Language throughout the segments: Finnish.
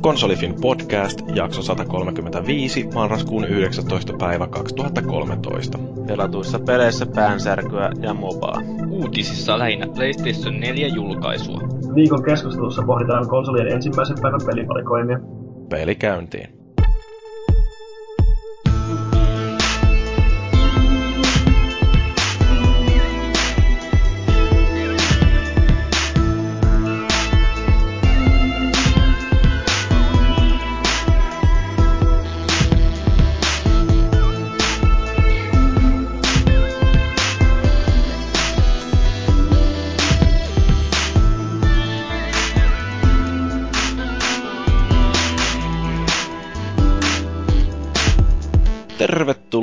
Konsolifin podcast, jakso 135, marraskuun 19. päivä 2013. Pelatuissa peleissä päänsärkyä ja mobaa. Uutisissa lähinnä PlayStation 4 julkaisua. Viikon keskustelussa pohditaan konsolien ensimmäisen päivän pelivalikoimia. Peli käyntiin.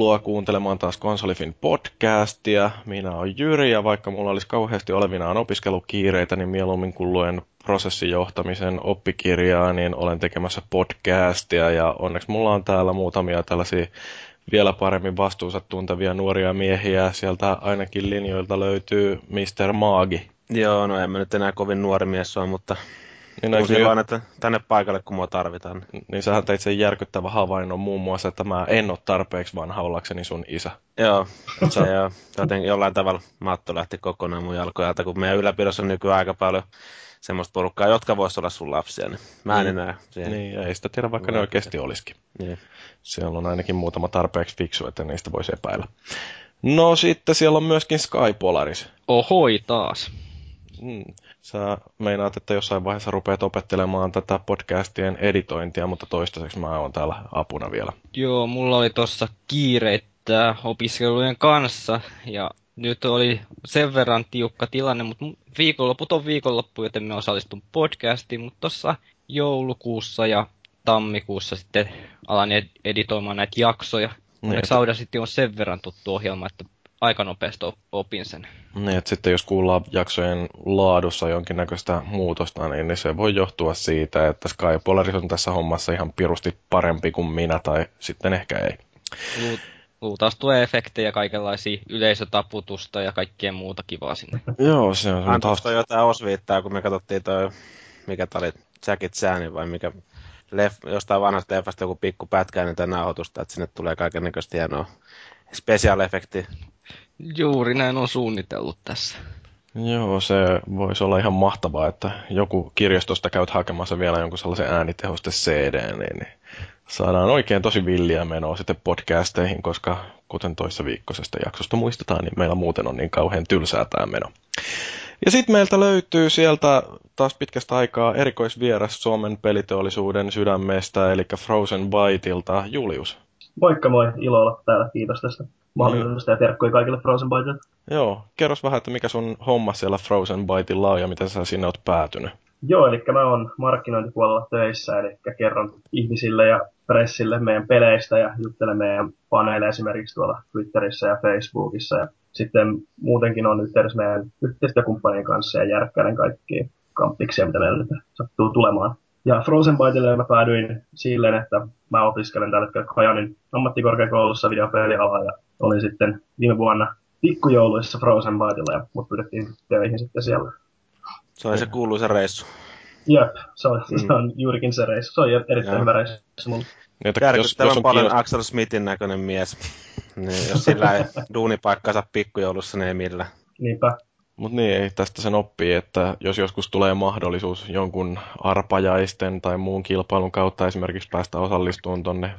Tervetuloa kuuntelemaan taas Konsolifin podcastia. Minä olen Jyri ja vaikka mulla olisi kauheasti olevinaan opiskelukiireitä, niin mieluummin kun luen prosessijohtamisen oppikirjaa, niin olen tekemässä podcastia ja onneksi mulla on täällä muutamia tällaisia vielä paremmin vastuunsa tuntevia nuoria miehiä. Sieltä ainakin linjoilta löytyy Mr. Maagi. Joo, no en mä nyt enää kovin nuori mies ole, mutta Niin, eikö- vaan, että tänne paikalle, kun mua tarvitaan. niin sähän teit sen järkyttävä havainnon muun muassa, että mä en ole tarpeeksi vanha ollakseni sun isä. Joo, se joo. Joten jollain tavalla matto lähti kokonaan mun jalkojalta, kun meidän ylläpidossa on nykyään aika paljon semmoista porukkaa, jotka vois olla sun lapsia, niin mä en Mm. enää siihen. Niin, ei sitä tiedä, vaikka ne Vai- oikeasti olisikin. Niin. Siellä on ainakin muutama tarpeeksi fiksu, että niistä voisi epäillä. No sitten siellä on myöskin Sky Polaris. Ohoi taas. Mm. Sä meinaat, että jossain vaiheessa rupeat opettelemaan tätä podcastien editointia, mutta toistaiseksi mä oon täällä apuna vielä. Joo, mulla oli tossa kiireitä opiskelujen kanssa ja nyt oli sen verran tiukka tilanne, mutta viikonloput on viikonloppu, joten me osallistun podcastiin, mutta tossa joulukuussa ja tammikuussa sitten alan ed- editoimaan näitä jaksoja. Onneksi Audacity on sen verran tuttu ohjelma, että aika nopeasti op- opin sen. Niin, että sitten jos kuullaan jaksojen laadussa jonkinnäköistä muutosta, niin, niin se voi johtua siitä, että Sky Polaris on tässä hommassa ihan pirusti parempi kuin minä, tai sitten ehkä ei. Lu- Luultavasti tulee efektejä, kaikenlaisia yleisötaputusta ja kaikkea muuta kivaa sinne. Joo, se on taas... toi jotain osviittaa, kun me katsottiin toi, mikä tää oli, Jackie Chan vai mikä, leff, jostain vanhasta leffasta joku pikku pätkä ennen tätä nauhoitusta, että sinne tulee kaiken näköistä hienoa special efektiä. Juuri näin on suunnitellut tässä. Joo, se voisi olla ihan mahtavaa, että joku kirjastosta käyt hakemassa vielä jonkun sellaisen äänitehoste CD, niin, niin saadaan oikein tosi villiä menoa sitten podcasteihin, koska kuten toissa viikkoisesta jaksosta muistetaan, niin meillä muuten on niin kauhean tylsää tämä meno. Ja sitten meiltä löytyy sieltä taas pitkästä aikaa erikoisvieras Suomen peliteollisuuden sydämestä, eli Frozen Byteilta Julius. Moikka moi, ilo olla täällä. Kiitos tästä mahdollisuudesta ja terkkuja kaikille Frozen Byteille. Joo, kerros vähän, että mikä sun homma siellä Frozen Byteilla on ja miten sä sinne oot päätynyt. Joo, eli mä oon markkinointipuolella töissä, eli kerron ihmisille ja pressille meidän peleistä ja juttelen meidän paneille esimerkiksi tuolla Twitterissä ja Facebookissa. Ja sitten muutenkin on yhteydessä meidän yhteistyökumppanien kanssa ja järkkäilen kaikkia kampiksia, mitä meillä sattuu tulemaan. Ja Frozen Byteille mä päädyin silleen, että mä opiskelen tällä hetkellä Kajanin ammattikorkeakoulussa videopelialaa ja olin sitten viime vuonna pikkujouluissa Frozen Byteilla ja mut pyydettiin töihin sitten siellä. Se oli se kuuluisa reissu. Jep, se on, mm. se on juurikin se reissu. Se on erittäin Joo. hyvä reissu mulle. Niin, että jos, jos Järkyttävän on paljon kiinnost- Axel Smithin näköinen mies. Niin, jos sillä ei duunipaikkansa pikkujoulussa, niin ei millään. Niinpä. Mutta niin, tästä sen oppii, että jos joskus tulee mahdollisuus jonkun arpajaisten tai muun kilpailun kautta esimerkiksi päästä osallistumaan tuonne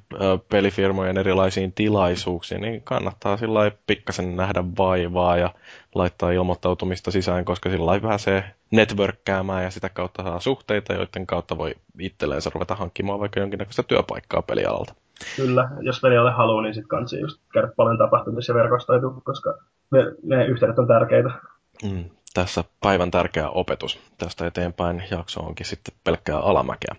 pelifirmojen erilaisiin tilaisuuksiin, niin kannattaa sillä pikkasen nähdä vaivaa ja laittaa ilmoittautumista sisään, koska sillä pääsee networkkäämään ja sitä kautta saa suhteita, joiden kautta voi itselleensä ruveta hankkimaan vaikka jonkinnäköistä työpaikkaa pelialalta. Kyllä, jos veli ole haluaa, niin sitten kansi just käydä paljon tapahtumissa ja verkostoitua, koska ne, ne yhteydet on tärkeitä. Mm, tässä päivän tärkeä opetus. Tästä eteenpäin jakso onkin sitten pelkkää alamäkeä.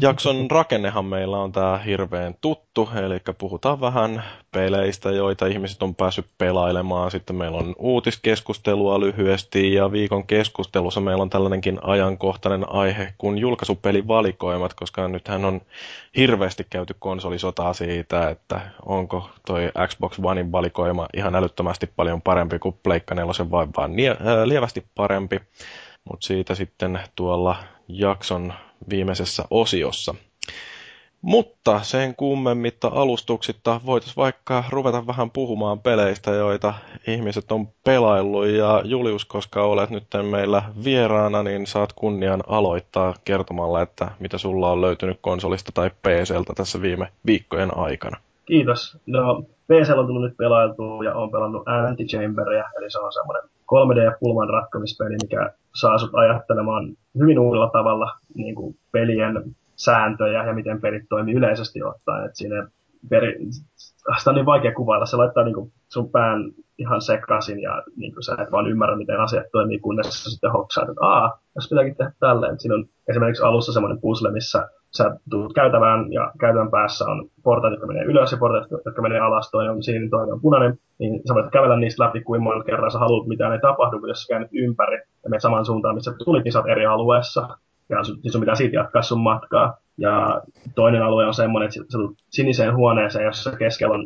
Jakson rakennehan meillä on tämä hirveän tuttu, eli puhutaan vähän peleistä, joita ihmiset on päässyt pelailemaan. Sitten meillä on uutiskeskustelua lyhyesti ja viikon keskustelussa meillä on tällainenkin ajankohtainen aihe kuin julkaisupelivalikoimat, koska nythän on hirveästi käyty konsolisotaa siitä, että onko toi Xbox Onein valikoima ihan älyttömästi paljon parempi kuin Pleikka 4 vai vaan ää, lievästi parempi. Mutta siitä sitten tuolla jakson viimeisessä osiossa. Mutta sen kummemmitta alustuksitta voitaisiin vaikka ruveta vähän puhumaan peleistä, joita ihmiset on pelaillut. Ja Julius, koska olet nyt meillä vieraana, niin saat kunnian aloittaa kertomalla, että mitä sulla on löytynyt konsolista tai PCltä tässä viime viikkojen aikana. Kiitos. No, PC on tullut nyt pelailtua ja on pelannut Antichamberia, eli se on semmoinen 3D-pulman ratkamispeli, mikä saa sut ajattelemaan hyvin uudella tavalla niin kuin pelien sääntöjä ja miten pelit toimii yleisesti ottaen. Et siinä peri, sitä on niin vaikea kuvailla. Se laittaa niin kuin sun pään ihan sekaisin ja niin kuin sä et vaan ymmärrä, miten asiat toimii, kunnes sä sitten hoksaat, että aah, jos pitääkin tehdä tälleen. Siinä on esimerkiksi alussa semmoinen puzzle, missä sä tulet käytävään ja käytävän päässä on portaat, jotka menee ylös ja portaat, jotka menee alas, toinen on siinä, toinen on punainen, niin sä voit kävellä niistä läpi kuin monta kerran sä haluat, mitään ei tapahdu, kun jos sä käännyt ympäri ja menet samaan suuntaan, missä tulit, niin sä oot eri alueessa. Ja sun, sun pitää siitä jatkaa sun matkaa. Ja toinen alue on semmoinen, että sä tulet siniseen huoneeseen, jossa keskellä on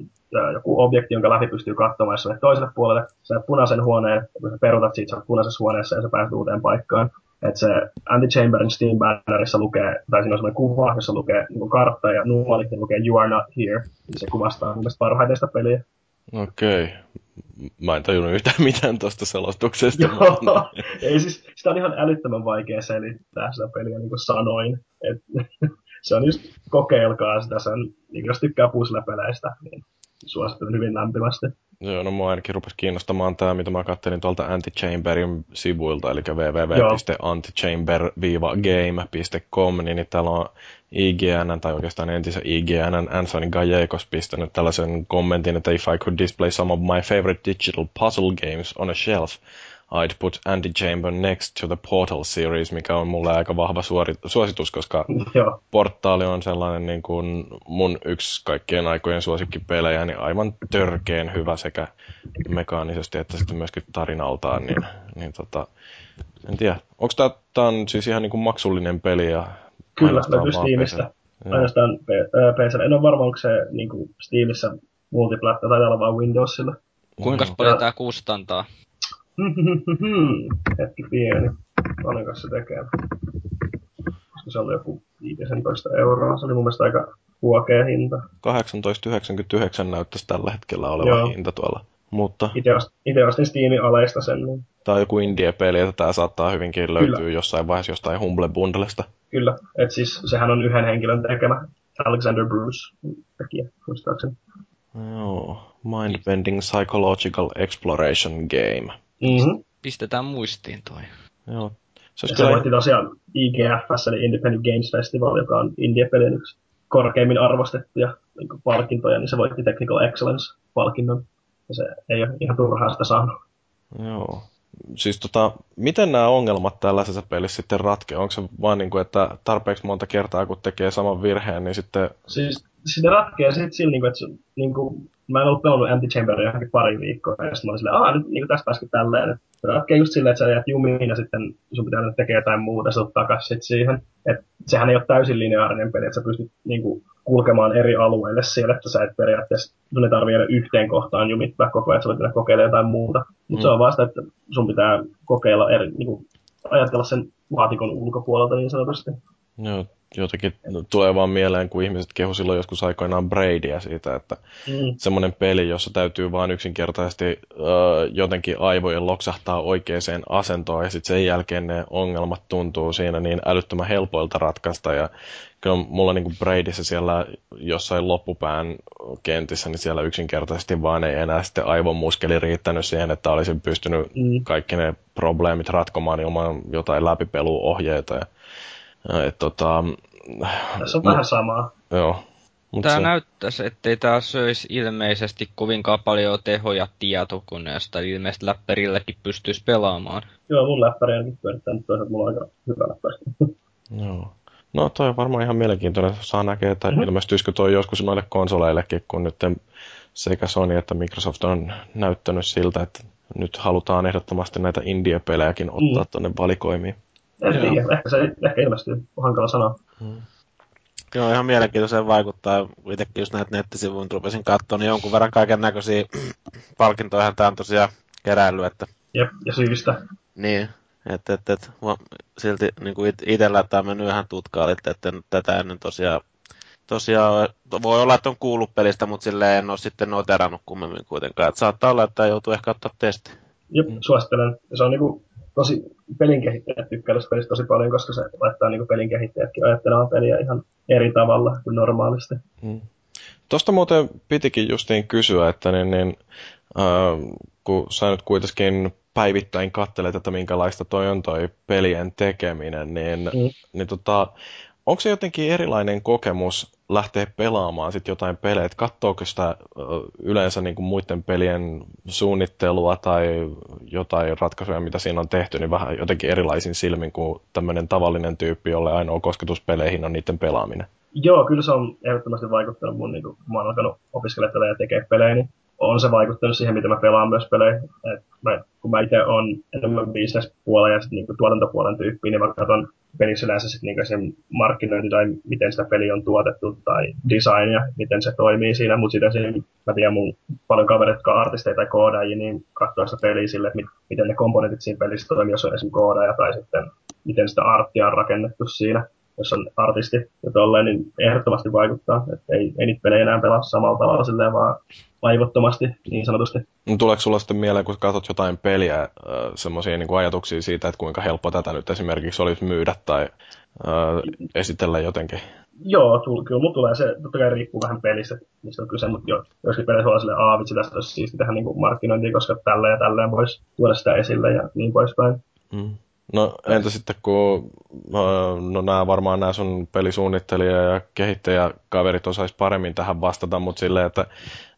joku objekti, jonka läpi pystyy katsomaan, jos toiselle puolelle. Sä punaisen huoneen, kun sä perutat siitä, sä punaisessa huoneessa ja sä pääset uuteen paikkaan. Että se Anti-Chamberin Steam Bannerissa lukee, tai siinä on sellainen kuva, jossa lukee niin kartta ja nuolit, niin lukee You are not here. Se kuvastaa mun mielestä parhaiten sitä peliä. Okei. Okay. Mä en tajunnut yhtään mitään tuosta selostuksesta. Joo, ei siis, sitä on ihan älyttömän vaikea selittää sitä peliä niin kuin sanoin. Et, se on just kokeilkaa sitä sen, niin jos tykkää puzzle-peleistä, niin suosittelen hyvin lämpimästi. Joo, no mua ainakin rupesi kiinnostamaan tämä, mitä mä kattelin tuolta Antichamberin sivuilta, eli www.antichamber-game.com, niin täällä on IGN, tai oikeastaan entisen IGN, Anthony Gallegos pistänyt tällaisen kommentin, että if I could display some of my favorite digital puzzle games on a shelf, I'd put Andy Chamber next to the Portal series, mikä on mulle aika vahva suori, suositus, koska Joo. Portaali on sellainen niin kuin mun yksi kaikkien aikojen suosikkipelejä, niin aivan törkeen hyvä sekä mekaanisesti että sitten myöskin tarinaltaan, niin, niin tota, en tiedä. Onko tämä, tämä on siis ihan niin kuin maksullinen peli ja Kyllä, löytyy Steamista. Ainoastaan PC. En ole varma, onko se niin kuin Steamissa multiplatta tai olla vaan Windowsilla. Kuinka paljon tämä kustantaa? Hetki pieni. Paljonko se tekee? Koska se oli joku 15 euroa. Se oli mun mielestä aika huokea hinta. 18,99 näyttäisi tällä hetkellä olevan Joo. hinta tuolla. Mutta... Itse ostin Steamin aleista sen. Niin... On joku indie-peli, että tämä saattaa hyvinkin löytyä Kyllä. jossain vaiheessa jostain Humble Bundlesta. Kyllä, että siis sehän on yhden henkilön tekemä Alexander Bruce tekijä, muistaakseni. Joo, Mind-Bending Psychological Exploration Game. Mm-hmm. Pistetään muistiin toi. Joo. Se, se kyllä... voitti tosiaan IGFS, eli Independent Games Festival, joka on indie-pelin yksi korkeimmin arvostettuja niin palkintoja, niin se voitti Technical Excellence-palkinnon. Ja se ei ole ihan turhaa sitä saanut. Joo. Siis tota, miten nämä ongelmat tällaisessa pelissä sitten ratkee? Onko se vaan niin kuin, että tarpeeksi monta kertaa kun tekee saman virheen, niin sitten... Siis, ne ratkee sitten sillä, niin kuin, että se, niin kuin, mä en ollut pelannut Antichamberia johonkin pari viikkoa, ja sitten mä olin silleen, aah, nyt niin tästä pääsikin tälleen. Se ratkee just silleen, että sä jäät jumiin, ja sitten sun pitää nyt tekee jotain muuta, sä takaisin siihen. Et sehän ei ole täysin lineaarinen peli, että sä pystyt niin kuin, kulkemaan eri alueille siellä, että sä et periaatteessa, sun ei tarvitse yhteen kohtaan jumittaa koko ajan, että sä voit kokeilemaan jotain muuta. Mutta mm. se on vasta, että sun pitää kokeilla eri, niin kuin, ajatella sen laatikon ulkopuolelta niin sanotusti. Joo, jotenkin tulee vaan mieleen, kun ihmiset kehu silloin joskus aikoinaan Bradyä siitä, että mm. semmoinen peli, jossa täytyy vaan yksinkertaisesti uh, jotenkin aivojen loksahtaa oikeaan asentoon ja sitten sen jälkeen ne ongelmat tuntuu siinä niin älyttömän helpoilta ratkaista ja kyllä mulla niin Bradyssä siellä jossain loppupään kentissä, niin siellä yksinkertaisesti vaan ei enää sitten aivomuskeli riittänyt siihen, että olisin pystynyt mm. kaikki ne probleemit ratkomaan ilman jotain läpipeluohjeita ja et, tota, Tässä on vähän samaa. Joo. Mut tämä se... näyttäisi, ettei tämä söisi ilmeisesti kovinkaan paljon tehoja tietokoneesta, ilmeisesti läppärillekin pystyisi pelaamaan. Joo, mun läppäri on pyörittänyt toisaalta mulla on aika hyvä läppäri. Joo. No toi on varmaan ihan mielenkiintoinen. Saa näkeä, että mm-hmm. ilmestyisikö toi joskus noille konsoleillekin, kun nyt sekä Sony että Microsoft on näyttänyt siltä, että nyt halutaan ehdottomasti näitä indie-pelejäkin ottaa mm. tuonne valikoimiin. En tiedä, ehkä se ehkä ilmestyy, on hankala sanoa. Hmm. Joo, ihan mielenkiintoisen vaikuttaa. Itsekin just näitä nettisivuja rupesin katsoa, niin jonkun verran kaiken näköisiä palkintoja tämä on tosiaan keräily. Että... Jep, ja syystä. Niin. Et, et, et, silti niin kuin itsellä tämä on mennyt ihan tutkaalle, että, että tätä ennen tosiaan, tosiaan voi olla, että on kuullut pelistä, mutta sille en ole sitten noterannut kummemmin kuitenkaan. Et saattaa olla, että joutuu ehkä ottaa testi. Jep, suosittelen. Se on niinku tosi pelin kehittäjät tykkää tästä pelistä tosi paljon, koska se laittaa niinku pelin kehittäjätkin ajattelemaan peliä ihan eri tavalla kuin normaalisti. Hmm. Tuosta muuten pitikin justiin kysyä, että niin, niin, äh, kun sä nyt kuitenkin päivittäin katselet, että minkälaista toi on toi pelien tekeminen, niin, mm. niin tota, onko se jotenkin erilainen kokemus lähteä pelaamaan sit jotain pelejä, että katsoako sitä yleensä niin kuin muiden pelien suunnittelua tai jotain ratkaisuja, mitä siinä on tehty, niin vähän jotenkin erilaisin silmin kuin tämmöinen tavallinen tyyppi, jolle ainoa kosketuspeleihin on niiden pelaaminen? Joo, kyllä se on ehdottomasti vaikuttanut mun, niin kun mä oon alkanut opiskella ja tekee pelejä, niin on se vaikuttanut siihen, miten mä pelaan myös pelejä. Et mä, kun mä itse on enemmän business-puolen ja sit niinku tuotantopuolen tyyppi, niin mä katson pelissä yleensä sit niinku sen markkinointi tai miten sitä peli on tuotettu tai design ja miten se toimii siinä. Mutta sitten siinä, mä tiedän mun paljon kavereita, jotka artisteja tai koodaajia, niin katsoo sitä peliä sille, että miten ne komponentit siinä pelissä toimii, jos on esimerkiksi koodaaja tai sitten miten sitä arttia on rakennettu siinä jos on artisti ja tolleen, niin ehdottomasti vaikuttaa. Että ei, ei niitä pelejä enää pelaa samalla tavalla silleen vaan vaivottomasti, niin sanotusti. No, tuleeko sulla sitten mieleen, kun katsot jotain peliä, äh, semmoisia niin ajatuksia siitä, että kuinka helppo tätä nyt esimerkiksi olisi myydä tai äh, esitellä jotenkin? Joo, tull, kyllä mulla tulee se, totta kai riippuu vähän pelistä, mistä on kyse, mutta jo, joskin peleissä on silleen, aah vitsi, tästä olisi siisti tehdä niin markkinointia, koska tällä ja tälleen voisi tuoda sitä esille ja niin poispäin. Mm. No entä sitten kun, no nämä varmaan nämä sun pelisuunnittelija ja kehittäjäkaverit osais paremmin tähän vastata, mutta silleen, että,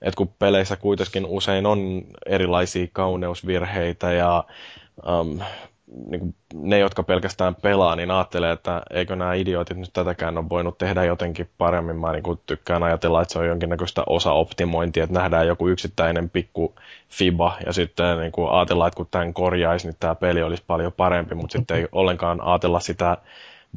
että kun peleissä kuitenkin usein on erilaisia kauneusvirheitä ja um, niin kuin ne, jotka pelkästään pelaa, niin ajattelee, että eikö nämä idiootit nyt tätäkään ole voinut tehdä jotenkin paremmin. Mä niin kuin tykkään ajatella, että se on jonkinnäköistä osa-optimointia, että nähdään joku yksittäinen pikku fiba ja sitten niin kuin ajatellaan, että kun tämän korjaisi, niin tämä peli olisi paljon parempi, mutta sitten ei ollenkaan ajatella sitä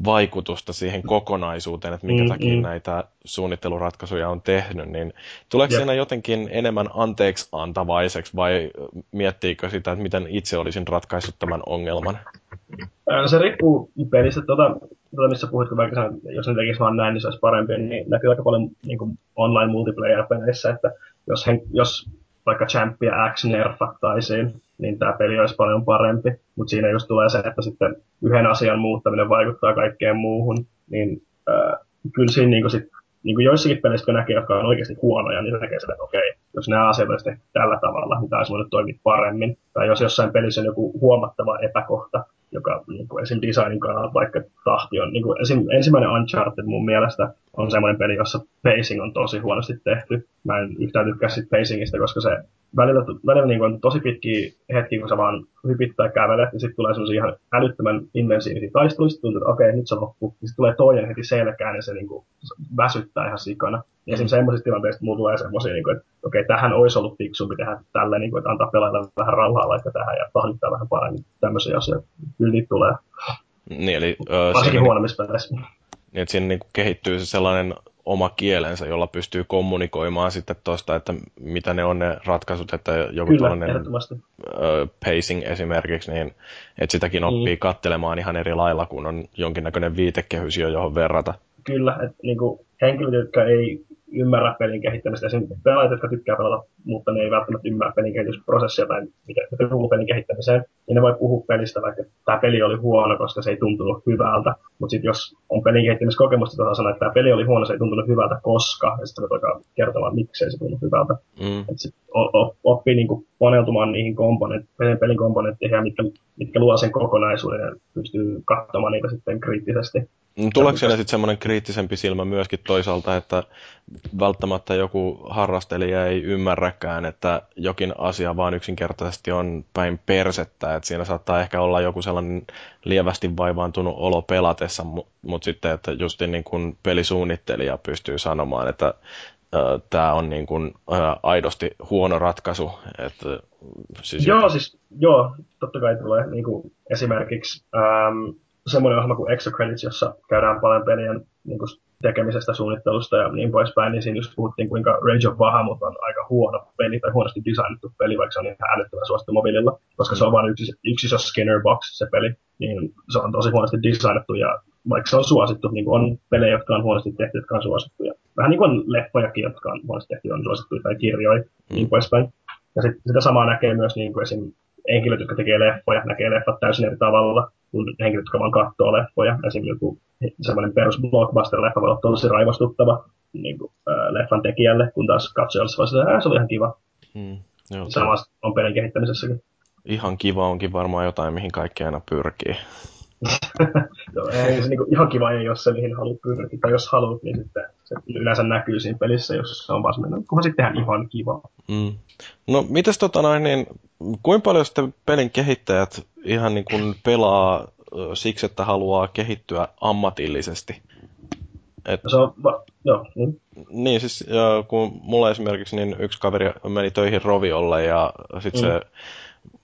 vaikutusta siihen kokonaisuuteen, että minkä mm, takia mm. näitä suunnitteluratkaisuja on tehnyt, niin tuleeko yeah. siinä jotenkin enemmän anteeksi antavaiseksi vai miettiikö sitä, että miten itse olisin ratkaissut tämän ongelman? Se riippuu pelistä, tuota, tuota missä puhuit, vaikka jos ne tekisi vaan näin, niin se olisi parempi, niin näkyy aika paljon niin kuin online multiplayer-peleissä, että jos, hen, jos vaikka Champia X nerfattaisiin, niin tämä peli olisi paljon parempi. Mutta siinä just tulee se, että sitten yhden asian muuttaminen vaikuttaa kaikkeen muuhun. Niin äh, kyllä siinä niin sit, niin kuin joissakin peleissä, kun näkee, jotka on oikeasti huonoja, niin näkee sitä, että okei, jos nämä asiat olisi tehty tällä tavalla, niin tämä olisi voinut toimia paremmin. Tai jos jossain pelissä on joku huomattava epäkohta, joka niin kuin esim. designin kannalta vaikka tahti on, niin kuin esim. ensimmäinen Uncharted mun mielestä on semmoinen peli, jossa pacing on tosi huonosti tehty. Mä en yhtään tykkää siitä pacingista, koska se välillä, välillä niin kuin tosi pitkiä hetkiä, kun sä vaan hypittää kävelet, ja sitten tulee semmoisia ihan älyttömän intensiivisiä taisteluja, sitten tuntuu, että okei, okay, nyt se loppuu. Ja sitten tulee toinen heti selkään, ja se niin kuin väsyttää ihan sikana. Ja esimerkiksi semmoisista tilanteista mulla tulee semmoisia, niin kuin, että okei, okay, tähän olisi ollut fiksumpi tehdä tälleen, niin kuin, että antaa pelailla vähän rauhaa laittaa tähän ja tahdittaa vähän paremmin. Tämmöisiä asioita. Kyllä niitä tulee. Niin, eli, uh, Varsinkin huonommissa peleissä. Niin, että siinä niin kuin kehittyy se sellainen oma kielensä, jolla pystyy kommunikoimaan sitten tuosta, että mitä ne on ne ratkaisut, että joku Kyllä, tällainen uh, pacing esimerkiksi, niin että sitäkin mm. oppii mm. kattelemaan ihan eri lailla, kun on jonkinnäköinen viitekehys jo, johon verrata. Kyllä, että niin kuin henkilöt, jotka ei ymmärrä pelin kehittämistä. Esimerkiksi pelaajat, jotka tykkää pelata, mutta ne ei välttämättä ymmärrä pelin kehitysprosessia tai se kuuluu pelin kehittämiseen, niin ne voi puhua pelistä, vaikka tämä peli oli huono, koska se ei tuntunut hyvältä. Mutta sitten jos on pelin kehittämiskokemusta, tota sanoa, että tämä peli oli huono, se ei tuntunut hyvältä, koska, ja sitten voidaan kertomaan, miksei se tunnu hyvältä. Mm. Että sit oppii niinku paneutumaan niihin komponent, pelin, pelin komponentteihin, mitkä, mitkä luo sen kokonaisuuden ja pystyy katsomaan niitä sitten kriittisesti. Mm, tuleeko siellä sitten semmoinen kriittisempi silmä myöskin toisaalta, että välttämättä joku harrastelija ei ymmärräkään, että jokin asia vaan yksinkertaisesti on päin persettä, että siinä saattaa ehkä olla joku sellainen lievästi vaivaantunut olo pelatessa, mutta mut sitten, että just niin kuin pelisuunnittelija pystyy sanomaan, että tämä on niin kuin, aidosti huono ratkaisu. Että, siis joo, siis joo, totta kai tulee niin kuin esimerkiksi äm, semmoinen ohjelma kuin Extra Credits, jossa käydään paljon pelien niin kuin tekemisestä, suunnittelusta ja niin poispäin, niin siinä just puhuttiin, kuinka Rage of Bahamut on aika huono peli tai huonosti designattu peli, vaikka se on ihan älyttömän suosittu mobiililla, koska se on vain yksi, yksi iso Skinner box se peli, niin se on tosi huonosti designattu ja vaikka se on suosittu, niin on pelejä, jotka on huonosti tehty, jotka on suosittuja. Vähän niin kuin on leffojakin, jotka on huonosti tehty, on suosittuja tai kirjoja, mm. niin poispäin. Ja sit, sitä samaa näkee myös niin kuin esim. henkilöt, jotka tekee leffoja, näkee leffat täysin eri tavalla kuin henkilöt, jotka vaan katsoo leffoja. Esimerkiksi joku semmoinen perus blockbuster-leffa voi olla tosi raivostuttava niin kuin, äh, leffan tekijälle, kun taas katsojalle se voi että se oli ihan kiva. Mm, Sama on pelin kehittämisessäkin. Ihan kiva onkin varmaan jotain, mihin kaikki aina pyrkii. Joo, ei se niinku, ihan kiva ei ole se, mihin haluat pyrkiä. Tai jos haluat, niin sitten se yleensä näkyy siinä pelissä, jos se on vaan semmoinen, kunhan sitten tehdään ihan kiva. Mm. No, mitäs tota noin, niin kuinka paljon sitten pelin kehittäjät ihan niin kuin pelaa siksi, että haluaa kehittyä ammatillisesti? Et... No se on, va- joo, niin. Niin, siis kun mulla esimerkiksi niin yksi kaveri meni töihin Roviolle ja sitten mm. se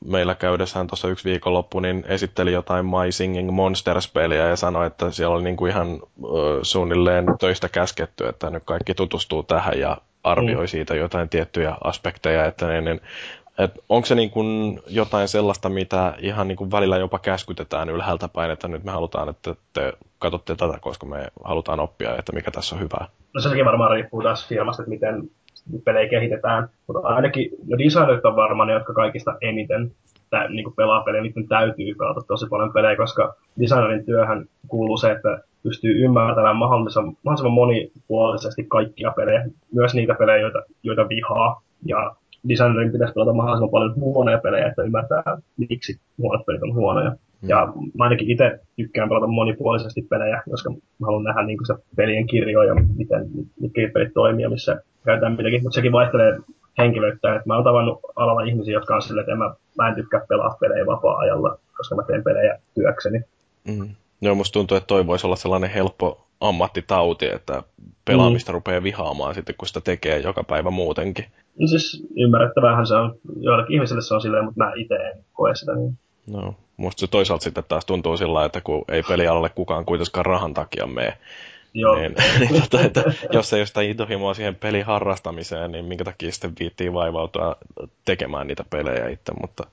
meillä käydessään tuossa yksi viikonloppu, niin esitteli jotain My Singing Monsters-peliä ja sanoi, että siellä oli niinku ihan ö, suunnilleen töistä käsketty, että nyt kaikki tutustuu tähän ja arvioi mm. siitä jotain tiettyjä aspekteja, että niin, niin, et onko se niin jotain sellaista, mitä ihan niin välillä jopa käskytetään ylhäältä päin, että nyt me halutaan, että te katsotte tätä, koska me halutaan oppia, että mikä tässä on hyvää? No sekin varmaan riippuu taas firmasta, että miten pelejä kehitetään. Mutta ainakin no designerit on varmaan ne, jotka kaikista eniten tä, niin kuin pelaa pelejä, niiden täytyy pelata tosi paljon pelejä, koska designerin työhön kuuluu se, että pystyy ymmärtämään mahdollisimman, mahdollisimman monipuolisesti kaikkia pelejä, myös niitä pelejä, joita, joita vihaa. Ja designerin pitäisi pelata mahdollisimman paljon huonoja pelejä, että ymmärtää, miksi huonot pelit on huonoja. Mm. Ja mä ainakin itse tykkään pelata monipuolisesti pelejä, koska mä haluan nähdä niin se pelien kirjoja, miten mitkä pelit toimii ja missä käytetään mitäkin. Mutta sekin vaihtelee henkilöitä. Että mä oon tavannut alalla ihmisiä, jotka on silleen, että mä, mä en tykkää pelaa pelejä vapaa-ajalla, koska mä teen pelejä työkseni. Mm. Joo, musta tuntuu, että toi voisi olla sellainen helppo ammattitauti, että pelaamista mm. rupeaa vihaamaan sitten, kun sitä tekee joka päivä muutenkin. No siis ymmärrettävähän se on. Joillekin ihmisille se on silleen, mutta mä itse en koe sitä niin. No, musta se toisaalta sitten taas tuntuu sillä että kun ei pelialalle kukaan kuitenkaan rahan takia mene, Joo. Niin, niin tota, että jos ei ole sitä intohimoa siihen pelin harrastamiseen, niin minkä takia sitten viittii vaivautua tekemään niitä pelejä itse, mutta...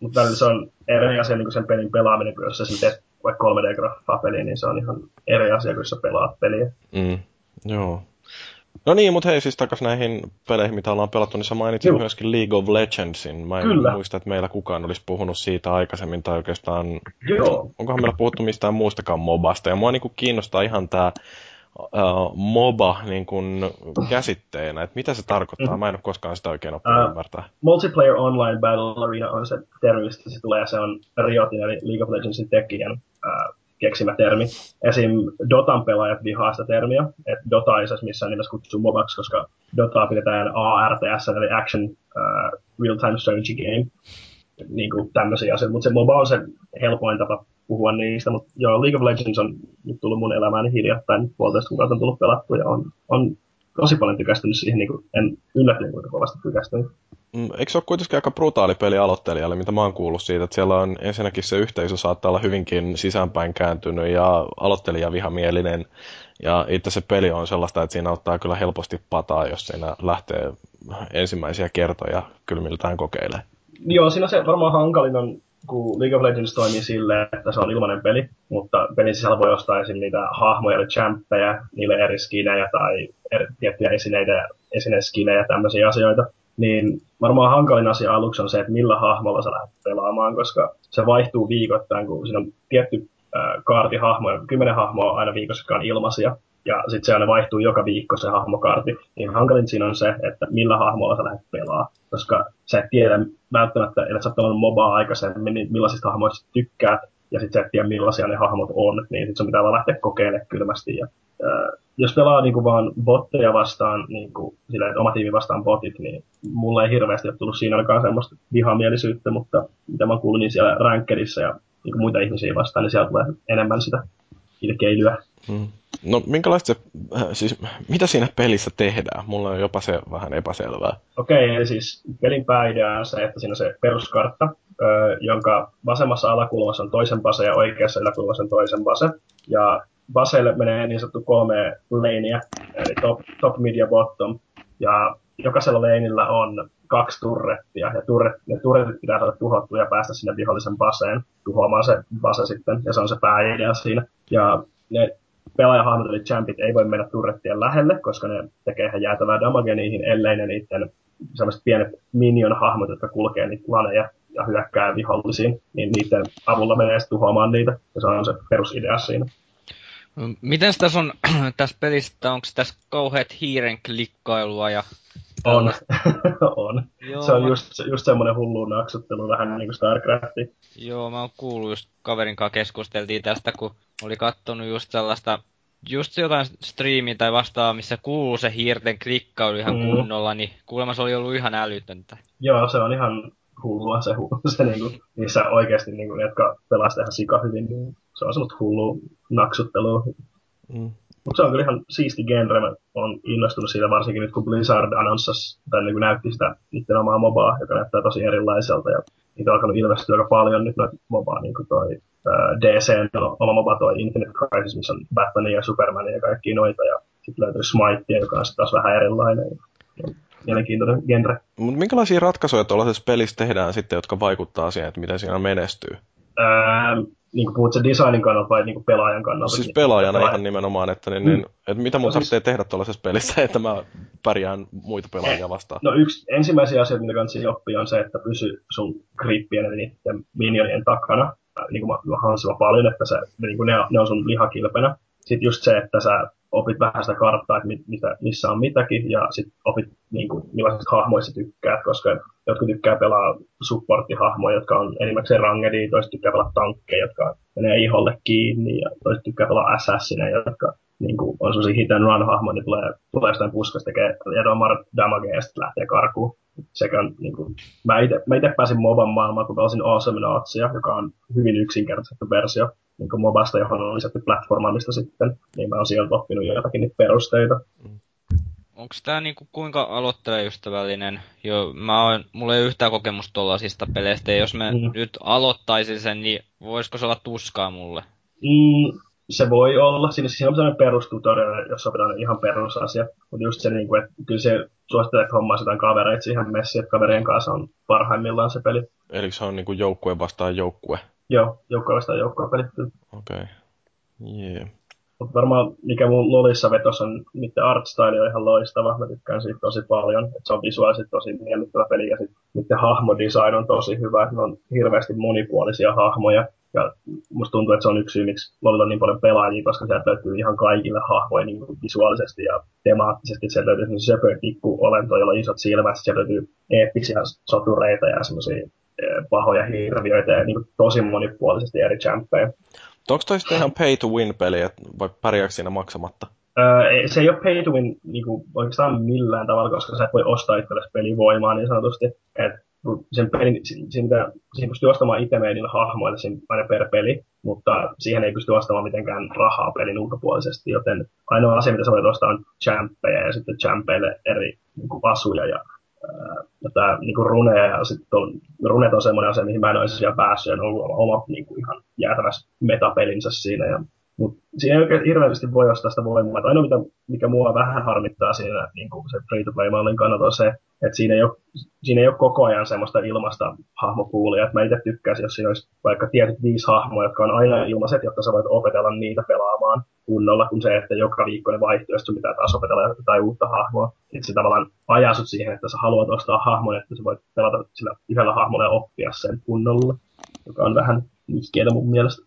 Mutta se on eri asia niin sen pelin pelaaminen, kun jos sä teet vaikka 3D-graffaa peliä, niin se on ihan eri asia, kun sä pelaat peliä. Mm, joo. No niin, mutta hei siis takaisin näihin peleihin, mitä ollaan pelattu, niin sä mainitsit Joo. myöskin League of Legendsin. Mä en Kyllä. muista, että meillä kukaan olisi puhunut siitä aikaisemmin, tai oikeastaan... Joo. Onkohan meillä puhuttu mistään muustakaan mobasta, ja mua niin kiinnostaa ihan tämä uh, MOBA niin kuin käsitteenä, että mitä se tarkoittaa? Mm. Mä en ole koskaan sitä oikein oppinut uh, ymmärtää. Multiplayer Online Battle Arena on se termi, mistä se tulee, se on Riotin eli League of Legendsin tekijän uh, keksimä termi. Esim. Dotan pelaajat vihaa sitä termiä, että Dota ei saisi missään nimessä kutsua MOBAksi, koska Dotaa pidetään ARTS, eli Action uh, Real Time Strategy Game, niin kuin tämmöisiä asioita, mutta se MOBA on se helpoin tapa puhua niistä, mutta joo, League of Legends on nyt tullut mun elämään hiljattain, puolitoista kuukautta on tullut pelattu ja on, on tosi paljon tykästynyt siihen, niin kuin en yllättynyt kuinka kovasti tykästynyt. Mm, eikö se ole kuitenkin aika brutaali peli aloittelijalle, mitä mä oon kuullut siitä, että siellä on ensinnäkin se yhteisö saattaa olla hyvinkin sisäänpäin kääntynyt ja aloittelija vihamielinen. Ja itse se peli on sellaista, että siinä ottaa kyllä helposti pataa, jos siinä lähtee ensimmäisiä kertoja kylmiltään kokeilemaan. Joo, siinä se varmaan hankalin on kun League of Legends toimii silleen, että se on ilmainen peli, mutta pelin sisällä voi ostaa esim. niitä hahmoja eli champpejä, niille eri skinejä tai eri, tiettyjä esineitä, esineskinejä, tämmöisiä asioita. Niin varmaan hankalin asia aluksi on se, että millä hahmolla sä lähdet pelaamaan, koska se vaihtuu viikoittain, kun siinä on tietty äh, kaarti hahmoja, kymmenen hahmoa aina viikossakaan ilmaisia, ja sitten se aina vaihtuu joka viikko se hahmokartti, niin hankalin siinä on se, että millä hahmolla sä lähdet pelaa, koska sä et tiedä välttämättä, että sä oot mobaa aikaisemmin, niin millaisista hahmoista tykkäät, ja sitten sä et tiedä millaisia ne hahmot on, niin sitten sun pitää vaan lähteä kokeilemaan kylmästi. Ja, ää, jos pelaa niinku vaan botteja vastaan, niinku, sillä että oma tiimi vastaan botit, niin mulla ei hirveästi ole tullut siinä aikaan semmoista vihamielisyyttä, mutta mitä mä kuulin, niin siellä rankkedissa ja niinku muita ihmisiä vastaan, niin siellä tulee enemmän sitä ilkeilyä. Hmm. No minkälaista se, äh, siis mitä siinä pelissä tehdään? Mulla on jopa se vähän epäselvää. Okei, okay, siis pelin pääidea on se, että siinä on se peruskartta, jonka vasemmassa alakulmassa on toisen base ja oikeassa yläkulmassa on toisen base. Ja baseille menee niin sanottu kolme leiniä, eli top, top, mid ja bottom. Ja jokaisella leinillä on kaksi turrettia, ja turret, ne turretit pitää saada tuhottua ja päästä sinne vihollisen baseen tuhoamaan se base sitten, ja se on se pääidea siinä. Ja ne pelaajahahmot eli champit ei voi mennä turrettien lähelle, koska ne tekee ihan jäätävää damagea niihin, ellei ne niiden sellaiset pienet minion-hahmot, jotka kulkee niitä laneja ja hyökkää vihollisiin, niin niiden avulla menee tuhoamaan niitä, ja se on se perusidea siinä. Miten tässä on tässä pelistä, onko tässä kauheat hiiren klikkailua ja on. on. Joo, se on mä... just, just semmoinen hullu naksuttelu, vähän niin kuin StarCrafti. Joo, mä oon kuullut just kaverin kanssa keskusteltiin tästä, kun oli kattonut just sellaista, just jotain striimiä tai vastaa, missä kuuluu se hiirten klikkailu ihan mm. kunnolla, niin kuulemma se oli ollut ihan älytöntä. Joo, se on ihan hullua se, se niinku, niissä oikeasti niinku, jotka pelaa ihan sika hyvin, niin se on semmoista hullu naksuttelu. Mm. Mutta se on kyllä ihan siisti genre. Mä oon innostunut siitä varsinkin nyt, kun Blizzard annonsas, tai niin näytti sitä niiden omaa mobaa, joka näyttää tosi erilaiselta. Ja niitä on alkanut ilmestyä aika paljon nyt noita mobaa, niin kuin toi uh, DC, oma moba toi Infinite Crisis, missä on Batman ja Superman ja kaikki noita. Ja sitten löytyy Smite, joka on taas vähän erilainen. Mielenkiintoinen genre. Mutta minkälaisia ratkaisuja tuollaisessa pelissä tehdään sitten, jotka vaikuttaa siihen, että miten siinä menestyy? Niin kuin puhut designin kannalta vai niin kuin pelaajan kannalta? Siis pelaajana pelaajan. ihan nimenomaan, että, niin, niin, mm. että mitä mun no, siis... tehdä tuollaisessa pelissä, että mä pärjään muita pelaajia eh, vastaan? No yksi ensimmäisiä asioita, mitä kannattaa oppia, on se, että pysy sun kriippien eli niiden minionien takana niin kuin mahdollisimman paljon, että se, niin kuin ne, ne on sun lihakilpenä. Sitten just se, että sä opit vähän sitä karttaa, että mit, mitä, missä on mitäkin, ja sitten opit niin kuin, millaisista hahmoista tykkäät, koska jotkut tykkää pelaa supporttihahmoja, jotka on enimmäkseen rangedia, toiset tykkää pelaa tankkeja, jotka menee iholle kiinni, ja toiset tykkää pelaa assassineja, jotka niin kuin, on sellaisia hit and run hahmoja, niin tulee, tulee jostain puskasta, tekee edomar damagea ja sitten lähtee karkuun. Sekä, niin kuin, mä itse pääsin MOBAn maailmaan, kun pelasin Awesome Nautsia, joka on hyvin yksinkertaistettu versio niin kuin Mobasta, johon on lisätty platformaamista sitten, niin mä oon sieltä oppinut jotakin niitä perusteita. Mm. Onko tämä niinku kuinka aloittelejystävällinen? Jo, mä oon, mulla ei ole yhtään kokemusta tuollaisista peleistä, ja jos mä mm. nyt aloittaisin sen, niin voisiko se olla tuskaa mulle? Mm, se voi olla. Siinä, siinä on sellainen perustutorial, jos opetaan ihan perusasia. Mutta just se, niin kuin, että kyllä se suosittelee, että hommaa jotain kavereita siihen messiin, että kaverien kanssa on parhaimmillaan se peli. Eli se on niin kuin joukkue vastaan joukkue? Joo, joukkue vastaan peli. Okei. Okay. Yeah. Mutta varmaan mikä mun Lolissa vetos on, niiden art style on ihan loistava. Mä tykkään siitä tosi paljon. Et se on visuaalisesti tosi miellyttävä peli ja sitten niiden hahmodesign on tosi hyvä. Ne on hirveästi monipuolisia hahmoja. Ja musta tuntuu, että se on yksi syy, miksi Lolilla on niin paljon pelaajia, koska sieltä löytyy ihan kaikille hahmoja niin visuaalisesti ja temaattisesti. Sieltä löytyy söpötikku olento, jolla on isot silmät. Sieltä löytyy eeppisiä sotureita ja semmoisia pahoja hirviöitä ja niin tosi monipuolisesti eri champpeja. Onko toi sitten ihan pay to win peli, vai pärjääkö siinä maksamatta? Öö, se ei ole pay to win niin kuin, oikeastaan millään tavalla, koska sä et voi ostaa itsellesi pelivoimaa niin sanotusti. Et sen pelin, siinä, siihen pystyy ostamaan itse niillä hahmoilla siinä aina per peli, mutta siihen ei pysty ostamaan mitenkään rahaa pelin ulkopuolisesti, joten ainoa asia, mitä sä voit ostaa on champeja ja sitten champeille eri niin kuin asuja ja tätä niin runeja, ja sitten runet on semmoinen asia, mihin mä en vielä päässyt, ja on ollut oma niin kuin ihan jäätävässä metapelinsä siinä, ja mutta siinä ei oikein hirveästi voi ostaa sitä voimaa. Ainoa, mitä, mikä mua vähän harmittaa siinä niin kuin se free-to-play-mallin kannalta on se, että siinä ei, ole, siinä ei ole koko ajan semmoista ilmasta hahmopuulia. Että mä itse tykkäisin, jos siinä olisi vaikka tietyt viisi hahmoa, jotka on aina ilmaiset, jotta sä voit opetella niitä pelaamaan kunnolla, kun se, että joka viikko ne vaihtuu, ja pitää taas opetella jotain uutta hahmoa. Että se tavallaan ajaa sut siihen, että sä haluat ostaa hahmon, että sä voit pelata sillä yhdellä hahmolla ja oppia sen kunnolla, joka on vähän nihkeellä mun mielestä.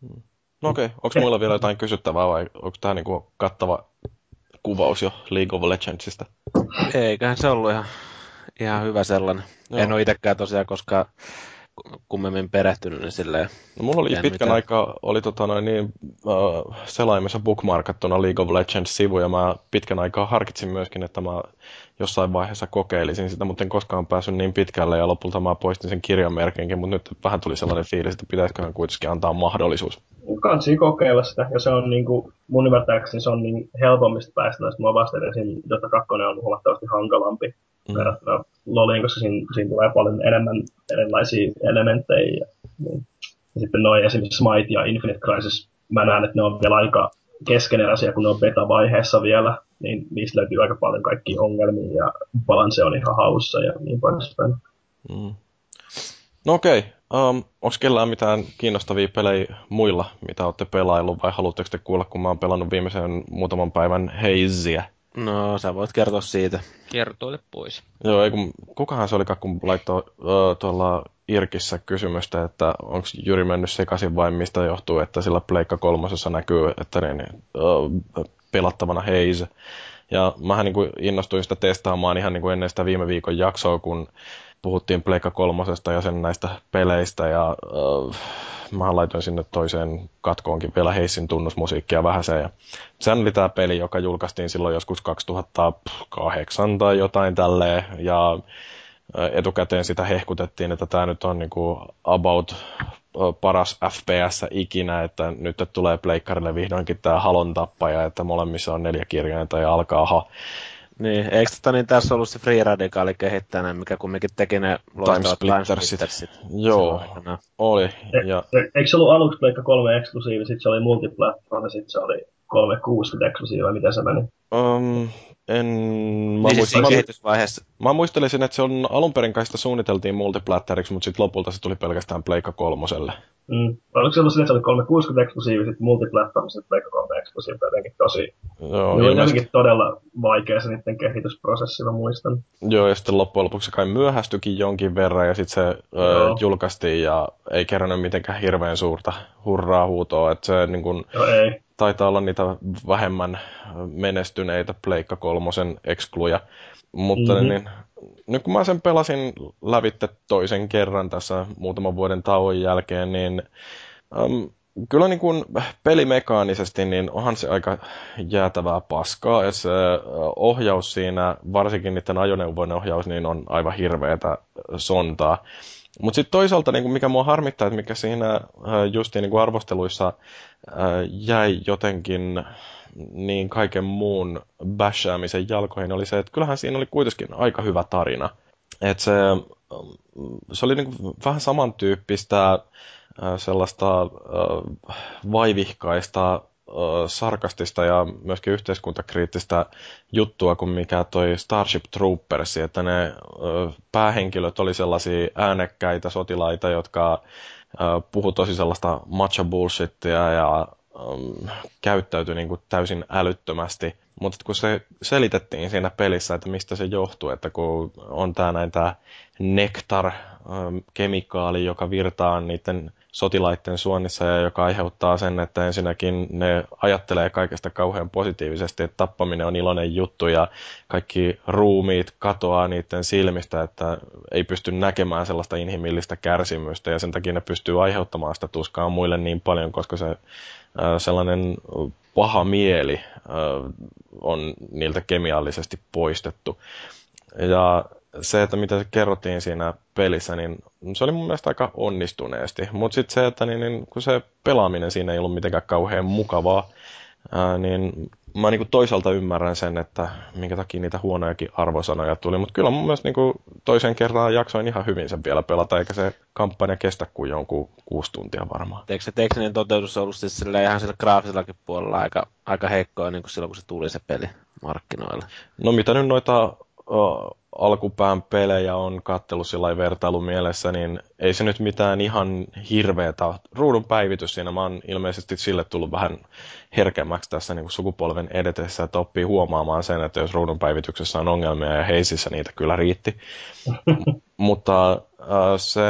Hmm. No okei, okay. onko muilla vielä jotain kysyttävää vai onko tämä niinku kattava kuvaus jo League of Legendsista? Eiköhän se ollut ihan, ihan hyvä sellainen. Joo. En ole itsekään tosiaan koskaan kummemmin perehtynyt, niin silleen... No, mulla oli pitkän mitään. aikaa, oli tota noin niin, uh, selaimessa bookmarkattuna League of Legends-sivu, ja mä pitkän aikaa harkitsin myöskin, että mä jossain vaiheessa kokeilisin sitä, mutta en koskaan päässyt niin pitkälle, ja lopulta mä poistin sen kirjanmerkinkin, mutta nyt vähän tuli sellainen fiilis, että pitäisiköhän kuitenkin antaa mahdollisuus. Kansi kokeilla sitä, ja se on niin kuin, mun ymmärtääkseni se on niin helpommista päästä näistä mobasta edes, jotta kakkonen on huomattavasti hankalampi mm. verrattuna Loliin, koska siinä, siinä tulee paljon enemmän erilaisia elementtejä. Ja, niin. ja sitten noin esimerkiksi Smite ja Infinite Crisis mä näen, että ne on vielä aika keskeneräisiä, kun ne on beta-vaiheessa vielä, niin niistä löytyy aika paljon kaikki ongelmia ja balance on ihan haussa ja niin poispäin. Mm. No okei, okay. Um, onko kellään mitään kiinnostavia pelejä muilla, mitä olette pelaillut, vai haluatteko te kuulla, kun mä oon pelannut viimeisen muutaman päivän Hazeä? No, sä voit kertoa siitä. Kertoile pois. Joo, ei kun, kukahan se oli, kun laittoi uh, tuolla Irkissä kysymystä, että onko Jyri mennyt sekaisin vai mistä johtuu, että sillä Pleikka kolmosessa näkyy, että niin, uh, pelattavana Haze. Ja mähän niin kuin innostuin sitä testaamaan ihan niin kuin ennen sitä viime viikon jaksoa, kun puhuttiin Pleikka kolmosesta ja sen näistä peleistä ja uh, mä laitoin sinne toiseen katkoonkin vielä Heissin tunnusmusiikkia vähäseen. Ja sehän oli tämä peli, joka julkaistiin silloin joskus 2008 tai jotain tälleen. Ja etukäteen sitä hehkutettiin, että tämä nyt on niinku about paras FPS ikinä, että nyt tulee pleikkarille vihdoinkin tämä halon tappaja, että molemmissa on neljä kirjainta ja alkaa ha. Niin, eikö tota, niin tässä ollut se Free Radical kehittäjänä, mikä kumminkin teki ne loistavat Timesplittersit. Joo, oli. E- ja... E- eikö se ollut aluksi Pleikka 3 eksklusiivi, sitten se oli multiplatform ja sitten se oli 360 eksklusiivi, vai miten se meni? Um, en... Mä, niin muistelin, kehitysvaiheessa. mä muistelisin, että se on alun perin kai sitä suunniteltiin multiplatteriksi, mutta sitten lopulta se tuli pelkästään Pleikka kolmoselle. Mm. Oliko se ollut että se oli 360 eksklusiivi, sitten multiplatform, sitten Pleikka 3 eksklusiivi, jotenkin tosi... Joo, niin ilmeisesti... todella vaikea se niiden kehitysprosessi, mä muistan. Joo, ja sitten loppujen lopuksi se kai myöhästyikin jonkin verran, ja sitten se ö, julkaistiin, ja ei kerännyt mitenkään hirveän suurta hurraa huutoa, että se niin kun, Joo, ei taitaa olla niitä vähemmän menestyneitä Pleikka kolmosen ekskluja. Mutta mm-hmm. niin, nyt kun mä sen pelasin lävitte toisen kerran tässä muutaman vuoden tauon jälkeen, niin um, kyllä niin kuin pelimekaanisesti niin onhan se aika jäätävää paskaa. Ja se ohjaus siinä, varsinkin niiden ajoneuvojen ohjaus, niin on aivan hirveätä sontaa. Mutta sitten toisaalta, niin mikä mua harmittaa, että mikä siinä justiin niin arvosteluissa jäi jotenkin niin kaiken muun bashäämisen jalkoihin, oli se, että kyllähän siinä oli kuitenkin aika hyvä tarina. Et se, se oli niin vähän samantyyppistä sellaista vaivihkaista sarkastista ja myöskin yhteiskuntakriittistä juttua kuin mikä toi Starship Troopers, että ne päähenkilöt oli sellaisia äänekkäitä sotilaita, jotka puhu tosi sellaista macho bullshittia ja um, käyttäytyi niin kuin täysin älyttömästi. Mutta kun se selitettiin siinä pelissä, että mistä se johtuu, että kun on tämä näin tämä nektar-kemikaali, joka virtaa niiden sotilaiden suonnissa ja joka aiheuttaa sen, että ensinnäkin ne ajattelee kaikesta kauhean positiivisesti, että tappaminen on iloinen juttu ja kaikki ruumiit katoaa niiden silmistä, että ei pysty näkemään sellaista inhimillistä kärsimystä ja sen takia ne pystyy aiheuttamaan sitä tuskaa muille niin paljon, koska se sellainen paha mieli on niiltä kemiallisesti poistettu. Ja se, että mitä se kerrottiin siinä pelissä, niin se oli mun mielestä aika onnistuneesti. Mutta sitten se, että niin, niin, kun se pelaaminen siinä ei ollut mitenkään kauhean mukavaa, ää, niin mä niin toisaalta ymmärrän sen, että minkä takia niitä huonojakin arvosanoja tuli. Mutta kyllä mun mielestä niin toisen kerran jaksoin ihan hyvin sen vielä pelata, eikä se kampanja kestä kuin jonkun kuusi tuntia varmaan. Eikö se tekninen toteutus ollut siis sille ihan sillä graafisellakin puolella aika, aika heikkoa niin kuin silloin, kun se tuli se peli markkinoille? No mitä nyt noita alkupään pelejä on kattellut sillä vertailun mielessä, niin ei se nyt mitään ihan hirveetä. Ruudun päivitys siinä, mä oon ilmeisesti sille tullut vähän herkemmäksi tässä niin kuin sukupolven edetessä, että oppii huomaamaan sen, että jos ruudun päivityksessä on ongelmia ja heisissä niitä kyllä riitti. Mutta Äh, se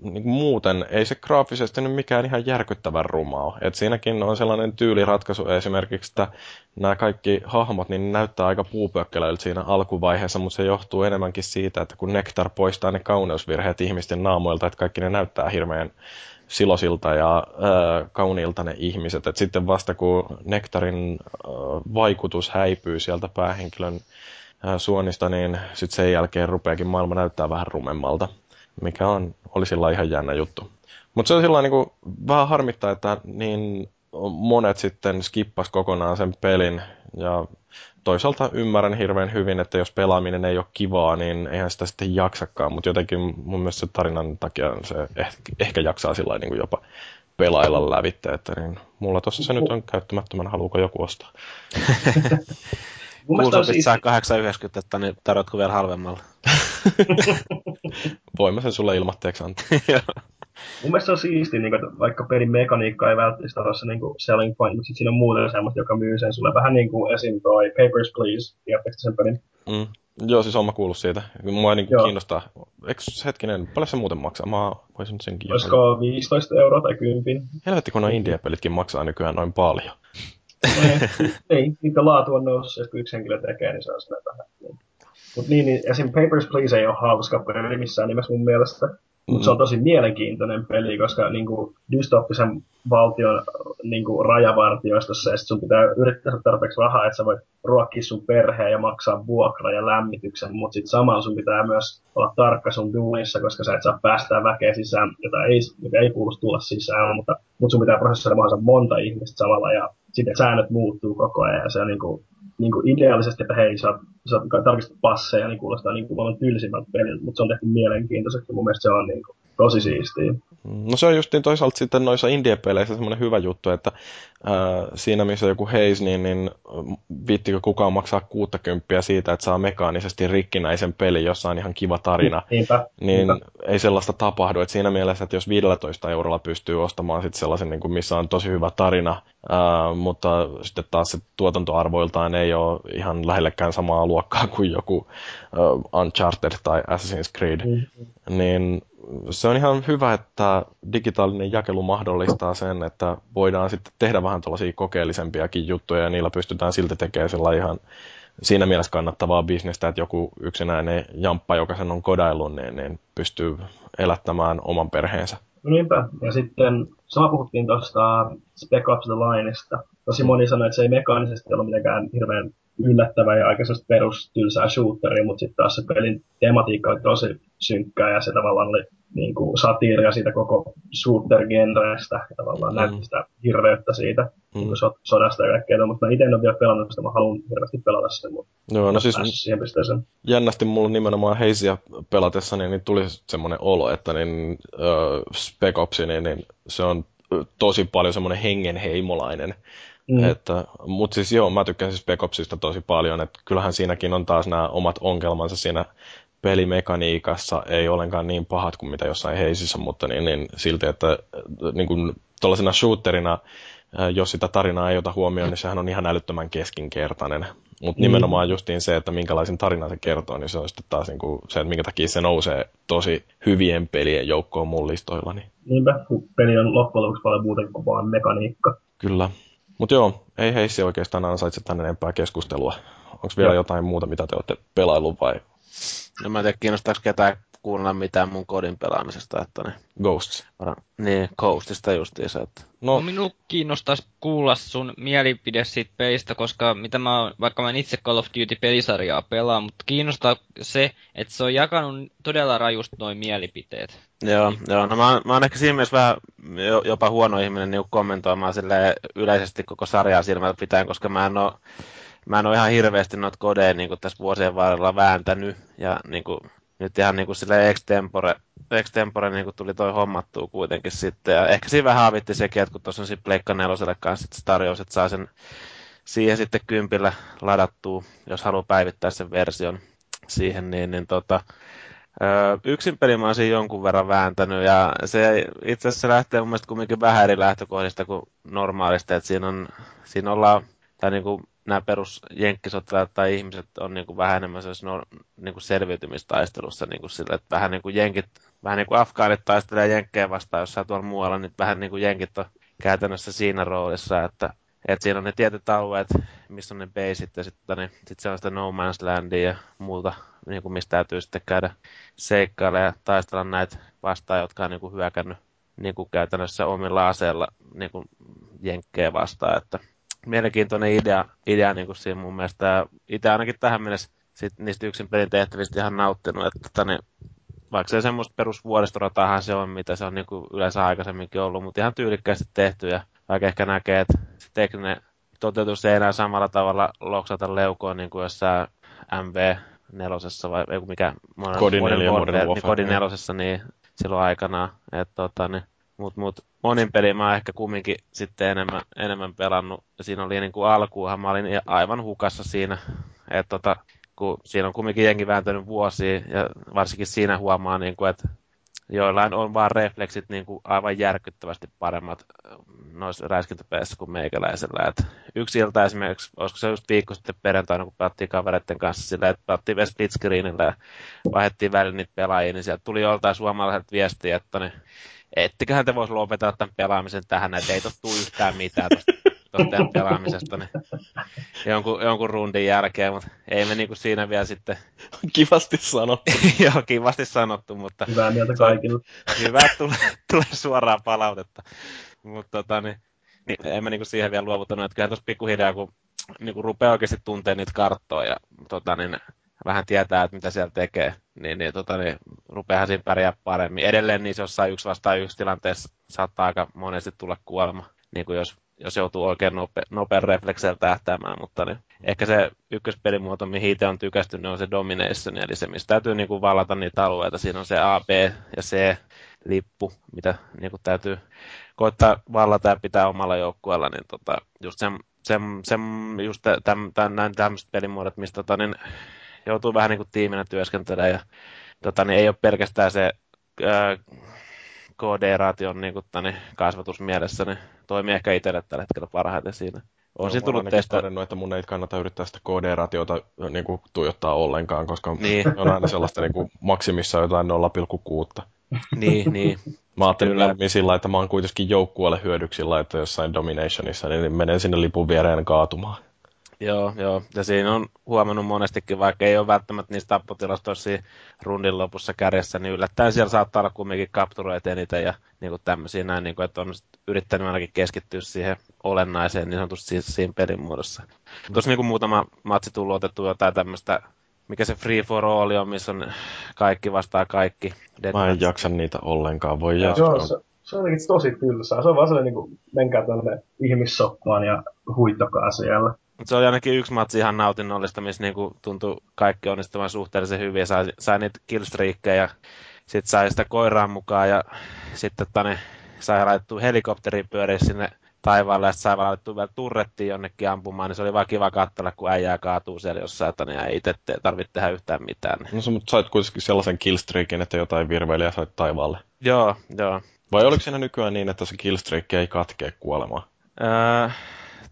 niin kuin muuten ei se graafisesti nyt mikään ihan järkyttävän ruma ole. Et siinäkin on sellainen tyyliratkaisu esimerkiksi, että nämä kaikki hahmot niin näyttää aika puupökkelöiltä siinä alkuvaiheessa, mutta se johtuu enemmänkin siitä, että kun Nektar poistaa ne kauneusvirheet ihmisten naamoilta, että kaikki ne näyttää hirveän silosilta ja äh, kauniilta ne ihmiset. Et sitten vasta kun Nektarin vaikutus häipyy sieltä päähenkilön äh, suonista, niin sitten sen jälkeen rupeakin maailma näyttää vähän rumemmalta mikä on, oli sillä ihan jännä juttu. Mutta se on sillä niin vähän harmittaa, että niin monet sitten skippas kokonaan sen pelin ja toisaalta ymmärrän hirveän hyvin, että jos pelaaminen ei ole kivaa, niin eihän sitä sitten jaksakaan, mutta jotenkin mun mielestä se tarinan takia se ehkä, ehkä jaksaa sillä niin kuin jopa pelailla lävitte, että niin mulla tossa se nyt on käyttämättömän, haluuko joku ostaa. Mun mielestä siis... saa 890, niin tarjotko vielä halvemmalla? Voin mä sen sulle ilmatteeksi antaa. Mun mielestä se on siistiä, niin että vaikka pelin mekaniikka ei välttämättä ole se niin kuin selling point, mutta sitten siinä on muuta semmoista, joka myy sen sulle. Vähän niin kuin esim. toi Papers, Please, tiedättekö sen pelin? Mm. Joo, siis on mä kuullut siitä. Mua niin kiinnostaa. Eikö hetkinen, paljon se muuten maksaa? Mä voisin senkin Olisiko jotain. 15 euroa tai 10? Helvetti, kun nuo indie-pelitkin maksaa nykyään noin paljon. ei, niitä laatu on noussut, jos yksi henkilö tekee, niin se on sitä vähän. Mutta niin, niin esim. Papers, Please ei ole hauska peli missään nimessä mun mielestä. Mutta se on tosi mielenkiintoinen peli, koska niin kuin, dystopisen valtion niin kuin, rajavartioistossa, ja sun pitää yrittää saada tarpeeksi rahaa, että sä voit ruokkia sun perheen ja maksaa vuokra ja lämmityksen, mutta sitten samalla sun pitää myös olla tarkka sun duunissa, koska sä et saa päästää väkeä sisään, jota ei, jota ei kuulu tulla sisään, mutta, mutta sun pitää prosessoida mahdollisimman monta ihmistä samalla, ja sitten säännöt muuttuu koko ajan, ja se on niin kuin, niin kuin ideaalisesti, että hei, sä, sä tarkistat passeja, niin kuulostaa niin kuin maailman tylsimmältä peliltä, mutta se on tehty mielenkiintoiseksi, mun mielestä se on niin kuin, tosi siistiä. No se on just niin toisaalta sitten noissa indie-peleissä semmoinen hyvä juttu, että ää, siinä missä joku Heis, niin, niin viittikö kukaan maksaa 60 siitä, että saa mekaanisesti rikkinäisen pelin, jossa on ihan kiva tarina. Niinpä, niin niinpä. ei sellaista tapahdu. että siinä mielessä, että jos 15 eurolla pystyy ostamaan sitten sellaisen, niin kuin missä on tosi hyvä tarina, ää, mutta sitten taas se tuotantoarvoiltaan ei ole ihan lähellekään samaa luokkaa kuin joku ää, Uncharted tai Assassin's Creed, mm-hmm. niin se on ihan hyvä, että digitaalinen jakelu mahdollistaa sen, että voidaan sitten tehdä vähän tuollaisia kokeellisempiakin juttuja ja niillä pystytään silti tekemään sillä ihan siinä mielessä kannattavaa bisnestä, että joku yksinäinen jamppa, joka sen on kodaillut, niin, niin pystyy elättämään oman perheensä. No niinpä. Ja sitten sama puhuttiin tuosta Spec Ops The Lineista. Tosi moni sanoi, että se ei mekaanisesti ole mitenkään hirveän yllättävä ja aika perustylsää shooteria, mutta sitten taas se pelin tematiikka oli tosi synkkää ja se tavallaan oli niin kuin satiiria siitä koko shooter-genrestä ja tavallaan mm. näytti sitä hirveyttä siitä mm. niin sodasta ja kaikkea. Mutta mä itse en ole vielä pelannut sitä, mä haluan hirveästi pelata sen, mutta Joo, no siis siihen pisteeseen. jännästi mulla nimenomaan Heisiä pelatessa, niin, niin tuli semmoinen olo, että niin, uh, Spec Ops, niin, niin se on tosi paljon semmoinen hengenheimolainen Mm. Että, mutta siis joo, mä tykkään siis Spec Opsista tosi paljon, että kyllähän siinäkin on taas nämä omat ongelmansa siinä pelimekaniikassa, ei ollenkaan niin pahat kuin mitä jossain heisissä, mutta niin, niin silti, että niin kuin tuollaisena shooterina, jos sitä tarinaa ei ota huomioon, niin sehän on ihan älyttömän keskinkertainen. Mutta mm. nimenomaan justiin se, että minkälaisen tarinan se kertoo, niin se on sitten taas niin kuin se, että minkä takia se nousee tosi hyvien pelien joukkoon mun listoillani. Niinpä, kun peli on loppujen lopuksi paljon muuten kuin vaan mekaniikka. Kyllä. Mutta joo, ei heissi oikeastaan ansaitse tänne enempää keskustelua. Onko vielä joo. jotain muuta, mitä te olette pelaillut vai? No mä en tiedä, kiinnostaako ketään kuunnella mitään mun kodin pelaamisesta. Että ne... Ghosts. Niin, Ghostista justiinsa. Että... No, no minun kiinnostaisi kuulla sun mielipide siitä pelistä, koska mitä mä, vaikka mä en itse Call of Duty-pelisarjaa pelaa, mutta kiinnostaa se, että se on jakanut todella rajusti noin mielipiteet. Joo, niin. joo no mä, mä oon ehkä siinä mielessä vähän jopa huono ihminen niin kommentoimaan yleisesti koko sarjaa silmällä pitäen, koska mä en ole mä en ole ihan hirveästi noita kodeja niin kuin tässä vuosien varrella vääntänyt. Ja niin kuin, nyt ihan niin kuin sille extempore, extempore niin kuin tuli toi hommattua kuitenkin sitten. Ja ehkä siinä vähän havitti sekin, että kun tuossa on sitten Pleikka neloselle kanssa se tarjous, että saa sen siihen sitten kympillä ladattua, jos haluaa päivittää sen version siihen, niin, niin tota, Öö, yksin peli mä olisin jonkun verran vääntänyt ja se itse asiassa lähtee mun mielestä kumminkin vähän eri lähtökohdista kuin normaalisti, että siinä, on, siinä ollaan, tai niin kuin nämä perus jenkkisotilaat tai ihmiset on niin kuin vähän enemmän no, niin kuin selviytymistaistelussa niin kuin sillä, että vähän niin kuin jenkit, vähän niin kuin afgaanit taistelee jenkkejä vastaan jossain tuolla muualla, niin vähän niin kuin jenkit on käytännössä siinä roolissa, että, että siinä on ne tietyt alueet, missä on ne baseit ja sitten niin, sit se on sitä No Man's Landia ja muuta, niin kuin mistä täytyy sitten käydä seikkailla ja taistella näitä vastaan, jotka on niin kuin hyökännyt niin kuin käytännössä omilla aseilla niin kuin jenkkejä vastaan, että mielenkiintoinen idea, idea niin kuin siinä mun mielestä. Itse ainakin tähän mennessä sit niistä yksin pelin tehtävistä ihan nauttinut, että tota, niin, vaikka se semmoista perusvuoristoratahan se on, mitä se on niin kuin yleensä aikaisemminkin ollut, mutta ihan tyylikkäästi tehty ja vaikka ehkä näkee, että se tekninen toteutus ei enää samalla tavalla loksata leukoon niin kuin jossain MV nelosessa vai joku mikä Kodin 4 Modern Warfare, niin Kodin nelosessa niin silloin aikana. Että tota, niin, Mut, mut monin peli mä oon ehkä kumminkin sitten enemmän, enemmän pelannut. Siinä oli niin kuin alkuunhan mä olin aivan hukassa siinä. Että tota, kun siinä on kumminkin jengi vääntänyt vuosia ja varsinkin siinä huomaa, niin kuin, että joillain on vaan refleksit niin kuin aivan järkyttävästi paremmat äh, noissa räiskintäpeissä kuin meikäläisellä. Et yksi ilta esimerkiksi, olisiko se just viikko sitten perjantaina, kun pelattiin kavereiden kanssa sillä, että pelattiin split screenillä ja vaihdettiin välillä niitä pelaajia, niin sieltä tuli joltain suomalaiselta viestiä, että ne, ettiköhän te voisi lopetella tämän pelaamisen tähän, että ei tosta yhtään mitään tosta tuosta pelaamisesta niin jonkun, jonkun rundin jälkeen, mutta ei me niinku siinä vielä sitten... Kivasti sanottu. Joo, kivasti sanottu, mutta... Hyvää mieltä kaikille. Hyvä, tulee, tulee suoraan palautetta. Mutta tota, niin, niin, en mä niinku siihen vielä luovuttanut, että kyllä tuossa pikkuhiljaa, kun niinku rupeaa oikeasti tuntemaan niitä karttoja ja tota, niin, vähän tietää, että mitä siellä tekee, niin, niin, tota, niin rupeahan siinä pärjää paremmin. Edelleen niissä jossain yksi vastaan yksi tilanteessa saattaa aika monesti tulla kuolema, niin kuin jos jos joutuu oikein nope, nopean reflekseillä tähtäämään, mutta niin, ehkä se ykköspelimuoto, mihin itse on tykästynyt, on se domination, eli se, missä täytyy niin kuin vallata niitä alueita. Siinä on se A, B ja C-lippu, mitä niin kuin täytyy koittaa vallata ja pitää omalla joukkueella, niin tota, just sen, sen, sen just täm, täm, näin tämmöiset pelimuodot, mistä tota, niin, joutuu vähän niin kuin tiiminä työskentelemään ja tota, niin ei ole pelkästään se ää, koderaation niin kuin, tani, kasvatusmielessä, niin toimii ehkä itselle tällä hetkellä parhaiten siinä. On siinä tullut teistä... todennut, että mun ei kannata yrittää sitä koderaatiota niin kuin, tuijottaa ollenkaan, koska niin. on aina sellaista niin kuin, maksimissa jotain 0,6. niin, niin. Mä ajattelin mieluummin sillä että mä oon kuitenkin joukkueelle hyödyksillä, että jossain Dominationissa, niin menen sinne lipun viereen kaatumaan. Joo, joo. Ja siinä on huomannut monestikin, vaikka ei ole välttämättä niistä tappotilastoissa rundin lopussa kärjessä, niin yllättäen siellä saattaa olla kumminkin kapturoita eniten ja niin kuin tämmöisiä näin, niin kuin, että on yrittänyt ainakin keskittyä siihen olennaiseen niin sanotusti siinä, siinä pelin muodossa. Mm. Tuossa niin kuin muutama matsi tullut otettu jotain tämmöistä mikä se Free for All on, missä on kaikki vastaa kaikki. Dead Mä en jaksa niitä ollenkaan, voi Joo, se, se on jotenkin tosi tylsää. Se on vaan sellainen, niin kuin, menkää tuonne ihmissoppaan ja huittakaa siellä. Mutta se oli ainakin yksi matsi ihan nautinnollista, missä niinku tuntui kaikki onnistuvan suhteellisen hyvin ja sai, sai niitä killstreakkejä. Sitten sai sitä koiraa mukaan ja sitten tane, sai laitettua helikopteri pyöriä sinne taivaalle ja sai laitettua vielä turrettiin jonnekin ampumaan, niin se oli vaan kiva katsella, kun äijää kaatuu siellä jossain, että ja ei itse tarvitse tehdä yhtään mitään. No sä sait kuitenkin sellaisen killstreakin, että jotain virveilijä sait taivaalle. Joo, joo. Vai oliko siinä nykyään niin, että se killstreak ei katkee kuolemaan? Öö,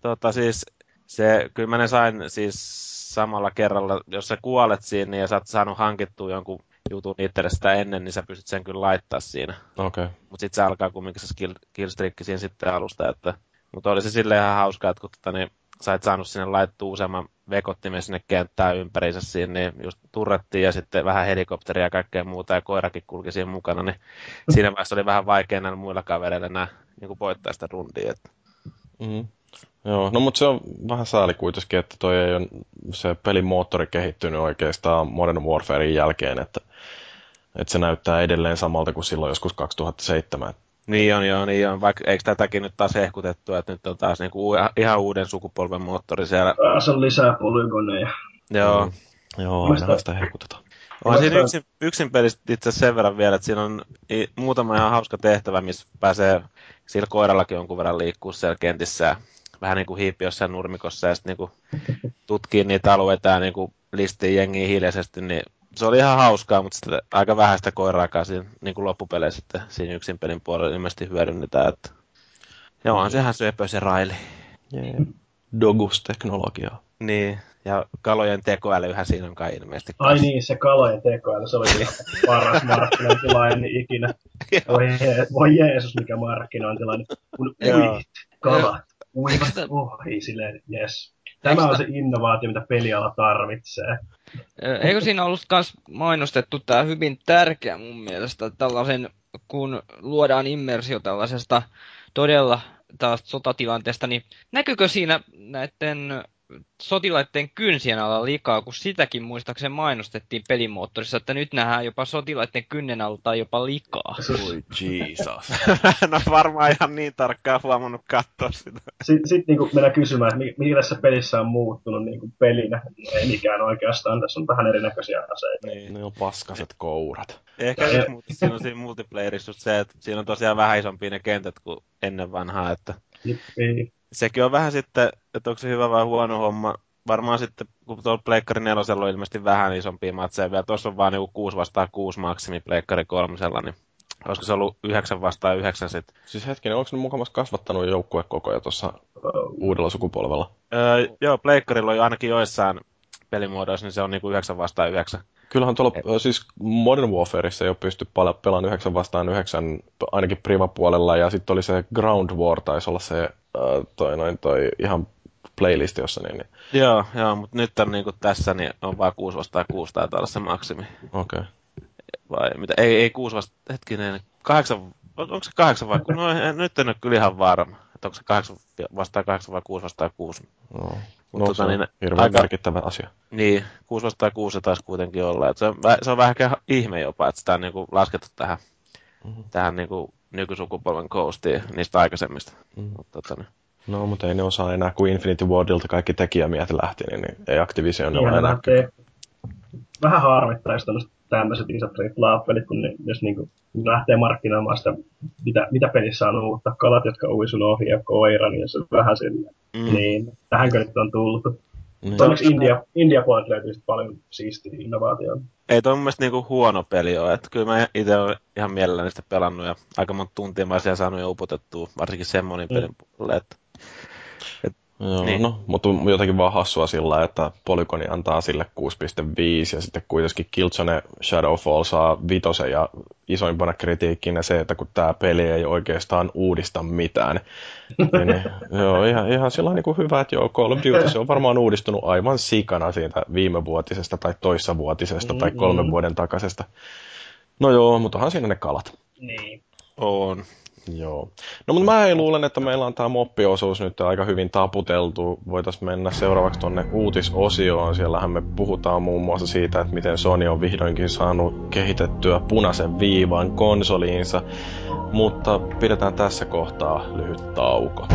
tota siis se, kyllä mä ne sain siis samalla kerralla, jos sä kuolet siinä ja sä oot saanut hankittua jonkun jutun itselle sitä ennen, niin sä pystyt sen kyllä laittaa siinä. Okei. Okay. Mutta sitten se alkaa kumminkin se skill, killstreak siinä sitten alusta, että mutta oli se silleen ihan hauskaa, että kun tota, niin, sä et saanut sinne laittua useamman vekottimen sinne kenttään ympäriinsä siinä, niin just turrettiin ja sitten vähän helikopteria ja kaikkea muuta ja koirakin kulki siinä mukana, niin siinä vaiheessa oli vähän vaikea näillä muilla kavereilla enää niin voittaa sitä rundia. Että... Mm-hmm. Joo, no mutta se on vähän sääli kuitenkin, että toi ei ole se pelin moottori kehittynyt oikeastaan Modern Warfarein jälkeen, että, että se näyttää edelleen samalta kuin silloin joskus 2007. Niin on, joo, niin on. Vaikka eikö tätäkin nyt taas hehkutettu, että nyt on taas niinku ihan uuden sukupolven moottori siellä. Se on lisää polygoneja. Joo. Mm. Joo, aina sitä hehkutetaan. On siinä yksin, yksin pelistä itse sen verran vielä, että siinä on muutama ihan hauska tehtävä, missä pääsee sillä koirallakin jonkun verran liikkuu siellä kentissä vähän niin kuin hiipi jossain nurmikossa ja sitten niin tutkii niitä alueita ja niin listii jengiä hiljaisesti, niin se oli ihan hauskaa, mutta sitten aika vähän sitä koiraakaan siinä niin kuin loppupeleissä sitten siinä yksin pelin puolella ilmeisesti hyödynnetään. Että... Joo, on sehän söpö se raili. Yeah. Dogus-teknologiaa. Niin, ja kalojen tekoälyhän siinä on kai ilmeisesti. Ai kanssa. niin, se kalojen tekoäly, se oli paras markkinointilainen ikinä. Voi, je- voi Jeesus, mikä markkinointilainen. Kun uit, kalat, uivat ohi, silleen, yes. Tämä on se innovaatio, mitä peliala tarvitsee. Eikö siinä ollut myös mainostettu tämä hyvin tärkeä mun mielestä, tällaisen, kun luodaan immersio tällaisesta todella taas sotatilanteesta, niin näkyykö siinä näiden sotilaiden kynsien alla likaa, kun sitäkin muistaakseni mainostettiin pelimoottorissa, että nyt nähdään jopa sotilaiden kynnen alta jopa likaa. Oi Jesus. no varmaan ihan niin tarkkaan huomannut katsoa sitä. Sitten sit niinku mennään kysymään, että mikä tässä pelissä on muuttunut niinku pelinä. Ei mikään oikeastaan, tässä on vähän erinäköisiä aseita. Niin. Ne on paskaset kourat. Ehkä yksi muutos siinä on siinä multiplayerissa just se, että siinä on tosiaan vähän isompia ne kentät kuin ennen vanhaa, että Niin. Sekin on vähän sitten, että onko se hyvä vai huono homma. Varmaan sitten, kun tuolla Pleikkari 4 on ilmeisesti vähän isompia matseja vielä, tuossa on vaan niinku 6 vastaan 6 maksimi Pleikkari 3, niin olisiko se ollut 9 vastaan 9 sitten. Siis hetkinen, onko ne mukamassa kasvattanut joukkuekokoja tuossa uudella sukupolvella? Öö, joo, Pleikkarilla on jo ainakin joissain pelimuodoissa, niin se on niinku 9 vastaan 9. Kyllähän tuolla, Et... siis Modern Warfareissa jo pystyi pala- pelaamaan 9 vastaan 9, ainakin Prima-puolella, ja sitten oli se Ground War, taisi olla se uh, toi, noin, toi ihan playlist, jossa niin, niin. Joo, joo, mutta nyt on niinku tässä, niin on vaan 6 vastaan 6 taitaa olla se maksimi. Okei. Okay. Vai mitä, ei, ei 6 vastaan, hetkinen, 8, on, onko se 8 vai, no en, nyt en ole kyllä ihan varma, että onko se 8 vastaan 8 vai 6 vastaan 6. No. Mut No, tota se on niin, hirveän aika- merkittävä asia. Niin, 6 vastaan 6 se taisi kuitenkin olla. Et se, on, se on vähän ihme jopa, että sitä on niinku laskettu tähän, Mhm. tähän niinku nykysukupolven coastiin niistä aikaisemmista. Mhm. Mut Tota, niin. No, mutta ei ne osaa enää, kun Infinity Wardilta kaikki tekijämiehet lähti, niin, niin ei Activision ole enää. lähtee. Vähän harmittaisi tämmöiset tämmöiset isot AAA-pelit, kun ne, jos niinku lähtee markkinoimaan sitä, mitä, mitä pelissä on uutta, kalat, jotka ui sun ohi ja koira, niin se on vähän silleen. Mm. Niin, tähänkö nyt on tullut. Niin. Onneksi India, India puolelta löytyy paljon siistiä innovaatioita. Ei toi mun mielestä niinku huono peli ole. Että kyllä mä itse olen ihan mielelläni sitä pelannut ja aika monta tuntia mä siellä saanut jo upotettua, varsinkin semmonin Mm. pelin puolelle. Että, Joo, Niin. no, mutta on jotenkin vaan hassua sillä, että Polygoni antaa sille 6.5 ja sitten kuitenkin Killzone Shadowfall saa vitosen ja isoimpana kritiikkinä se, että kun tämä peli ei oikeastaan uudista mitään. niin, joo, ihan, ihan sillä niin kuin hyvä, että joo, Call of Duty se on varmaan uudistunut aivan sikana siitä viimevuotisesta tai toissavuotisesta tai kolmen vuoden takaisesta. No joo, mutta onhan siinä ne kalat. Niin. on. Joo. No mutta mä luulen, että meillä on tämä moppiosuus nyt aika hyvin taputeltu. Voitaisiin mennä seuraavaksi tuonne uutisosioon. Siellähän me puhutaan muun muassa siitä, että miten Sony on vihdoinkin saanut kehitettyä punaisen viivan konsoliinsa. Mutta pidetään tässä kohtaa lyhyt tauko.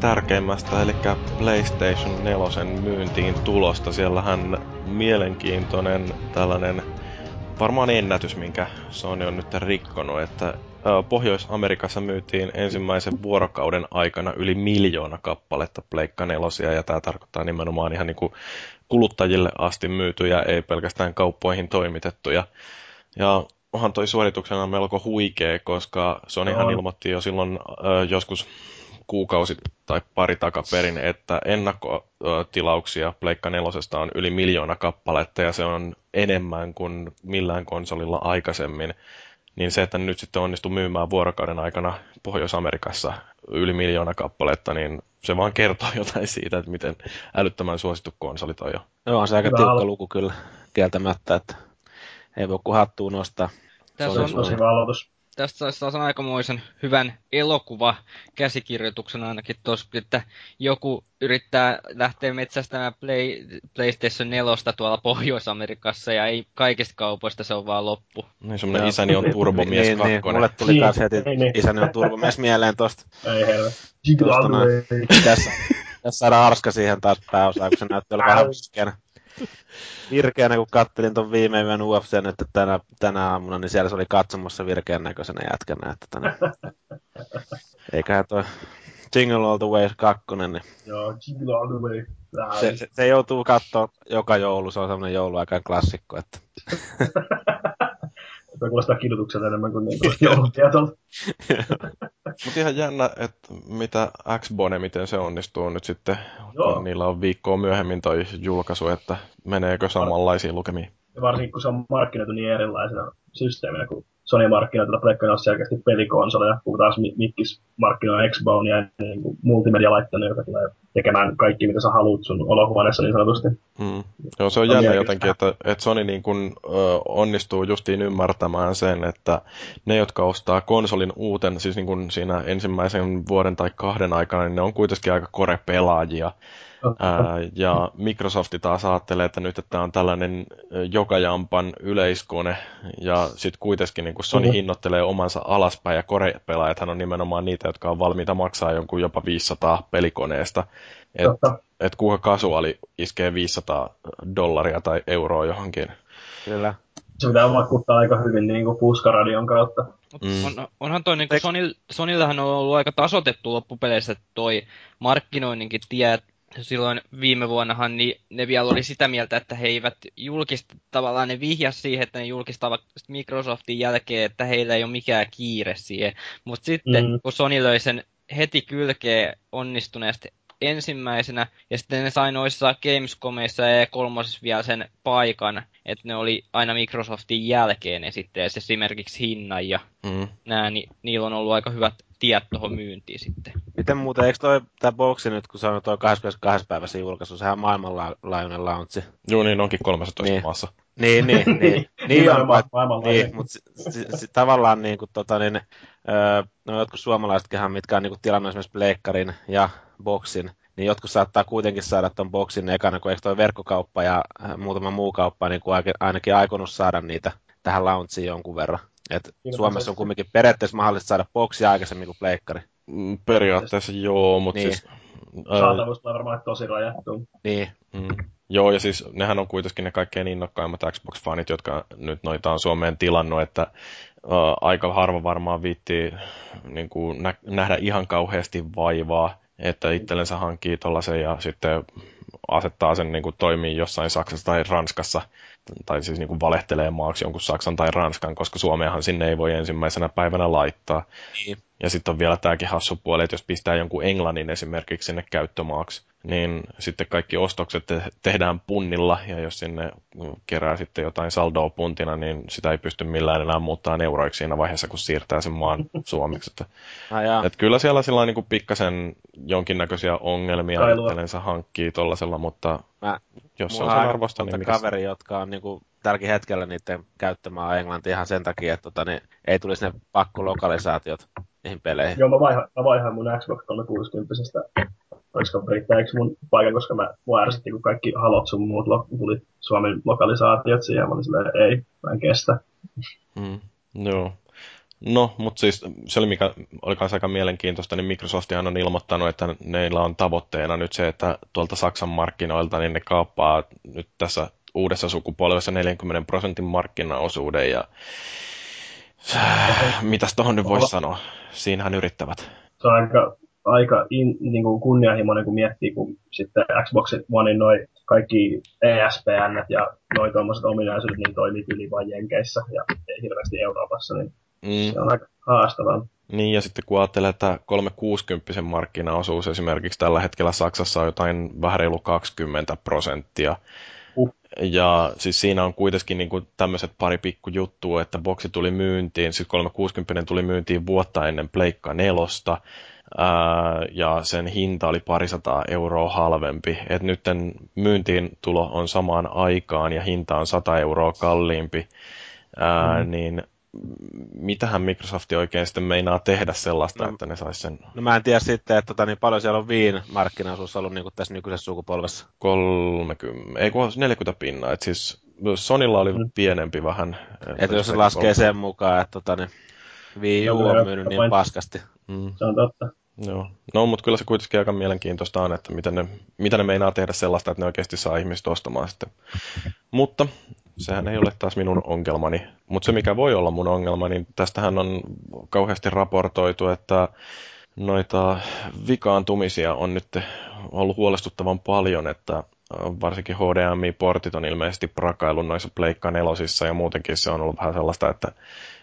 Tärkeimmästä, eli PlayStation 4 myyntiin tulosta. Siellähän mielenkiintoinen tällainen varmaan ennätys, minkä Sony on nyt rikkonut, että Pohjois-Amerikassa myytiin ensimmäisen vuorokauden aikana yli miljoona kappaletta Pleikka 4, ja tämä tarkoittaa nimenomaan ihan niin kuin kuluttajille asti myytyjä, ei pelkästään kauppoihin toimitettuja. Ja onhan toi suorituksena melko huikea, koska Sonyhan On. ilmoitti jo silloin ö, joskus kuukausi tai pari takaperin, että ennakkotilauksia Pleikka nelosesta on yli miljoona kappaletta ja se on enemmän kuin millään konsolilla aikaisemmin. Niin se, että nyt sitten onnistuu myymään vuorokauden aikana Pohjois-Amerikassa yli miljoona kappaletta, niin se vaan kertoo jotain siitä, että miten älyttömän suosittu konsoli toi on. Joo, on se aika Hyvä tiukka luku kyllä kieltämättä, että ei voi kuin hattuun nostaa. Tässä Se on, oli Tosi hyvä aloitus. Tästä saisi taas aikamoisen hyvän elokuva käsikirjoituksen ainakin tuossa, että joku yrittää lähteä metsästämään Play, PlayStation 4 tuolla Pohjois-Amerikassa ja ei kaikista kaupoista se on vaan loppu. Niin semmonen isäni on turbomies niin, niin, kakkonen. mulle tuli Niin, kans heti niin, niin. isäni on turvamies mieleen tosta. Ei noin. Tässä, tässä saadaan Arska siihen taas pääosaan, kun se näytti olevan vähän virkeänä. Kun kattelin ton viime yön UFCn, että tänä, tänä aamuna, niin siellä se oli katsomassa virkeän näköisenä jätkänä. Että tänä... Eiköhän toi Jingle All the Way 2, niin Joo, Jingle All the Way. Se, se, se, joutuu katsoa joka joulu, se on semmoinen jouluaikaan klassikko. Että... Tuo kuulostaa kidutukselta enemmän kuin niinku joulutietolta. Mutta ihan jännä, että mitä Xbone, miten se onnistuu nyt sitten, Joo. kun niillä on viikkoa myöhemmin toi julkaisu, että meneekö samanlaisiin lukemiin. Ja varsinkin kun se on markkinoitu niin erilaisena systeeminä, kun Sony markkinoi tällä Pleikkarilla selkeästi pelikonsoleja, kun taas Mi- Mikkis markkinoi Xbone ja niin kuin multimedia-laittana, joka tulee tekemään kaikki, mitä sä haluat sun olohuoneessa niin sanotusti. Mm. Joo, se on On jännä jotenkin, että, että Sony niin kun, ö, onnistuu justiin ymmärtämään sen, että ne, jotka ostaa konsolin uuten, siis niin kun siinä ensimmäisen vuoden tai kahden aikana, niin ne on kuitenkin aika kore-pelaajia. Ää, ja Microsoft taas ajattelee, että nyt että tämä on tällainen jokajampan yleiskone, ja sitten kuitenkin niin Sony Mhm. hinnoittelee omansa alaspäin, ja kore-pelaajathan on nimenomaan niitä, jotka on valmiita maksaa jonkun jopa 500 pelikoneesta. Et, Totta. et kuka kasuaali iskee 500 dollaria tai euroa johonkin. Kyllä. Se pitää vakuuttaa aika hyvin niin kuin puskaradion kautta. Mm. on, onhan toi niinku Eik- Sony, Sonyllähän on ollut aika tasotettu loppupeleissä toi markkinoinninkin tie. Silloin viime vuonnahan niin ne vielä oli sitä mieltä, että he eivät julkista, tavallaan ne vihjas siihen, että ne julkistavat Microsoftin jälkeen, että heillä ei ole mikään kiire siihen. Mutta sitten Mm. kun Sony löi sen heti kylkeen onnistuneesti ensimmäisenä, ja sitten ne sai noissa Gamescomissa ja E3 vielä sen paikan, että ne oli aina Microsoftin jälkeen esittelee esimerkiksi hinnan ja Mm. nää, niin niillä on ollut aika hyvät tiet tuohon myyntiin sitten. Miten muuten, eikö toi tää boksi nyt, kun se on toi 22. päivä se julkaisu, sehän on maailmanlaajuinen launchi. Joo, niin onkin 13 Niin. maassa. Niin, niin, niin. niin, on, mutta, maailmanlaajuinen. niin, mutta si, si, si, tavallaan niin kuin, tota, niin, öö, no jotkut suomalaisetkin, mitkä on niin kuin, tilannut esimerkiksi Pleikkarin ja Boxin, niin jotkut saattaa kuitenkin saada ton Boxin ekana, kun eikö toi verkkokauppa ja muutama muu kauppa niin kuin ainakin aikonut saada niitä tähän launchiin jonkun verran. Et Niin, Suomessa on kumminkin periaatteessa mahdollista saada Boxia aikaisemmin kuin Pleikkari. Mm, Periaatteessa joo, mutta Niin. siis... Saatavuus tulee varmaan tosi rajattu. Niin, Mm. Joo, ja siis nehän on kuitenkin ne kaikkein innokkaimmat Xbox-fanit, jotka nyt noita on Suomeen tilannut, että uh, aika harva varmaan viittii niin kuin nä- nähdä ihan kauheasti vaivaa, että itsellensä hankkii tollasen ja sitten asettaa sen niin kuin toimii jossain Saksassa tai Ranskassa, tai siis niin kuin valehtelee maaksi jonkun Saksan tai Ranskan, koska Suomeenhan sinne ei voi ensimmäisenä päivänä laittaa. niin. Ja sitten on vielä tämäkin hassu puoli, että jos pistää jonkun Englannin esimerkiksi sinne käyttömaaksi, niin sitten kaikki ostokset te- tehdään punnilla, ja jos sinne kerää sitten jotain saldoa puntina, niin sitä ei pysty millään enää muuttaa euroiksi siinä vaiheessa, kun siirtää sen maan suomeksi. Että, Ah, jaa. et kyllä siellä sillä niin pikkasen jonkinnäköisiä ongelmia itsellensä hankkii tollasella, mutta Mä, jos se on sen arvosta, niin mikä kaveri, jotka on niinku tälläkin hetkellä niiden käyttämään englantia ihan sen takia, että tota, niin ei tulisi ne pakkolokalisaatiot niihin peleihin. Joo, mä vaihan, mä vaihan mun Xbox 360 olisiko riittääkö mun paikan, koska mä, mua ärsytti, kun kaikki halot sun muut lo, tuli Suomen lokalisaatiot siihen, mä olin silleen, ei, mä en kestä. Mm, joo. No, mutta siis se oli mikä oli kanssa aika mielenkiintoista, niin Microsoftihan on ilmoittanut, että neillä on tavoitteena nyt se, että tuolta Saksan markkinoilta niin ne kaappaa nyt tässä uudessa sukupolvessa 40 prosentin markkinaosuuden ja mitäs tohon nyt voisi sanoa? Siinähän yrittävät. Se on aika, aika in, niin kuin kunnianhimoinen, kun miettii, kun sitten Xbox Onein noi kaikki ESPN ja noi tuommoiset ominaisuudet, niin toimii kyllä vain Jenkeissä ja ei hirveästi Euroopassa, niin Mm. se on aika haastavaa. Niin, ja sitten kun ajattelee, että 360 markkinaosuus esimerkiksi tällä hetkellä Saksassa on jotain vähän reilu 20 prosenttia. Uh. Ja siis siinä on kuitenkin niin kuin tämmöiset pari pikku juttua, että boksi tuli myyntiin, siis 360 tuli myyntiin vuotta ennen Pleikka nelosta, ja sen hinta oli parisataa euroa halvempi. Et nyt myyntiin tulo on samaan aikaan ja hinta on 100 euroa kalliimpi, ää, mm. niin mitähän Microsoft oikein sitten meinaa tehdä sellaista, No, että ne sais sen No mä en tiedä sitten, että tota, niin paljon siellä on viin markkinaosuus ollut niin kuin tässä nykyisessä sukupolvessa. 30, ei kun 40 pinnaa. Et siis Sonilla oli Mm. pienempi vähän. Että jos se laskee sen mukaan, että tota, niin Wii U on myynyt niin paskasti. Mm, Se on totta. Joo. No, mutta kyllä se kuitenkin aika mielenkiintoista on, että mitä ne, mitä ne meinaa tehdä sellaista, että ne oikeasti saa ihmiset ostamaan sitten. Mutta sehän ei ole taas minun ongelmani. Mutta se, mikä voi olla mun ongelma, niin tästähän on kauheasti raportoitu, että noita vikaantumisia on nyt ollut huolestuttavan paljon, että varsinkin HDMI-portit on ilmeisesti prakaillut noissa Pleikka nelosissa ja muutenkin se on ollut vähän sellaista, että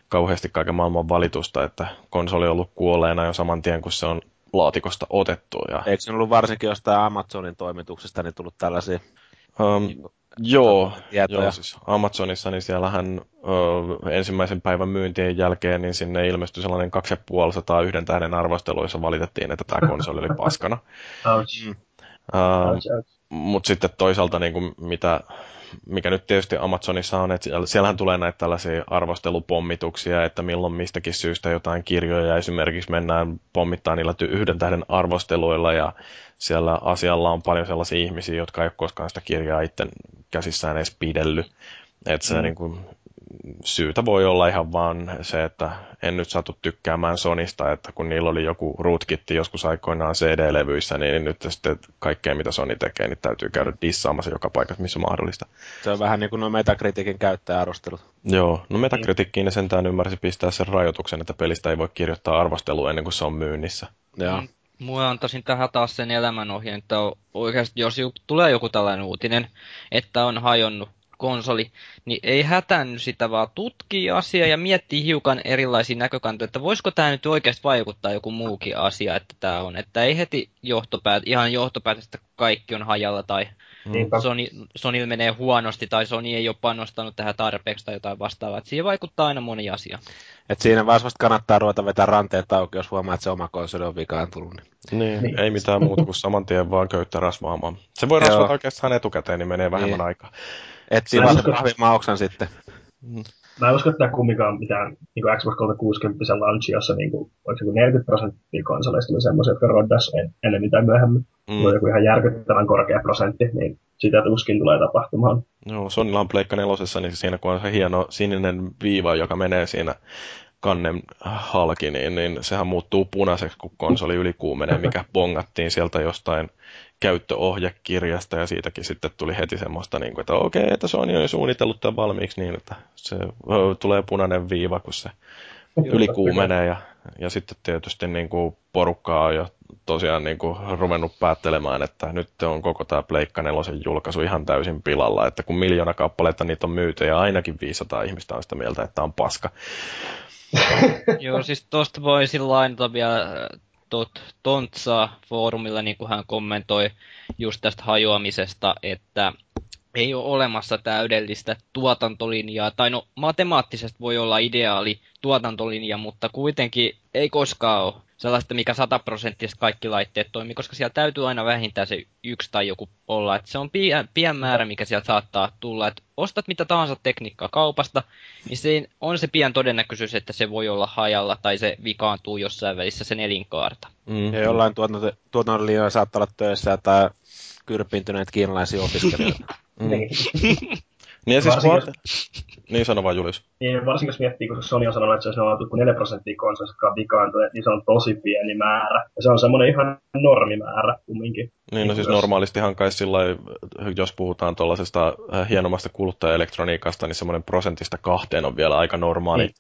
kauheasti kaiken maailman valitusta, että konsoli on ollut kuolleena jo saman tien, kun se on laatikosta otettu. Ja, Eikö se ollut varsinkin jostain Amazonin toimituksesta niin tullut tällaisia um, joo, tietoja? Joo, siis Amazonissa, niin siellähän ö, ensimmäisen päivän myyntien jälkeen, niin sinne ilmestyi sellainen 2500 yhden tähden arvostelu, jossa valitettiin, että tämä konsoli oli paskana. Mm. Mutta sitten toisaalta, niin kuin mitä, mikä nyt tietysti Amazonissa on, että siellä- siellähän tulee näitä tällaisia arvostelupommituksia, että milloin mistäkin syystä jotain kirjoja esimerkiksi mennään pommittaa niillä yhden tähden arvosteluilla ja siellä asialla on paljon sellaisia ihmisiä, jotka ei ole koskaan sitä kirjaa itse käsissään edes pidellyt. Että se Mm. niin kuin, syytä voi olla ihan vaan se, että en nyt satu tykkäämään Sonista, että kun niillä oli joku rootkitti joskus aikoinaan CD-levyissä, niin nyt sitten kaikkea mitä Sony tekee, niin täytyy käydä dissaamassa joka paikassa, missä mahdollista. Se on vähän niin kuin nuo Metacriticin käyttäjäarvostelut. Joo, no Metacritickiin ne sentään ymmärsi pistää sen rajoituksen, että pelistä ei voi kirjoittaa arvostelua ennen kuin se on myynnissä. Joo. Mm. Mulla antaisin tähän taas sen elämänohjeen, että oikeasti jos tulee joku tällainen uutinen, että on hajonnut konsoli, niin ei hätänny sitä, vaan tutkii asiaa ja miettii hiukan erilaisia näkökantoja, että voisiko tämä nyt oikeasti vaikuttaa joku muukin asia, että tämä on. Että ei heti johtopäät, ihan johtopäätöstä, että kaikki on hajalla tai Niinpä. Sony, Sonylla menee huonosti tai Sony ei ole panostanut tähän tarpeeksi tai jotain vastaavaa. Että siihen vaikuttaa aina moni asia. Et siinä vaiheessa vasta kannattaa ruveta vetää ranteet auki, jos huomaa, että se oma konsoli on vikaantunut. Niin. Niin, Niin. ei mitään muuta kuin saman tien vaan köyttä rasvaamaan. Se voi rasvata oikeastaan etukäteen, niin menee vähemmän Niin. aikaa. Etsii vaan uskon- sen vahvimman sitten. Mä en usko, että tämä kumminkaan mitään niin kuin Xbox 360 launchi, jossa niin kuin, oliko joku 40 prosenttia konsoleista oli semmoisia, jotka roddas en, ennen mitä myöhemmin. Mm. Mm. on joku ihan järkyttävän korkea prosentti, niin sitä tuskin tulee tapahtumaan. Joo, Sonylla on Pleikka nelosessa, niin siinä kun on se hieno sininen viiva, joka menee siinä kannen halki, niin, niin sehän muuttuu punaiseksi, kun konsoli ylikuumenee, mikä bongattiin sieltä jostain käyttöohjekirjasta, ja siitäkin sitten tuli heti semmoista, niin kuin, että okei, että Sony on jo suunnitellut tämän valmiiksi niin, että se tulee punainen viiva, kun se ylikuumenee, ja, ja sitten tietysti niin kuin porukkaa on jo tosiaan niin kuin ruvennut päättelemään, että nyt on koko tämä Pleikka nelosen julkaisu ihan täysin pilalla, että kun miljoona kappaleita niitä on myyty ja ainakin 500 ihmistä on sitä mieltä, että on paska. Joo, siis tosta voisin lainata vielä tot, Tontsaa foorumilla, niin kuin hän kommentoi just tästä hajoamisesta, että ei ole olemassa täydellistä tuotantolinjaa, tai no matemaattisesti voi olla ideaali tuotantolinja, mutta kuitenkin ei koskaan ole sellaista, mikä sataprosenttisesti kaikki laitteet toimii, koska siellä täytyy aina vähintään se yksi tai joku olla. Että se on pien, pien määrä, mikä sieltä saattaa tulla. Että ostat mitä tahansa tekniikkaa kaupasta, niin se on se pian todennäköisyys, että se voi olla hajalla tai se vikaantuu jossain välissä sen elinkaarta. Mm. Ja jollain tuotantolinjoilla saattaa olla töissä tai kyrpintyneet kiinalaisia opiskelijoita. Mm. Niin. Niin, ja siis Varsinkin kun... niin sano vaan Julius. niin varsinkin jos miettii, kun Sony on sanonut, että se on 4 prosenttia konsolista, vikaantuneet, niin se on tosi pieni määrä. Ja se on semmoinen ihan normimäärä kumminkin. Niin, no siis Jos- normaalistihan kai sillä jos puhutaan tuollaisesta äh, hienommasta kuluttajaelektroniikasta, niin semmoinen prosentista kahteen on vielä aika normaali Niin,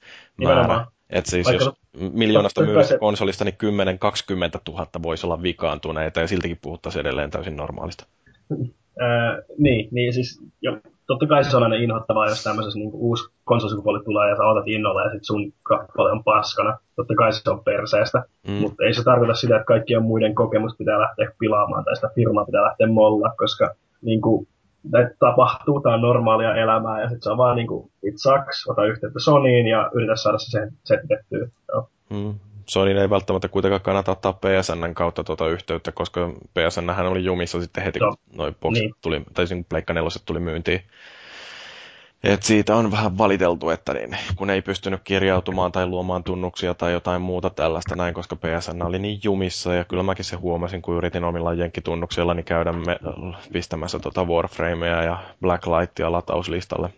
määrä. nimenomaan. Että siis Vaikka- jos miljoonasta myydystä konsolista, niin 10-20 000 voisi olla vikaantuneita ja siltikin puhuttaisiin edelleen täysin normaalista. Ää, niin, niin siis jo, totta kai se on aina inhottavaa, jos tämmöisessä niin uusi konsolisukupolvi tulee ja sä otat innolla ja sit sun kappale on paskana. Totta kai se on perseestä, Mm. mutta ei se tarkoita sitä, että kaikkien muiden kokemus pitää lähteä pilaamaan tai sitä firmaa pitää lähteä molla, koska niin kuin, näitä tapahtuu, tämä on normaalia elämää ja sitten se on vaan niin kuin, it sucks, ota yhteyttä Sonyin ja yritä saada se sen setettyä. Joo. Mm. Sony ei välttämättä kuitenkaan kannata ottaa PSNn kautta tuota yhteyttä, koska PSN oli jumissa sitten heti, Joo. kun noin boxit Niin. tuli, tai siinä Pleikka 4 tuli myyntiin. Et siitä on vähän valiteltu, että niin, kun ei pystynyt kirjautumaan tai luomaan tunnuksia tai jotain muuta tällaista näin, koska PSN oli niin jumissa. Ja kyllä mäkin se huomasin, kun yritin omilla jenkkitunnuksillani käydä me, pistämässä tota Warframea ja Blacklightia latauslistalle.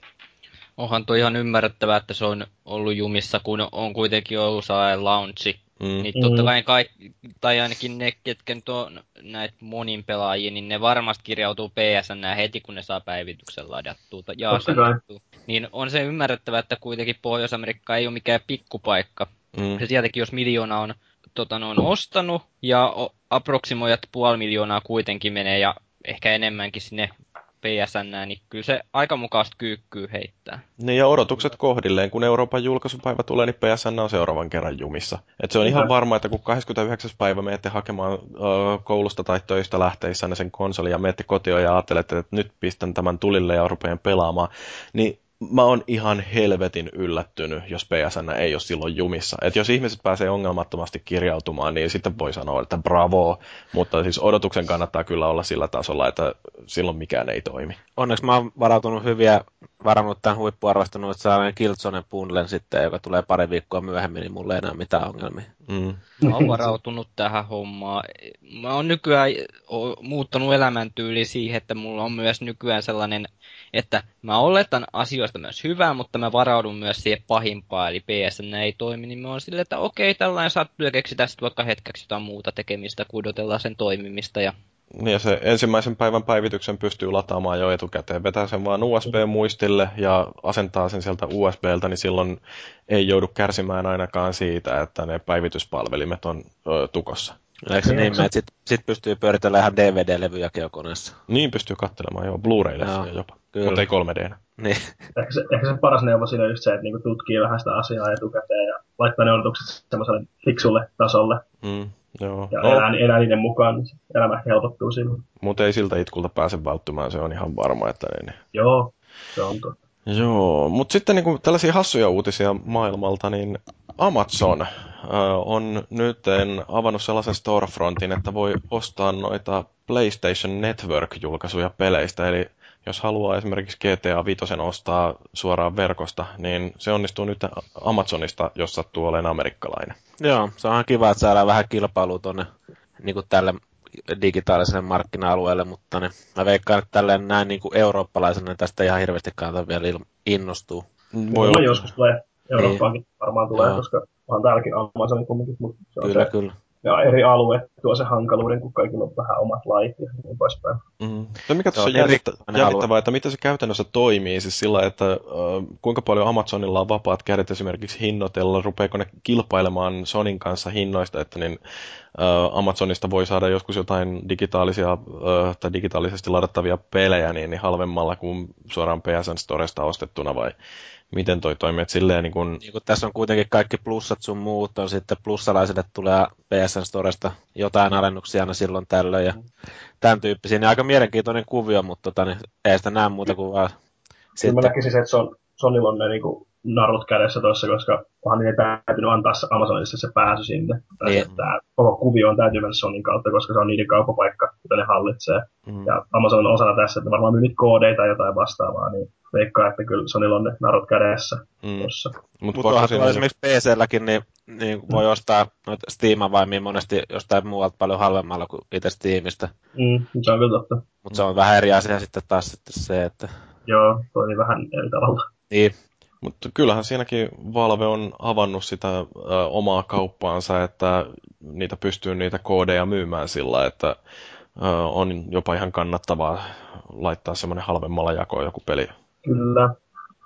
Onhan tuo ihan ymmärrettävää, että se on ollut jumissa, kun on kuitenkin ollut saa launchi Mm. Niin totta mm. kai kaikki, tai ainakin ne, ketkä nyt on näitä monin pelaajia, niin ne varmasti kirjautuu PSN heti, kun ne saa päivityksen ladattua ja asennettua. Niin on se ymmärrettävä, että kuitenkin Pohjois-Amerikka ei ole mikään pikkupaikka. Mm. Se sieltäkin, jos miljoona on tota, on ostanut, ja aproksimoijat puoli miljoonaa kuitenkin menee, ja ehkä enemmänkin sinne PSN, niin kyllä se aika mukavasti kyykkyy heittää. Niin ja odotukset kohdilleen, kun Euroopan julkaisupäivä tulee, niin PSN on seuraavan kerran jumissa. Et se on ihan varma, että kun 29. päivä menette hakemaan ö, koulusta tai töistä lähteissänne sen konsoli ja menette kotiin ja ajattelette, että nyt pistän tämän tulille ja rupean pelaamaan, niin mä oon ihan helvetin yllättynyt, jos PSN ei ole silloin jumissa. Et jos ihmiset pääsee ongelmattomasti kirjautumaan, niin sitten voi sanoa, että bravo, mutta siis odotuksen kannattaa kyllä olla sillä tasolla, että silloin mikään ei toimi. Onneksi mä oon varautunut hyviä, varannut tämän huippuarvostunut, että saa Killzonen bundlen sitten, joka tulee pari viikkoa myöhemmin, niin mulla ei enää mitään ongelmia. Mm. Mä oon varautunut tähän hommaan. Mä oon nykyään muuttanut elämäntyyli siihen, että mulla on myös nykyään sellainen että mä oletan asioista myös hyvää, mutta mä varaudun myös siihen pahimpaan, eli PSN ei toimi, niin mä oon silleen, että okei, tällainen sattuu ja keksitään sitten vaikka hetkeksi jotain muuta tekemistä, kudotellaan sen toimimista ja niin ja se ensimmäisen päivän päivityksen pystyy lataamaan jo etukäteen. Vetää sen vaan USB-muistille ja asentaa sen sieltä USBltä, niin silloin ei joudu kärsimään ainakaan siitä, että ne päivityspalvelimet on ö, tukossa. Eikö se niin, että sit, sit pystyy pyöritellä ihan DVD-levyjä koneessa? Niin pystyy katselemaan, joo, Blu-ray-leffoja jopa, Kyllä. mutta ei 3D. Niin. Ehkä, se, ehkä se paras neuvo siinä on just se, että niinku tutkii vähän sitä asiaa etukäteen ja laittaa ne odotukset semmoiselle fiksulle tasolle. Mm, joo. Ja no. elää, elää niiden mukaan, niin elämä helpottuu silloin. Mutta ei siltä itkulta pääse välttymään, se on ihan varma, että ne... Joo, se on totta. Joo, mutta sitten niinku tällaisia hassuja uutisia maailmalta, niin Amazon äh, on nyt avannut sellaisen storefrontin, että voi ostaa noita PlayStation Network-julkaisuja peleistä, eli jos haluaa esimerkiksi GTA 5 ostaa suoraan verkosta, niin se onnistuu nyt Amazonista, jos sattuu olemaan amerikkalainen. Joo, se on kiva, että saadaan vähän kilpailua tuonne niin tälle digitaaliselle markkina-alueelle, mutta ne, mä veikkaan, että tälleen näin niin kuin eurooppalaisena tästä ihan hirveästi kannata vielä innostuu. Voi olla. joskus tulee Eurooppaankin niin. varmaan tulee, Joo. koska on täälläkin Amazonin kumminkin, mutta se on kyllä, se, kyllä. Ja eri alue tuo se hankaluuden, kun kaikilla on vähän omat lait ja niin poispäin. Mm. Se mikä tuossa on jännittävää, että miten se käytännössä toimii, siis sillä, että äh, kuinka paljon Amazonilla on vapaat kädet esimerkiksi hinnoitella, rupeeko ne kilpailemaan Sonin kanssa hinnoista, että niin äh, Amazonista voi saada joskus jotain digitaalisia äh, tai digitaalisesti ladattavia pelejä niin, niin halvemmalla kuin suoraan PSN Storesta ostettuna vai miten toi toimii. Että silleen niin kun... Niin kun tässä on kuitenkin kaikki plussat sun muut, on sitten plussalaisille tulee PSN Storesta jotain alennuksia aina silloin tällöin ja tämän tyyppisiä. Niin aika mielenkiintoinen kuvio, mutta tota, niin ei sitä näe muuta kuin vaan... Sitten... Mä näkisin, että on, Sonilla on ne niin kuin, narut kädessä tuossa, koska onhan niin täytynyt antaa Amazonissa se pääsy sinne. Niin. Tämä koko kuvio on täytyy mennä Sonin kautta, koska se on niiden kauppapaikka, jota ne hallitsee. Mm. Ja Amazon on osana tässä, että varmaan myy nyt koodeita tai jotain vastaavaa, niin veikkaa, että kyllä Sonilla on ne narut kädessä mm. tuossa. Mutta Mut Mut esimerkiksi PC-lläkin, niin, niin voi mm. ostaa noita Steam-avaimia monesti jostain muualta paljon halvemmalla kuin itse Steamista. Mm, se on kyllä totta. Mutta se on vähän eri asia sitten taas sitten se, että... Joo, toimii vähän eri tavalla. Niin, mutta kyllähän siinäkin Valve on avannut sitä ö, omaa kauppaansa, että niitä pystyy niitä koodeja myymään sillä, että ö, on jopa ihan kannattavaa laittaa semmoinen halvemmalla jakoon joku peli. Kyllä.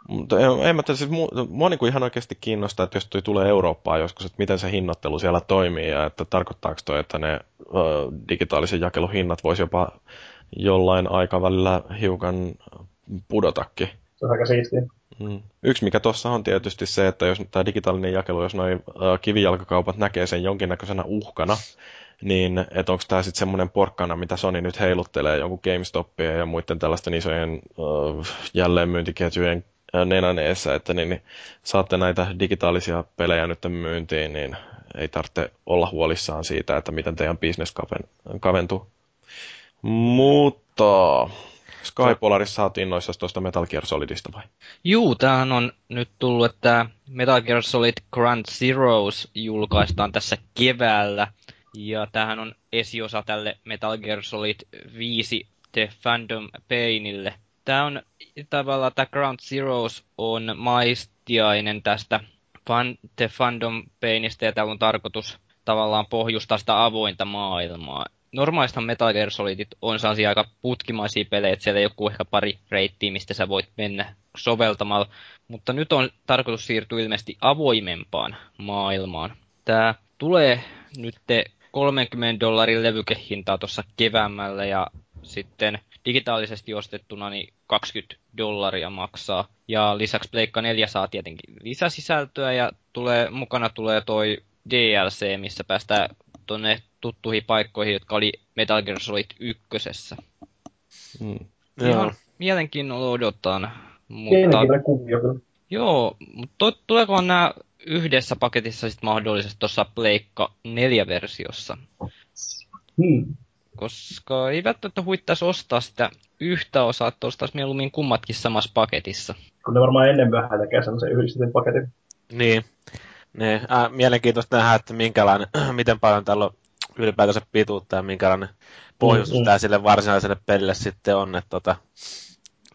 Mutta en, en mä tiedä, siis mua, mua niin kuin ihan oikeasti kiinnostaa, että jos toi tulee Eurooppaan joskus, että miten se hinnoittelu siellä toimii ja että tarkoittaako toi, että ne ö, digitaalisen jakelun hinnat voisi jopa jollain aikavälillä hiukan pudotakin. Se on aika siistiä. Mm. Yksi mikä tuossa on tietysti se, että jos tämä digitaalinen jakelu, jos noin kivijalkakaupat näkee sen jonkinnäköisenä uhkana, niin että onko tämä sitten semmoinen porkkana, mitä Sony nyt heiluttelee jonkun GameStopia ja muiden tällaisten isojen uh, jälleenmyyntiketjujen nenän eessä, että niin, niin saatte näitä digitaalisia pelejä nyt myyntiin, niin ei tarvitse olla huolissaan siitä, että miten teidän bisnes kaven, kaventuu. Mutta Skypolarissa saatiin noissa tuosta Metal Gear Solidista vai? Juu, tämähän on nyt tullut, että Metal Gear Solid Grand Zeroes julkaistaan tässä keväällä. Ja tämähän on esiosa tälle Metal Gear Solid 5 The Phantom Painille. Tämä on tavallaan, tämä Ground Zeroes on maistiainen tästä Fan, The Phantom Painista, ja täällä on tarkoitus tavallaan pohjustaa sitä avointa maailmaa. Normaalista Metal Gear Solidit on sellaisia aika putkimaisia pelejä, että siellä ei joku ehkä pari reittiä, mistä sä voit mennä soveltamalla. Mutta nyt on tarkoitus siirtyä ilmeisesti avoimempaan maailmaan. Tämä tulee nyt 30 dollarin levykehintaa tuossa keväämällä ja sitten digitaalisesti ostettuna niin 20 dollaria maksaa. Ja lisäksi Pleikka 4 saa tietenkin lisäsisältöä ja tulee, mukana tulee toi DLC, missä päästään tuonne tuttuihin paikkoihin, jotka oli Metal Gear Solid 1. Mm. Ihan mielenkiinnolla odotan. Mutta... Joo, mutta tuleeko nämä yhdessä paketissa sitten mahdollisesti tuossa Pleikka 4-versiossa? Hmm koska ei välttämättä huittaisi ostaa sitä yhtä osaa, että ostaisi mieluummin kummatkin samassa paketissa. Kun ne varmaan ennen vähän tekee semmoisen yhdistetyn paketin. Niin. Ne, äh, mielenkiintoista nähdä, että minkälainen, miten paljon tällä on ylipäätänsä pituutta ja minkälainen pohjustus mm, tämä sille varsinaiselle pelille sitten on. Että tota,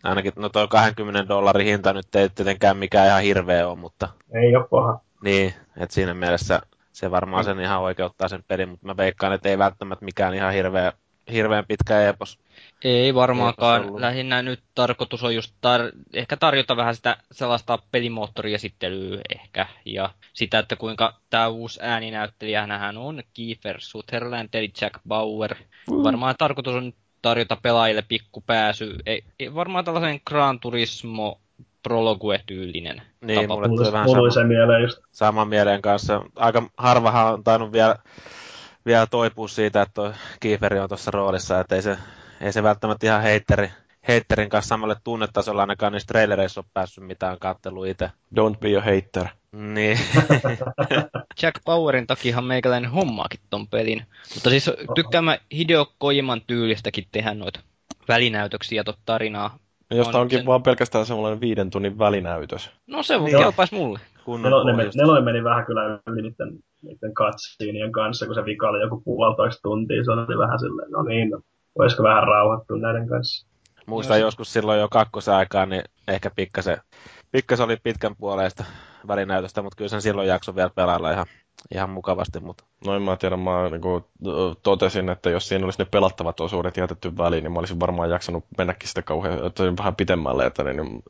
ainakin no tuo 20 dollarin hinta nyt ei tietenkään mikään ihan hirveä ole, mutta... Ei ole paha. Niin, että siinä mielessä se varmaan sen ihan oikeuttaa sen pelin, mutta mä veikkaan, että ei välttämättä mikään ihan hirveä, hirveän pitkä epos. Ei varmaankaan. Lähinnä nyt tarkoitus on just tar- ehkä tarjota vähän sitä sellaista pelimoottoriesittelyä ehkä. Ja sitä, että kuinka tämä uusi ääninäyttelijähän on Kiefer Sutherland eli Jack Bauer. Mm. Varmaan tarkoitus on tarjota pelaajille pikku pääsy. Ei, ei varmaan tällaisen Gran Turismo Prologue-tyylinen niin, tapa. Mulle tuli vähän sama, mieleen just. saman mieleen kanssa. Aika harvahan on tainnut vielä, vielä toipua siitä, että toi Kieferi on tuossa roolissa, että ei se, ei se välttämättä ihan heitteri, heitterin kanssa samalle tunnetasolla ainakaan niissä trailereissa ole päässyt mitään kattelu itse. Don't be a hater. Niin. Jack Powerin takiahan meikäläinen hommaakin ton pelin. Mutta siis tykkään mä Hideo Kojiman tyylistäkin tehdä noita välinäytöksiä tot tarinaa Josta on onkin sen... vaan pelkästään semmoinen viiden tunnin välinäytös. No se niin kelpaisi mulle. Nelo, ne, meni vähän kyllä yli niiden, niiden katsiinien kanssa, kun se vika oli joku puolitoista tuntia. Se oli vähän silleen, no niin, no, voisiko vähän rauhoittua näiden kanssa. Muistan joskus silloin jo kakkosaikaan, niin ehkä pikkasen, pikkasen oli pitkän puoleista välinäytöstä, mutta kyllä sen silloin jakso vielä pelailla ihan ihan mukavasti. Mutta... No en mä tiedä, mä niin totesin, että jos siinä olisi ne pelattavat osuudet jätetty väliin, niin mä olisin varmaan jaksanut mennäkin sitä kauhean, että vähän pitemmälle, että niin,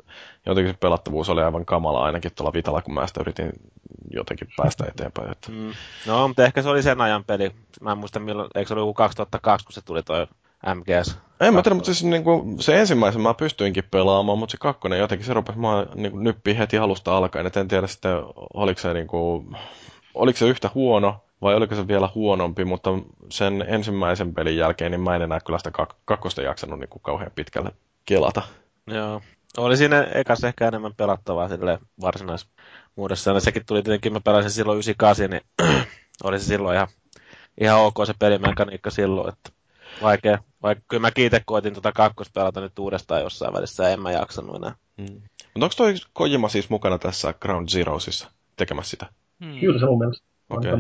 jotenkin se pelattavuus oli aivan kamala ainakin tuolla Vitalla, kun mä sitä yritin jotenkin päästä eteenpäin. Että... Mm. No, mutta ehkä se oli sen ajan peli. Mä en muista milloin, eikö se ollut 2002, kun se tuli toi MGS. En mä tiedä, mutta siis niin kuin, se ensimmäisen mä pystyinkin pelaamaan, mutta se kakkonen jotenkin se rupesi mä niin nyppiä heti alusta alkaen. Et en tiedä sitten, oliko se niin kuin, oliko se yhtä huono vai oliko se vielä huonompi, mutta sen ensimmäisen pelin jälkeen niin mä en enää kyllä sitä kak- kakkosta jaksanut niin kuin kauhean pitkälle kelata. Joo. Oli siinä ekas ehkä enemmän pelattavaa sille varsinaismuodossa. Ja sekin tuli tietenkin, mä pelasin silloin 98, niin oli se silloin ihan, ihan ok se pelimekaniikka silloin, että vaikea. Vaikka kyllä mä kiite koitin tuota kakkospelata nyt uudestaan jossain välissä, en mä jaksanut enää. Hmm. Mutta onko toi Kojima siis mukana tässä Ground Zeroesissa tekemässä sitä? Hmm. Kyllä se mun mielestä. Okay.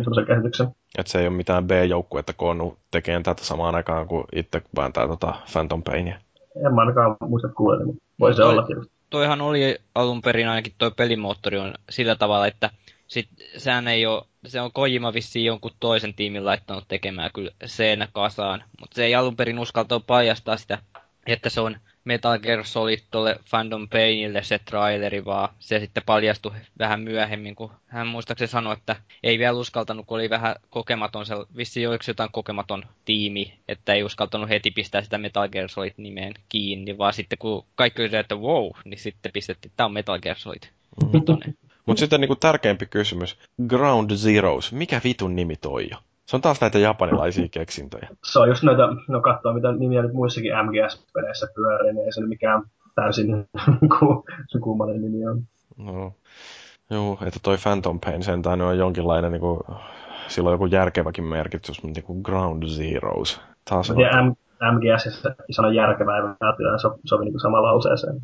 Että se ei ole mitään B-joukkuetta koonnut tekemään tätä samaan aikaan kuin itse vaan tämä tota Phantom Painia. En mä ainakaan muista kuulla, mutta voi se olla tietysti. Toihan oli alun perin ainakin toi pelimoottori on sillä tavalla, että sit, sehän ei ole, se on Kojima vissiin jonkun toisen tiimin laittanut tekemään kyllä sen kasaan, mutta se ei alun perin uskaltaa paljastaa sitä, että se on Metal Gear Solid tuolle Fandom Painille se traileri, vaan se sitten paljastui vähän myöhemmin, kun hän muistaakseni sanoi, että ei vielä uskaltanut, kun oli vähän kokematon, se vissi oliko jotain kokematon tiimi, että ei uskaltanut heti pistää sitä Metal Gear Solid nimeen kiinni, vaan sitten kun kaikki oli että wow, niin sitten pistettiin, että tämä on Metal Gear Solid. Mm-hmm. Mutta sitten niinku tärkeämpi kysymys. Ground Zeroes, mikä vitun nimi toi jo? Se on taas näitä japanilaisia keksintöjä. Se on just näitä, no katsoa mitä nimiä nyt muissakin MGS-peleissä pyörii, niin ei se mikään täysin se kummallinen nimi on. No. Joo, että toi Phantom Pain sentään on jonkinlainen, niin kuin, sillä on joku järkeväkin merkitys, mutta niin kuin Ground Zeroes. Taas on... M- MGS ja sana järkevää ja välttämättä so, sovi niin sama lauseeseen.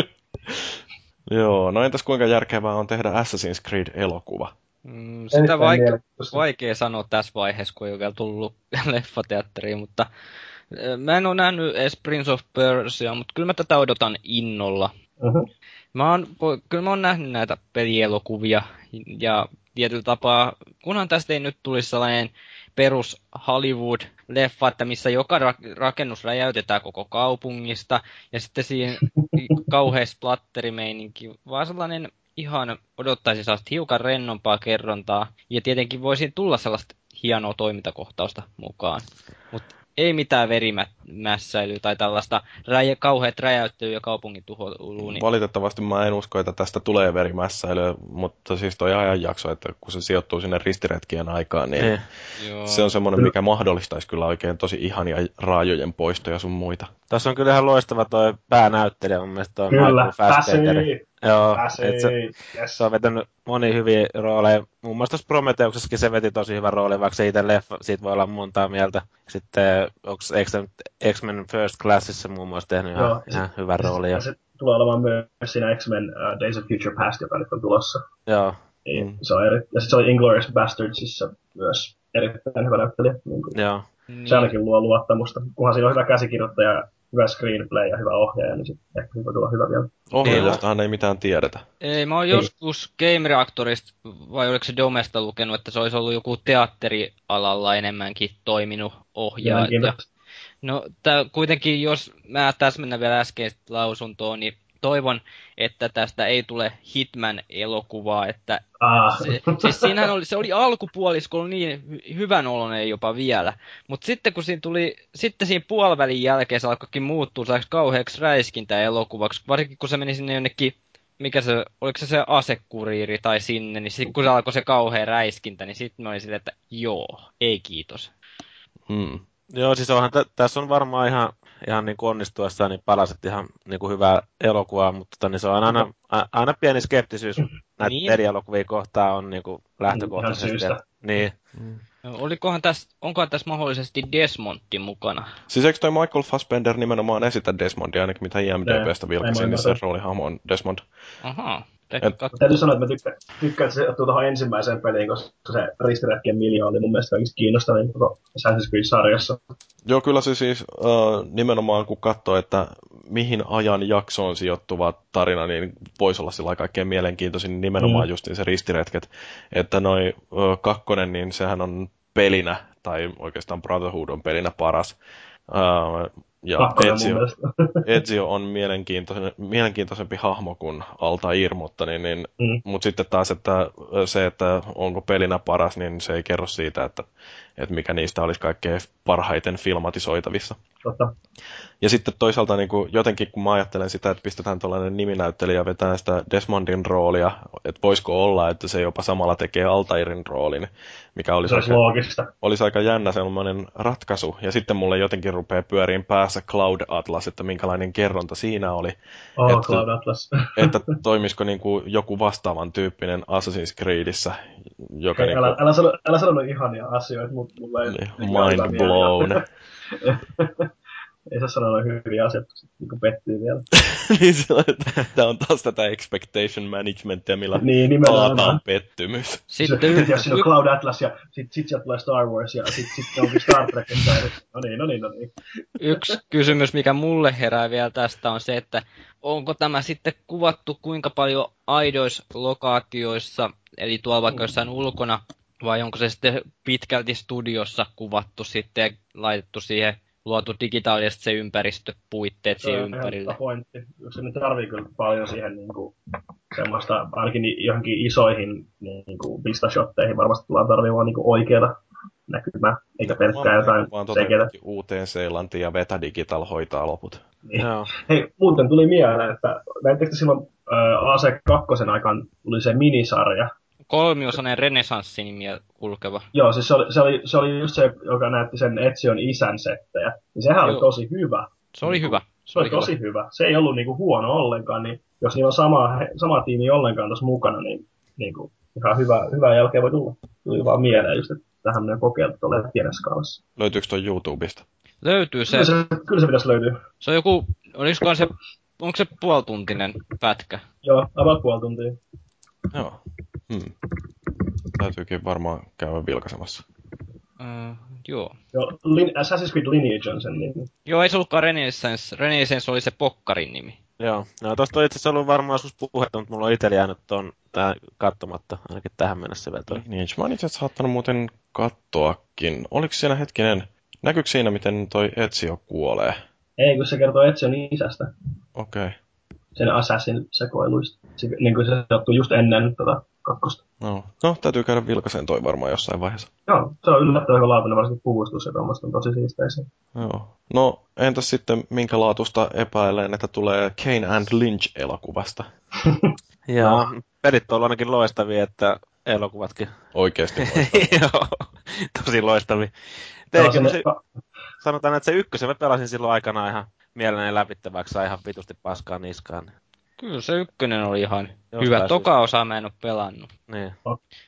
Joo, no entäs kuinka järkevää on tehdä Assassin's Creed-elokuva? Mm, sitä vaike- vaikea sanoa tässä vaiheessa, kun ei ole vielä tullut leffateatteriin, mutta mä en ole nähnyt edes Prince of Persia, mutta kyllä mä tätä odotan innolla. Uh-huh. Mä oon, kyllä mä oon nähnyt näitä pelielokuvia ja tietyllä tapaa, kunhan tästä ei nyt tulisi sellainen perus Hollywood-leffa, että missä joka ra- rakennus räjäytetään koko kaupungista, ja sitten siinä kauhea splatterimeininki, vaan sellainen ihan odottaisi sellaista hiukan rennompaa kerrontaa, ja tietenkin voisi tulla sellaista hienoa toimintakohtausta mukaan. Mutta ei mitään verimässäilyä tai tällaista räjä, kauheat räjäyttelyä ja kaupungin tuhoilua. Niin... Valitettavasti mä en usko, että tästä tulee verimässäilyä, mutta siis toi ajanjakso, että kun se sijoittuu sinne ristiretkien aikaan, niin eh. se on semmoinen, mikä mahdollistaisi kyllä oikein tosi ihania raajojen poistoja sun muita. Tässä on kyllä ihan loistava toi päänäyttelijä mun mielestä toi Kyllä, Michael Fassbender. Joo, et se, yes. se on vetänyt moni hyviä rooleja. Muun muassa tuossa Prometheuksessakin se veti tosi hyvän roolin, vaikka se itse leffa, siitä voi olla montaa mieltä. Sitten onko X-Men First Classissa muun muassa tehnyt ihan, Joo, ihan se, hyvän roolin. Ja se tulee olemaan myös siinä X-Men uh, Days of Future Past, joka nyt on tulossa. Joo. Niin, mm. se on eri... Ja sitten se oli Inglourious Bastardsissa myös erittäin hyvä näyttelijä. Niin kuin. Joo. Se ainakin luo luottamusta, kunhan siinä on hyvä käsikirjoittaja hyvä screenplay ja hyvä ohjaaja, niin sitten ehkä voi tulla hyvä vielä. Ohjaajastahan ei mitään tiedetä. Ei, mä oon joskus Game Reactorista, vai oliko se Domesta lukenut, että se olisi ollut joku teatterialalla enemmänkin toiminut ohjaaja. No, tää, kuitenkin, jos mä täsmennän vielä äskeistä lausuntoa, niin toivon, että tästä ei tule Hitman-elokuvaa, että ah. se, siis siinähän oli, se oli alkupuolisko niin hyvän oloinen jopa vielä, mutta sitten kun siinä tuli, sitten siinä puolivälin jälkeen se alkoikin muuttua sellaiseksi kauheaksi räiskintä elokuvaksi, varsinkin kun se meni sinne jonnekin mikä se, oliko se se asekuriiri tai sinne, niin sitten kun se alkoi se kauhea räiskintä, niin sitten mä olin silleen, että joo, ei kiitos. Hmm. Joo, siis onhan, t- tässä on varmaan ihan ihan niin kuin onnistuessaan niin palasit ihan niin kuin hyvää elokuvaa, mutta tota, niin se on aina, aina pieni skeptisyys näitä niin. pelielokuvia kohtaan on niin kuin lähtökohtaisesti. Ihan niin. Mm. Olikohan tässä, onkohan tässä mahdollisesti Desmontti mukana? Siis eikö toi Michael Fassbender nimenomaan esitä Desmondia, ainakin mitä IMDBstä vilkasin, niin se roolihahmo on Desmond. Ahaa. Täytyy sanoa, että mä tykkään, tykkään että se ottuu tuohon ensimmäiseen peliin, koska se ristiretkien miljoona oli mun mielestä kaikista kiinnostavin koko Assassin's Creed-sarjassa. Joo, kyllä se siis uh, nimenomaan kun katsoo, että mihin ajan jaksoon sijoittuva tarina, niin voisi olla sillä kaikkein mielenkiintoisin niin nimenomaan mm. just se ristiretket. Että noin uh, kakkonen, niin sehän on pelinä, tai oikeastaan Brotherhood on pelinä paras. Uh, ja Ezio, Ezio on mielenkiintoisen, mielenkiintoisempi hahmo kuin Altair, mutta, niin, niin, mm. mutta sitten taas, että se, että onko pelinä paras, niin se ei kerro siitä, että, että mikä niistä olisi kaikkein parhaiten filmatisoitavissa. Totta. Ja sitten toisaalta niin kuin, jotenkin, kun mä ajattelen sitä, että pistetään tällainen niminäyttelijä vetää sitä Desmondin roolia, että voisiko olla, että se jopa samalla tekee Altairin roolin, mikä olisi, aika, loogista. olisi aika jännä sellainen ratkaisu. Ja sitten mulle jotenkin rupeaa pyöriin päässä Cloud Atlas, että minkälainen kerronta siinä oli. Oh, että, Cloud Atlas. että toimisiko niin kuin joku vastaavan tyyppinen Assassin's Creedissä. Joka Hei, niin kuin... älä, älä, sano, älä sano ihania asioita, mutta mulla ei... Niin, mind blown. ei saa sanoa hyviä asioita, kun niin pettyy vielä. niin se on, että tämä on taas tätä expectation managementia, millä niin, taataan pettymys. Sitten y- jos siinä on Cloud Atlas ja sitten sit sieltä tulee Star Wars ja sitten sit onkin Star Trek. no niin, no niin, no niin. Yksi kysymys, mikä mulle herää vielä tästä on se, että onko tämä sitten kuvattu kuinka paljon aidois-lokaatioissa, eli tuolla vaikka jossain ulkona, vai onko se sitten pitkälti studiossa kuvattu sitten ja laitettu siihen luotu digitaalisesti se ympäristö, puitteet siihen ympärille. pointti. Se nyt tarvii kyllä paljon siihen niin kuin, semmoista, ainakin johonkin isoihin niin kuin, vistashotteihin varmasti tullaan tarvimaan niin oikeata näkymää, eikä pelkkää jotain vaan uuteen Seelantiin ja Veta Digital hoitaa loput. Niin. Joo. Hei, muuten tuli mieleen, että näittekö silloin äh, AC2 aikaan tuli se minisarja, kolmiosainen renesanssinimiä kulkeva. Joo, siis se oli, se oli, se oli just se, joka näytti sen Etsion isän settejä. Niin sehän Joo. oli tosi hyvä. Se oli hyvä. Se, se oli tosi hyvä. hyvä. Se ei ollut niinku huono ollenkaan, niin jos niillä on sama, sama tiimi ollenkaan tuossa mukana, niin niinku, ihan hyvä, hyvä jälkeen voi tulla. Tuli vaan mieleen just, että tähän menee kokeiltu tuolla pienessä skaalassa. Löytyykö tuon YouTubesta? Löytyy se, Kyllä se, kyllä se pitäisi löytyä. se on joku, olisikohan se, onko se puolituntinen pätkä? Joo, about puoli tuntia. Joo. Hmm. Täytyykin varmaan käydä vilkaisemassa. Uh, joo. Joo, Lin- Assassin's Creed Lineage on sen nimi. Joo, ei se ollutkaan Renaissance. Renaissance oli se pokkarin nimi. Joo, no tosta on itse asiassa ollut varmaan joskus puhetta, mutta mulla on itsellä jäänyt ton tähän katsomatta, ainakin tähän mennessä vielä toi. Niin, mä oon itse asiassa saattanut muuten kattoakin. Oliko siinä hetkinen, näkyykö siinä, miten toi Ezio kuolee? Ei, kun se kertoo Etsion isästä. Okei. Okay. Sen Assassin sekoiluista. Se, niin kuin se sattui just ennen tota kakkosta. No. no, täytyy käydä vilkaiseen toi varmaan jossain vaiheessa. Joo, se on yllättävän hyvä laatuinen, varsinkin puvustus ja tuommoista on tosi siisteisiä. Joo. No, entäs sitten minkä laatusta epäilen, että tulee Kane and Lynch-elokuvasta? Ja pelit on ollut ainakin loistavia, että elokuvatkin. Oikeesti Joo, tosi loistavia. Teikin, se, sanotaan, että se ykkösen mä pelasin silloin aikana ihan mielelläni läpittäväksi, sai ihan vitusti paskaa niskaan. Kyllä se ykkönen oli ihan Jostain hyvä. syystä. Toka osa mä en oo pelannut. Niin.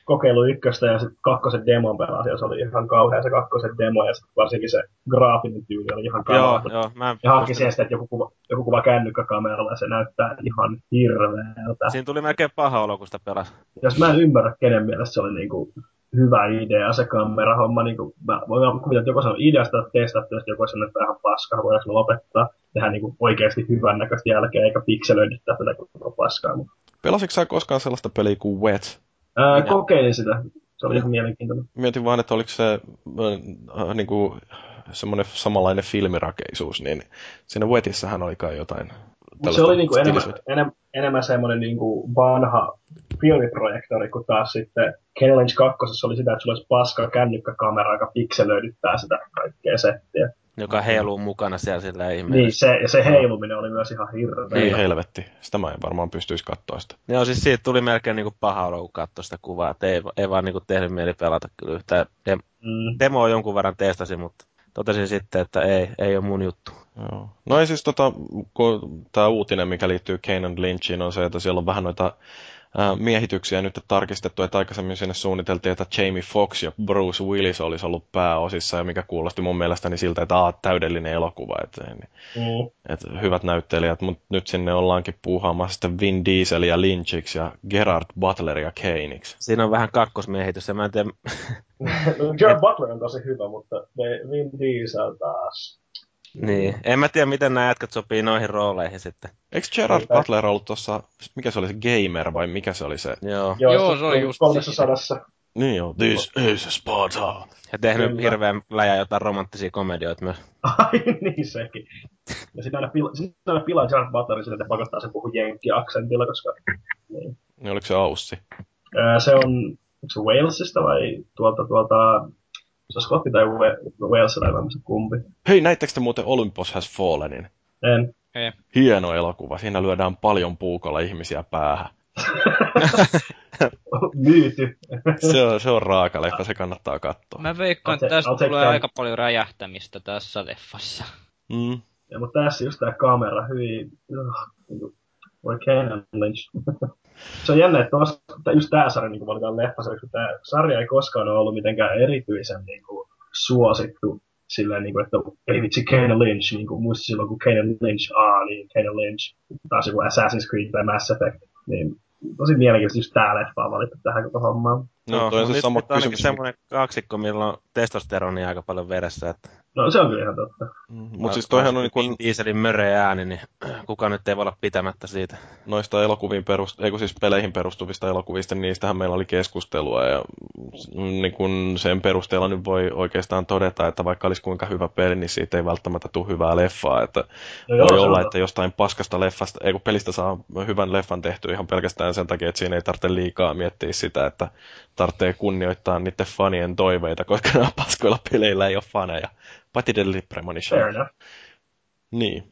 kokeilu ykköstä ja sitten kakkosen demon pelasi, ja se oli ihan kauhea se kakkosen demo, ja sit varsinkin se graafinen tyyli oli ihan Joo, kauhea. joo. Mä en Ja pystynyt- siihen sitä, että joku kuva, joku kuva kännykkäkameralla ja se näyttää ihan hirveältä. Siinä tuli melkein paha olo, kun sitä pelasi. Jos mä en ymmärrä, kenen mielestä se oli niinku hyvä idea, se kamerahomma. Niinku, mä voin kuvitella, että joku sanoo ideasta, että testatte, jos joku sanoo, että on ihan paskaa, voidaanko me lopettaa. Tehdä niinku oikeasti hyvän näköistä jälkeä, eikä pikselöidyttää tätä koko paskaa. Mutta, Pelasitko sä koskaan sellaista peliä kuin Wet? ää, Minä. kokeilin sitä. Se oli ihan mielenkiintoinen. Mietin vaan, että oliko se äh, niin kuin, semmoinen samanlainen filmirakeisuus, niin siinä Wetissähän oli kai jotain se oli niinku enemmän, enemmän, enemmän semmoinen niinku vanha filmiprojektori, kun taas sitten Challenge 2 oli sitä, että sulla olisi paska kännykkäkamera, joka pikselöidyttää sitä kaikkea settiä. Joka heiluu mukana siellä sillä Niin, ihmeessä. se, ja se heiluminen oli myös ihan hirveä. Ei helvetti, sitä mä en varmaan pystyisi katsoa sitä. Joo, siis siitä tuli melkein niinku paha olo, kun katsoi sitä kuvaa. Et ei, ei vaan niinku tehnyt mieli pelata kyllä yhtään. Dem- Mm. demoa jonkun verran testasin, mutta totesin sitten, että ei, ei ole mun juttu. Joo. No ei siis tota, tämä uutinen, mikä liittyy Kane and Lynchiin, on se, että siellä on vähän noita miehityksiä nyt tarkistettu, että aikaisemmin sinne suunniteltiin, että Jamie Foxx ja Bruce Willis olisi ollut pääosissa, ja mikä kuulosti mun mielestäni siltä, että aa, täydellinen elokuva, että, Mm. että hyvät näyttelijät, mutta nyt sinne ollaankin puuhaamassa sitten Vin Dieselia Lynchiksi ja Gerard Butleria Kaneiksi. Siinä on vähän kakkosmiehitys, ja mä en tiedä, Jared Butler on tosi hyvä, mutta Vin Diesel taas. Niin. En mä tiedä, miten nämä jätkät sopii noihin rooleihin sitten. Eikö Gerard Niinpä. Butler ollut tuossa, mikä se oli se Gamer vai mikä se oli se? Joo. Joo, se oli just 300. Niin joo, this is Sparta. Ja tehnyt Kyllä. hirveän läjä jotain romanttisia komedioita myös. Ai niin sekin. Ja sitten aina, pila, sit aina pilaa Jared Butlerin sille, että pakottaa sen puhua jenkki-aksentilla, koska niin. Niin oliko se Aussi? Ää, se on, onko se Walesista vai tuolta, tuolta, se on Skotti tai Wales tai tämmöistä kumpi. Hei, näittekö te muuten Olympus Has Fallenin? En. Ei. Hieno elokuva. Siinä lyödään paljon puukolla ihmisiä päähän. Myyty. Se on, se on raaka leffa, se kannattaa katsoa. Mä veikkaan, että tästä I'll tulee aika paljon räjähtämistä tässä leffassa. Mm. Ja, mutta tässä just tää kamera, hyvin, Kane Lynch. se on jännä, että tuossa, tää- just tää sarja niin valitaan leffasarjaksi, kun tää sarja ei koskaan ole ollut mitenkään erityisen niin kuin, suosittu silleen, niin kuin, että ei vitsi Kane Lynch, niin kuin muistin silloin, kun Kane Lynch, aa niin Kane Lynch, taas joku Assassin's Creed tai Mass Effect, niin tosi mielenkiintoista just tää leffa on valittu tähän koko hommaan. No, toi on se nyt, sama nyt ainakin kysymys. semmoinen kaksikko, millä on testosteronia aika paljon veressä. Että No se on kyllä ihan totta. Mutta siis toihan on niin kuin Dieselin möreä ääni, niin kuka nyt ei voi olla pitämättä siitä. noista elokuviin perust, ei kun siis peleihin perustuvista elokuvista, niin niistähän meillä oli keskustelua ja niin kun sen perusteella nyt voi oikeastaan todeta, että vaikka olisi kuinka hyvä peli, niin siitä ei välttämättä tule hyvää leffaa, että No joo, voi on olla, totta. että jostain paskasta leffasta, ei kun pelistä saa hyvän leffan tehty ihan pelkästään sen takia, että siinä ei tarvitse liikaa miettiä sitä, että tarvitsee kunnioittaa niiden fanien toiveita, koska nämä paskoilla peleillä ei ole faneja. Patti Deadly Premonition. Fair enough. Niin.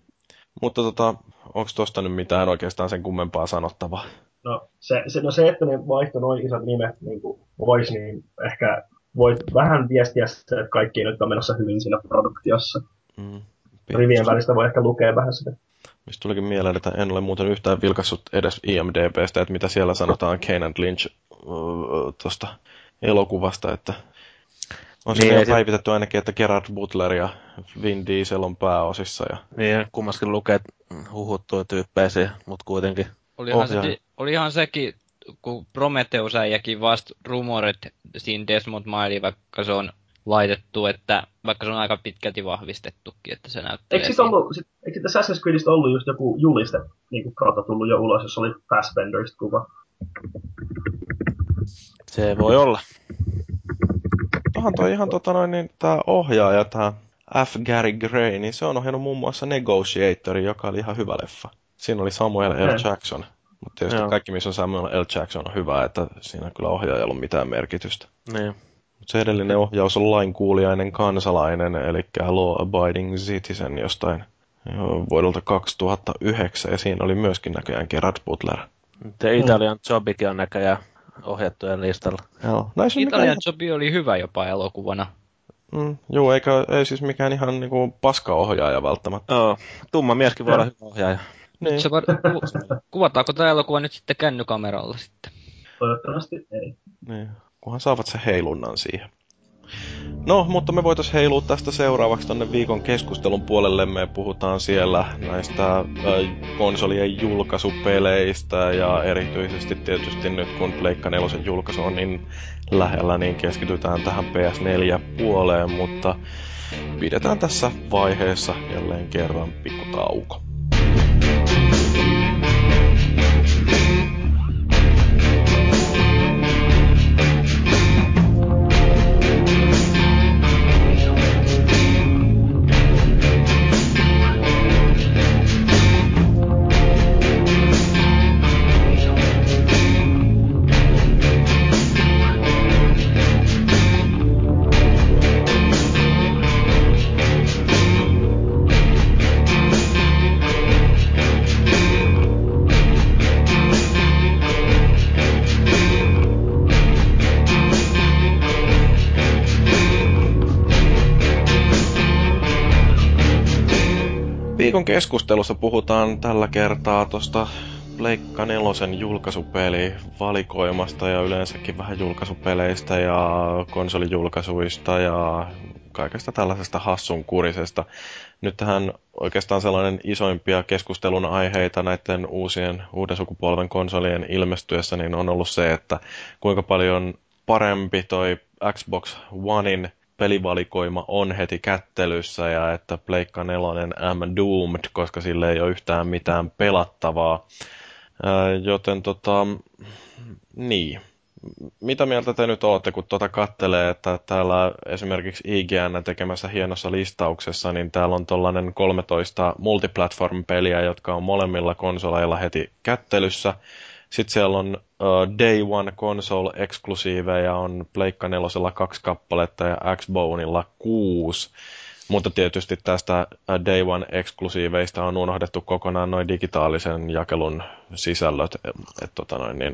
Mutta tota, onko tuosta nyt mitään oikeastaan sen kummempaa sanottavaa? No se, se, no se että ne vaihto noin isot nimet niin pois, niin ehkä voit vähän viestiä sitä, että kaikki nyt ole menossa hyvin siinä produktiossa. Mm. Rivien välistä voi ehkä lukea vähän sitä. Mistä tulikin mieleen, että en ole muuten yhtään vilkassut edes IMDBstä, että mitä siellä sanotaan Kane and Lynch tuosta elokuvasta, että On Niin, ei se- päivitetty ainakin, että Gerard Butler ja Vin Diesel on pääosissa. Ja... Niin, kummaskin lukee huhuttua tyyppejä, mutta kuitenkin. Olihan, se, olihan sekin, kun Prometheus äijäkin vasta rumorit siinä Desmond Miley, vaikka se on laitettu, että vaikka se on aika pitkälti vahvistettukin, että se näyttää. Eikö sit ollut, sit, eikö sit Assassin's Creedistä ollut just joku juliste, niin kuin kautta tullut jo ulos, jos oli Fassbenderista kuva? Se voi olla. Onhan toi ihan tota noin, niin tää ohjaaja, tää F. Gary Gray, niin se on ohjannut muun muassa Negotiatorin, joka oli ihan hyvä leffa. Siinä oli Samuel L. Jackson. Mutta tietysti Joo. kaikki, missä on Samuel L. Jackson, on hyvä, että siinä kyllä ohjaajalla ollut mitään merkitystä. Niin. Mut se edellinen ohjaus on lainkuulijainen kansalainen, eli Law Abiding Citizen jostain vuodelta 2009, ja siinä oli myöskin näköjään Gerard Butler. The Italian Jobikin on näköjään ohjattujen listalla. Joo, näissä on mikään Italian Jobi oli hyvä jopa elokuvana. Mm, joo, eikä, ei siis mikään ihan niinku paska-ohjaaja välttämättä. Joo, tumma mieskin voi olla hyvä ohjaaja. Niin. Se var, ku, kuvataanko tämä elokuva nyt sitten kännykameralla sitten? Toivottavasti ei. Niin, kunhan saavat se heilunnan siihen. No, mutta me voitaisiin heilua tästä seuraavaksi tonne viikon keskustelun puolelle. Me puhutaan siellä näistä konsolien julkaisupeleistä ja erityisesti tietysti nyt kun Pleikka 4 julkaisu on niin lähellä, niin keskitytään tähän PS4-puoleen, mutta pidetään tässä vaiheessa jälleen kerran pikku keskustelussa puhutaan tällä kertaa tuosta Pleikka nelosen julkaisupeli valikoimasta ja yleensäkin vähän julkaisupeleistä ja konsolijulkaisuista ja kaikesta tällaisesta hassun kurisesta. Nyt tähän oikeastaan sellainen isoimpia keskustelun aiheita näiden uusien uuden sukupolven konsolien ilmestyessä niin on ollut se, että kuinka paljon parempi toi Xbox Onein pelivalikoima on heti kättelyssä ja että Pleikka 4 am doomed, koska sille ei ole yhtään mitään pelattavaa. Joten tota, niin. Mitä mieltä te nyt olette, kun tuota kattelee, että täällä esimerkiksi IGN tekemässä hienossa listauksessa, niin täällä on tollainen 13 multiplatform-peliä, jotka on molemmilla konsoleilla heti kättelyssä. Sitten siellä on uh, Day One Console-eksklusiiveja, on Pleikka nelosella kaksi kappaletta ja Xboneilla kuusi. Mutta tietysti tästä uh, Day One-eksklusiiveista on unohdettu kokonaan noin digitaalisen jakelun sisällöt. Et, tota noin, niin,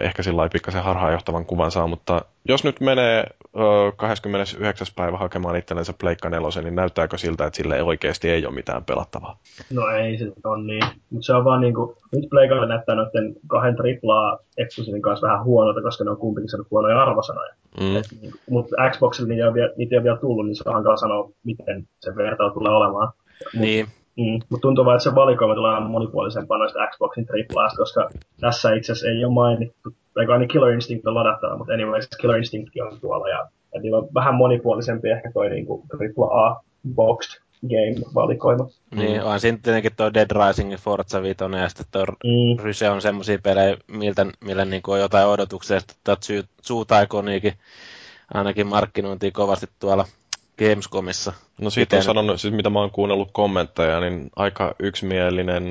ehkä sillä pikkasen harhaanjohtavan kuvan saa, mutta jos nyt menee 29. päivä hakemaan itsellensä Pleikka 4, niin näyttääkö siltä, että sille oikeasti ei ole mitään pelattavaa? No ei se on niin. Mutta se on vaan niinku, nyt Pleikalle näyttää noiden kahden triplaa eksklusiivin kanssa vähän huonolta, koska ne on kumpikin saanut huonoja arvosanoja. Mm. Et niinku, Mutta Xboxille niitä ei, ole vielä, niitä ei ole vielä tullut, niin se on hankala sanoa, miten se vertailu tulee olemaan. Niin, Mm. Mutta tuntuu vaan, että se valikoima tulee monipuolisempaa noista Xboxin triplaasta, koska tässä itse asiassa ei ole mainittu, tai aina Killer Instinct on ladattava, mutta anyways Killer Instinctkin on tuolla, ja et niillä on vähän monipuolisempi ehkä toi niinku AAA boxed game-valikoima. niin on siinä tietenkin tuo Dead Rising, Forza 5 ja sitten tuo Mm. Ryse on semmosia pelejä, miltä, millä niinku on jotain odotuksia, että Zoo Tycooniikin ainakin markkinointiin kovasti tuolla Gamescomissa. No siitä on Miten- sanonut, siis mitä mä oon kuunnellut kommentteja, niin aika yksimielinen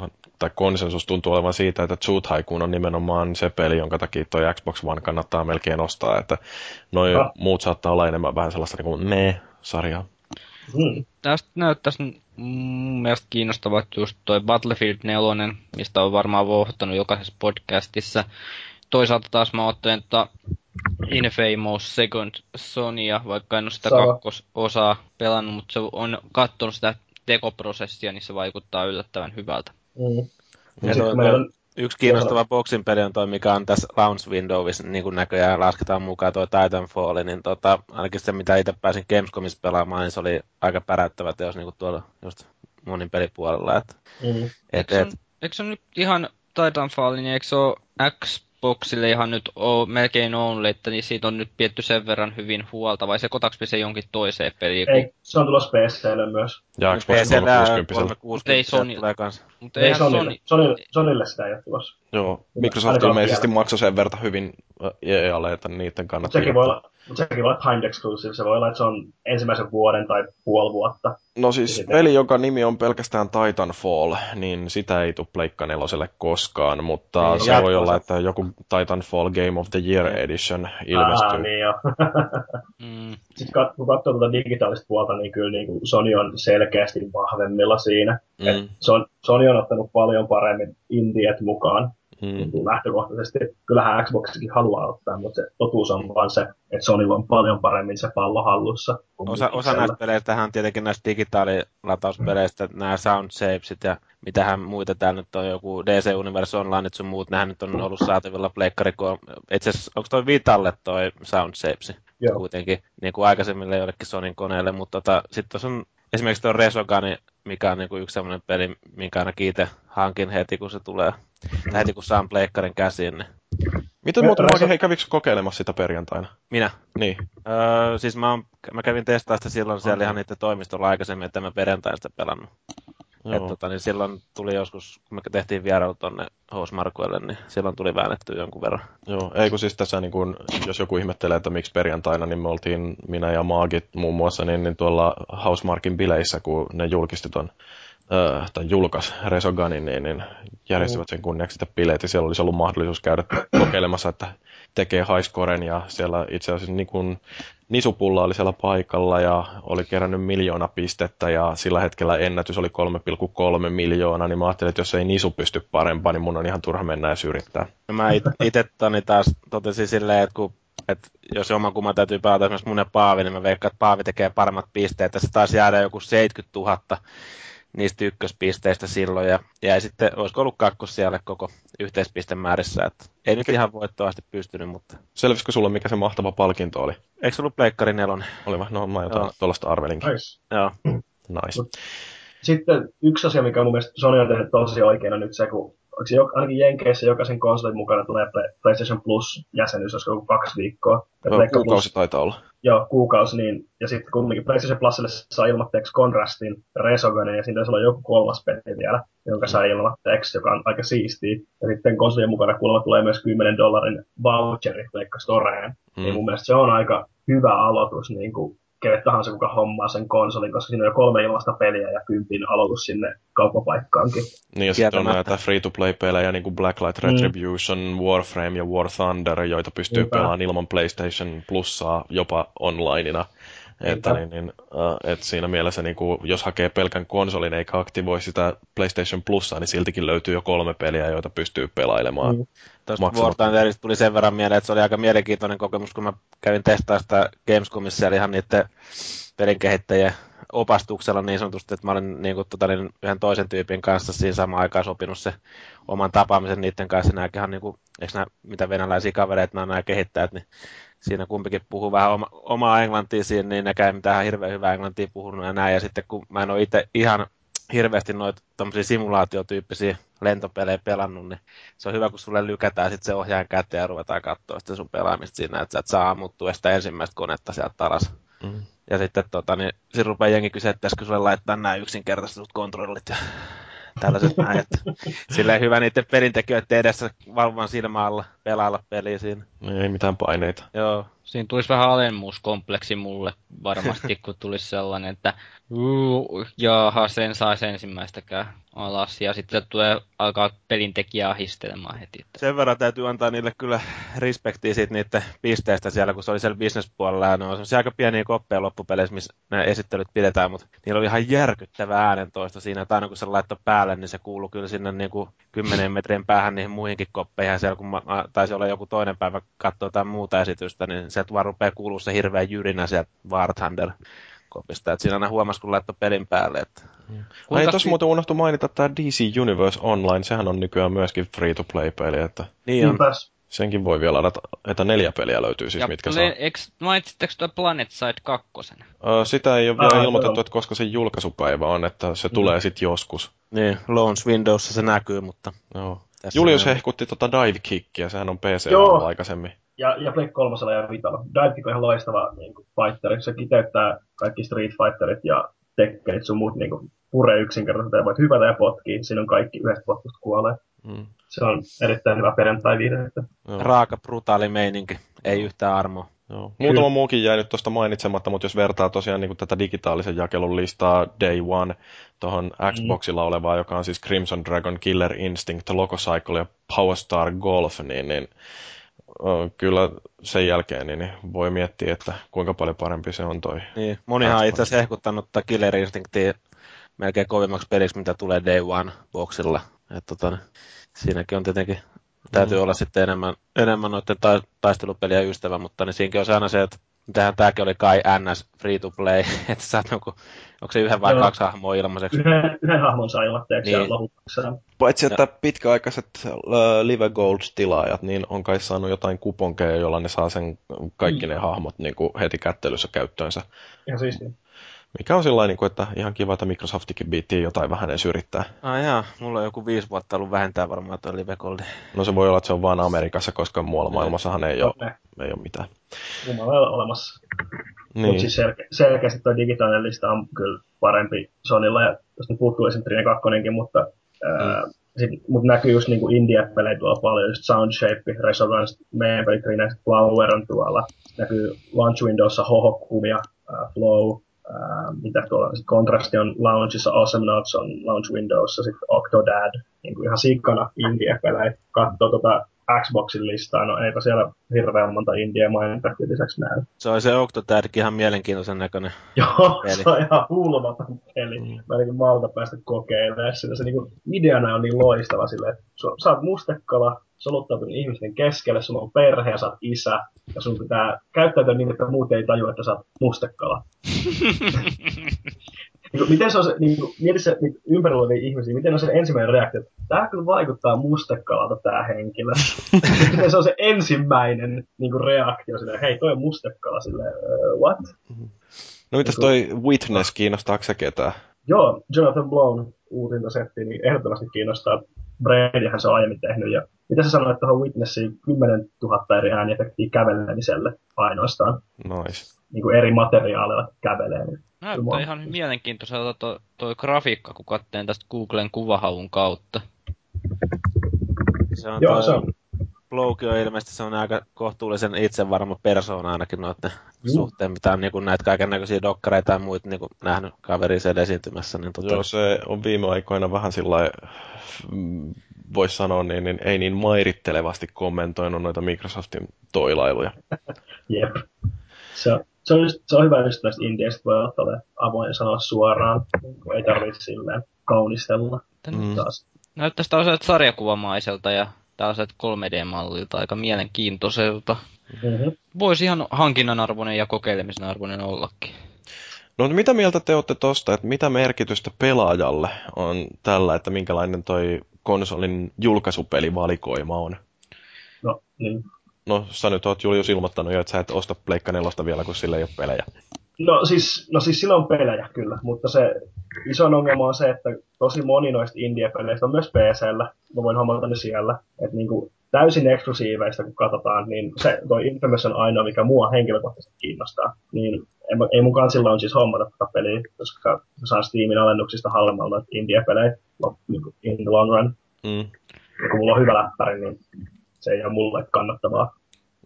on, tai konsensus tuntuu olevan siitä, että Zoo Tycoon on nimenomaan se peli, jonka takia toi Xbox One kannattaa melkein ostaa, että noi Ah. muut saattaa olla enemmän vähän sellaista niin kuin me-sarjaa. Mm. Tästä näyttäisi mun mielestä kiinnostavat just toi Battlefield 4, mistä on varmaan vohtanut jokaisessa podcastissa. Toisaalta taas mä ottelen tota Infamous Second Sonya, vaikka en ole sitä Sama. kakkososaa pelannut, mutta se on katsonut sitä tekoprosessia, niin se vaikuttaa yllättävän hyvältä. Mm. Ja toi- meillä on Yksi kiinnostava boxin peli on toi, mikä on tässä launch windowissa, niin kuin näköjään lasketaan mukaan toi Titanfall, niin tota, ainakin se, mitä itse pääsin Gamescomissa pelaamaan, niin se oli aika päräyttävä teos niin kuin tuolla just monin pelipuolella. Et, mm. et, eikö, se on, et, eikö se on nyt ihan Titanfall, niin eikö se ole X Xboxille ihan nyt ole melkein only, että niin siitä on nyt pietty sen verran hyvin huolta, vai se kotaks se jonkin toiseen peliin? Ei, se on tulossa PClle myös. Ja Xbox 360. 360 ei Sony, tulee kans. Mutta ei Sonylle. Sony, Sonylle sitä ei ole tulossa. Joo, Microsoft ilmeisesti maksoi sen verran hyvin EAlle, että niiden kannattaa. Sekin voi olla, mutta sekin voi olla timed exclusive, se voi olla, että se on ensimmäisen vuoden tai puoli vuotta. No siis sitten... peli, joka nimi on pelkästään Titanfall, niin sitä ei tule Pleikka neloselle koskaan, mutta niin, se jatkossa. voi olla, että joku Titanfall Game of the Year Edition ilmestyy. Ah, niin jo. mm. Sitten kun katsoo tuota digitaalista puolta, niin kyllä niin kuin Sony on selkeästi vahvemmilla siinä. Mm. Et Sony on ottanut paljon paremmin indiet mukaan Mm. Niin lähtökohtaisesti. Kyllähän Xboxikin haluaa ottaa, mutta se totuus on vaan se, että Sonylla on paljon paremmin se pallo hallussa. Osa, osa näistä peleistä on tietenkin näistä digitaalilatauspeleistä, nämä sound savesit ja mitähän muita täällä nyt on, joku DC Universe Online sun muut, nehän nyt on ollut saatavilla pleikkari, itse asiassa, onko toi Vitalle toi sound saves kuitenkin, niin kuin aikaisemmille jollekin Sonin koneelle, mutta tota, sitten tuossa on esimerkiksi tuo Resogani, mikä on niin kuin yksi sellainen peli, minkä aina kiite hankin heti, kun se tulee Mm. heti kun saan pleikkarin käsiin. Niin... Miten muuten Reso... hei, kävikö kokeilemassa sitä perjantaina? Minä? Niin. Öö, siis mä, oon, mä kävin testaa sitä silloin siellä okay. ihan niiden toimistolla aikaisemmin, että mä perjantaina sitä pelannut. Et, tota, niin silloin tuli joskus, kun me tehtiin vierailu tonne Housmarkuelle, niin silloin tuli väännetty jonkun verran. Joo, ei kun siis tässä, niin kun, jos joku ihmettelee, että miksi perjantaina, niin me oltiin, minä ja Maagit muun muassa, niin, niin tuolla Housemarkin bileissä, kun ne julkisti ton äh, tai julkaisi Resoganin, niin, niin järjestivät sen kunniaksi sitä bileet, ja siellä olisi ollut mahdollisuus käydä kokeilemassa, että tekee highscoren, ja siellä itse asiassa niin kuin, Nisupulla oli siellä paikalla, ja oli kerännyt miljoona pistettä, ja sillä hetkellä ennätys oli 3,3 miljoonaa, niin mä ajattelin, että jos ei Nisu pysty parempaan, niin mun on ihan turha mennä ja yrittää. No mä itse taas totesin silleen, että kun että jos kumma täytyy pelata esimerkiksi mun ja Paavi, niin mä veikkaan, että Paavi tekee paremmat pisteet. Tässä taas jäädä joku 70 000 niistä ykköspisteistä silloin ja jäi sitten, olisiko ollut kakkos siellä koko yhteispistemäärissä, että ei nyt ihan voittoasti pystynyt, mutta... Selvisikö sulle, mikä se mahtava palkinto oli? Eikö se ollut Pleikkari nelonen? Oli vai? No mä jotain tuollaista arvelinkin. Nice. Joo. Nice. Sitten yksi asia, mikä on mun mielestä Sony on tehnyt tosi oikein, on nyt se, kun onko se ainakin Jenkeissä jokaisen konsolin mukana tulee PlayStation Plus-jäsenyys, olisiko kaksi viikkoa. No, kuukausi Plus, taitaa olla. Joo, kuukausi, niin, ja sitten kuitenkin PlayStation Plusille saa ilmatteeksi Contrastin, Resoganen, ja siinä on joku kolmas peli vielä, jonka saa ilmatteeksi, joka on aika siistiä. Ja sitten konsolin mukana kuulemma tulee myös 10 dollarin voucheri Pleikka Storeen. Mm. Niin mun mielestä se on aika hyvä aloitus niin kuin kelle tahansa, kuka hommaa sen konsolin, koska siinä on jo kolme ilmasta peliä ja kympin aloitus sinne kauppapaikkaankin. Niin, ja sitten on näitä free-to-play-pelejä, niin kuin Blacklight. Retribution, mm. Warframe ja War Thunder, joita pystyy Niinpä. pelaamaan ilman PlayStation Plussaa jopa onlineina. Että, niin, niin, uh, et siinä mielessä, niin kuin, jos hakee pelkän konsolin eikä aktivoi sitä PlayStation Plusaa, niin siltikin löytyy jo kolme peliä, joita pystyy pelailemaan. Mm. Tuosta War Thunderista tuli sen verran mieleen, että se oli aika mielenkiintoinen kokemus, kun mä kävin testaamaan sitä Gamescomissa, eli ihan niiden pelinkehittäjien opastuksella niin sanotusti, että mä olin niin kuin, tota, niin, yhden toisen tyypin kanssa siinä samaan aikaan sopinut se oman tapaamisen niiden kanssa. Nämäkin niin kuin, eikö nämä, mitä venäläisiä kavereita nämä, nämä kehittäjät, niin siinä kumpikin puhuu vähän oma, omaa englantia siinä, niin nekään ei mitään hirveän hyvää englantia puhunut ja näin. Ja sitten kun mä en ole itse ihan hirveästi noita simulaatiotyyppisiä lentopelejä pelannut, niin se on hyvä, kun sulle lykätään sitten se ohjaajan käteen ja ruvetaan katsoa sitten sun pelaamista siinä, että sä et saa ammuttua sitä ensimmäistä konetta sieltä taras. Mm. Ja sitten tota, niin, siinä rupeaa jengi kysyä, että sulle laittaa nämä yksinkertaistetut kontrollit ja tällaiset näin. Että silleen hyvä niiden pelintekijöiden edessä valvovan silmällä pelailla peliä siinä. Ei mitään paineita. Joo. Siinä tulisi vähän alemmuuskompleksi mulle varmasti, kun tulisi sellainen, että uu, jaha, sen saisi ensimmäistäkään alas. Ja sitten tulee alkaa pelintekijää ahistelemaan heti. Sen verran täytyy antaa niille kyllä respektiä siitä niiden pisteistä siellä, kun se oli siellä bisnespuolella. Ja ne on aika pieniä koppeja loppupeleissä, missä nämä esittelyt pidetään, mutta niillä oli ihan järkyttävä äänentoista siinä, että aina kun se laittoi päälle, niin se kuului kyllä sinne niin kuin 10 metrin päähän niihin muihinkin koppeihin. Ja siellä kun mä, taisi olla joku toinen päivä katsoa jotain muuta esitystä, niin sieltä vaan rupeaa kuulua se hirveä jyrinä sieltä War Thunder GameStopista. Et siinä aina huomasi, kun laittoi pelin päälle. Että... Kuinka Ei tuossa muuten unohtu mainita tämä DC Universe Online, sehän on nykyään myöskin free-to-play-peli. Että... Niin on. Senkin voi vielä ladata, että neljä peliä löytyy siis, ja mitkä saa. Eks, mainitsitteko tuo Planet Side 2? sitä ei ole vielä ah, ilmoitettu, että koska se julkaisupäivä on, että se mm. tulee sitten joskus. Niin, Launch Windowssa se näkyy, mutta... Joo. Julius hehkutti tota Dive Kickia, sehän on PC Joo. aikaisemmin. Ja, ja Black 3 ja Vitalla. Dive Kick on ihan loistava niin kuin, fighteri. Se kiteyttää kaikki Street Fighterit ja Tekkenit sun muut niin kuin, puree yksinkertaisesti ja voit hypätä ja potkii. Siinä on kaikki yhdestä potkusta kuolee. Mm. Se on erittäin hyvä perjantai viihdettä. Raaka, brutaali meininki. Ei yhtään armoa. Joo. Muutama muukin jäi nyt tuosta mainitsematta, mutta jos vertaa tosiaan niin tätä digitaalisen jakelun listaa Day One tuohon Xboxilla mm. olevaa, joka on siis Crimson Dragon, Killer Instinct, Lococycle ja Power Star Golf, niin, niin kyllä sen jälkeen niin voi miettiä, että kuinka paljon parempi se on toi. Niin, monihan on itse asiassa hehkuttanut Killer Instinctia melkein kovimmaksi peliksi, mitä tulee Day One boxilla. Et, tota, siinäkin on tietenkin, täytyy mm. olla sitten enemmän, enemmän noiden ta- taistelupeliä ystävä, mutta niin siinäkin on aina se, että Tähän tämäkin oli kai NS free to play, että saat joku, onko se yhden vai Joo. kaksi hahmoa ilmaiseksi? Yhden, yhden hahmon saa ilmatteeksi niin. Paitsi, että pitkäaikaiset uh, Live Gold-tilaajat, niin on kai saanut jotain kuponkeja, jolla ne saa sen kaikki ne mm. hahmot niin kuin heti kättelyssä käyttöönsä. Ihan siistiä. Mikä on sellainen, niin että ihan kiva, että Microsoftikin biittiin jotain vähän edes yrittää. Ah jaa, mulla on joku viisi vuotta ollut vähentää varmaan tuo Live Goldi. No se voi olla, että se on vain Amerikassa, koska muualla maailmassahan ei, ole, ei ole mitään. Jumala olemassa. Niin. Mutta siis selke- selkeästi tuo digitaalinen lista on kyllä parempi Sonylla, ja jos nyt puuttuu esim. Trine 2, mutta, mm. sit, mut näkyy just niinku indie-pelejä tuolla paljon, just Soundshape, Resonance, meidän peli Green Flower on tuolla, näkyy Launch Windowssa Hohokumia, Flow, Uh, mitä tuolla, sit kontrasti on Launchissa, Awesome Notes on Launch Windowssa, sitten Octodad, niin kuin ihan sikkana indie-pelejä. Katsoo tota Xboxin listaa, no eipä siellä hirveän monta indie mainita lisäksi näy. Se on se Octodadkin ihan mielenkiintoisen näköinen Joo, peli. se on ihan hulmaton peli. Mm. Mä niin malta päästä kokeilemaan sitä. Se niin kuin, ideana on niin loistava silleen, että sä oot mustekala, soluttautunut ihmisten keskelle, sulla on perhe ja sä oot isä, ja sun pitää käyttäytyä niin, että muut ei tajua, että sä oot mustekala. niin, miten se on se, niin, mieti se niin, ympärillä olevia ihmisiä, miten on se ensimmäinen reaktio, että tämä kyllä vaikuttaa mustekalalta tämä henkilö. miten se on se ensimmäinen niin kuin reaktio silleen, hei toi on mustekala, silleen, uh, what? No mitäs toi Witness, kiinnostaako se ketään? Joo, Jonathan Blown uusinta setti, niin ehdottomasti kiinnostaa. Bradyhän se on aiemmin tehnyt. Ja mitä sä sanoit tuohon Witnessiin 10 000 eri ääniefektiä kävelemiselle ainoastaan? Nice. Niin kuin eri materiaaleilla kävelee. Niin Näyttää ihan mielenkiintoiselta tuo, toi grafiikka, kun katteen tästä Googlen kuvahalun kautta. Se on Joo, toi... se on Floki on ilmeisesti on aika kohtuullisen itsevarma persoona ainakin noiden mm. suhteen, mitä on niin näitä kaiken näköisiä dokkareita ja muita niin nähnyt kaveri siellä esiintymässä. Niin tota... Joo, se on viime aikoina vähän sillä mm, voisi sanoa, niin, niin, ei niin mairittelevasti kommentoinut noita Microsoftin toilailuja. Jep. Se se on, just, se on hyvä just näistä indieistä, voi olla avoin sanoa suoraan, kun ei tarvitse silleen kaunistella. Mm. Taas. Näyttäisi taas sarjakuvamaiselta ja tällaiset 3D-mallilta aika mielenkiintoiselta. Mm-hmm. Voisi ihan hankinnan arvoinen ja kokeilemisen arvoinen ollakin. No mitä mieltä te olette tosta, että mitä merkitystä pelaajalle on tällä, että minkälainen toi konsolin julkaisupelivalikoima on? No, niin. No, sä nyt oot Julius ilmoittanut jo, että sä et osta Pleikka nelosta vielä, kun sillä ei ole pelejä. No siis, no siis sillä on pelejä kyllä, mutta se iso ongelma on se, että tosi moni noista indie-peleistä on myös PCllä. Mä voin huomata ne siellä. Että niinku täysin eksklusiiveista, kun katsotaan, niin se, toi Infamous on ainoa, mikä mua henkilökohtaisesti kiinnostaa. Niin ei, ei mukaan silloin on siis hommata tätä peliä, koska se saa Steamin alennuksista halvemmalla indie-pelejä niin in the long run. Mm. Ja kun mulla on hyvä läppäri, niin se ei ole mulle kannattavaa.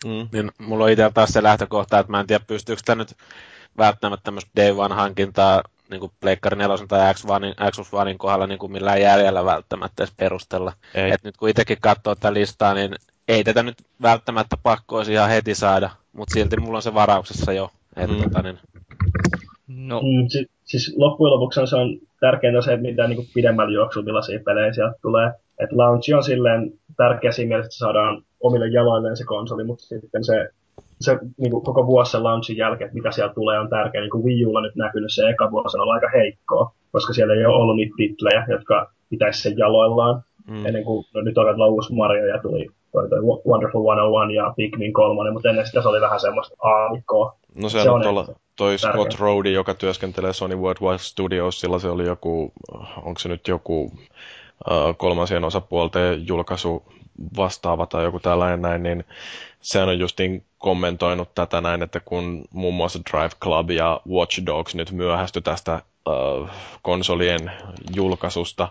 Mm. Niin, mulla on itse taas se lähtökohta, että mä en tiedä pystyykö sitä nyt välttämättä tämmöistä Day One-hankintaa niin kuin Pleikkari 4 tai Xbox Onein kohdalla niin kuin millään jäljellä välttämättä edes perustella. Et nyt kun itsekin katsoo tätä listaa, niin ei tätä nyt välttämättä pakko olisi ihan heti saada, mutta silti mulla on se varauksessa jo. Et, mm. tota, niin... no. mm, si- siis loppujen lopuksi se on tärkeintä se, että mitä niin kuin pidemmällä juoksulla millaisia pelejä sieltä tulee. Et launch on silleen tärkeä siinä mielessä, että saadaan omille jaloilleen se konsoli, mutta sitten se se niin kuin koko vuosi sen launchin jälkeen, että mitä siellä tulee, on tärkeä. Niin kuin Wii Ulla nyt näkynyt se eka vuosi on aika heikkoa, koska siellä ei ole ollut niitä titlejä, jotka pitäisi sen jaloillaan. Mm. Ennen kuin no, nyt on uusi Mario ja tuli toi, toi Wonderful 101 ja Pikmin 3, mutta ennen sitä se oli vähän semmoista aavikkoa. No se, se on tuolla, toi tärkeä. Scott Rody, joka työskentelee Sony Worldwide Studios, sillä se oli joku, onko se nyt joku kolmansien osapuolten julkaisu vastaava tai joku tällainen näin, niin sehän on justiin kommentoinut tätä näin, että kun muun muassa Drive Club ja Watch Dogs nyt myöhästy tästä konsolien julkaisusta,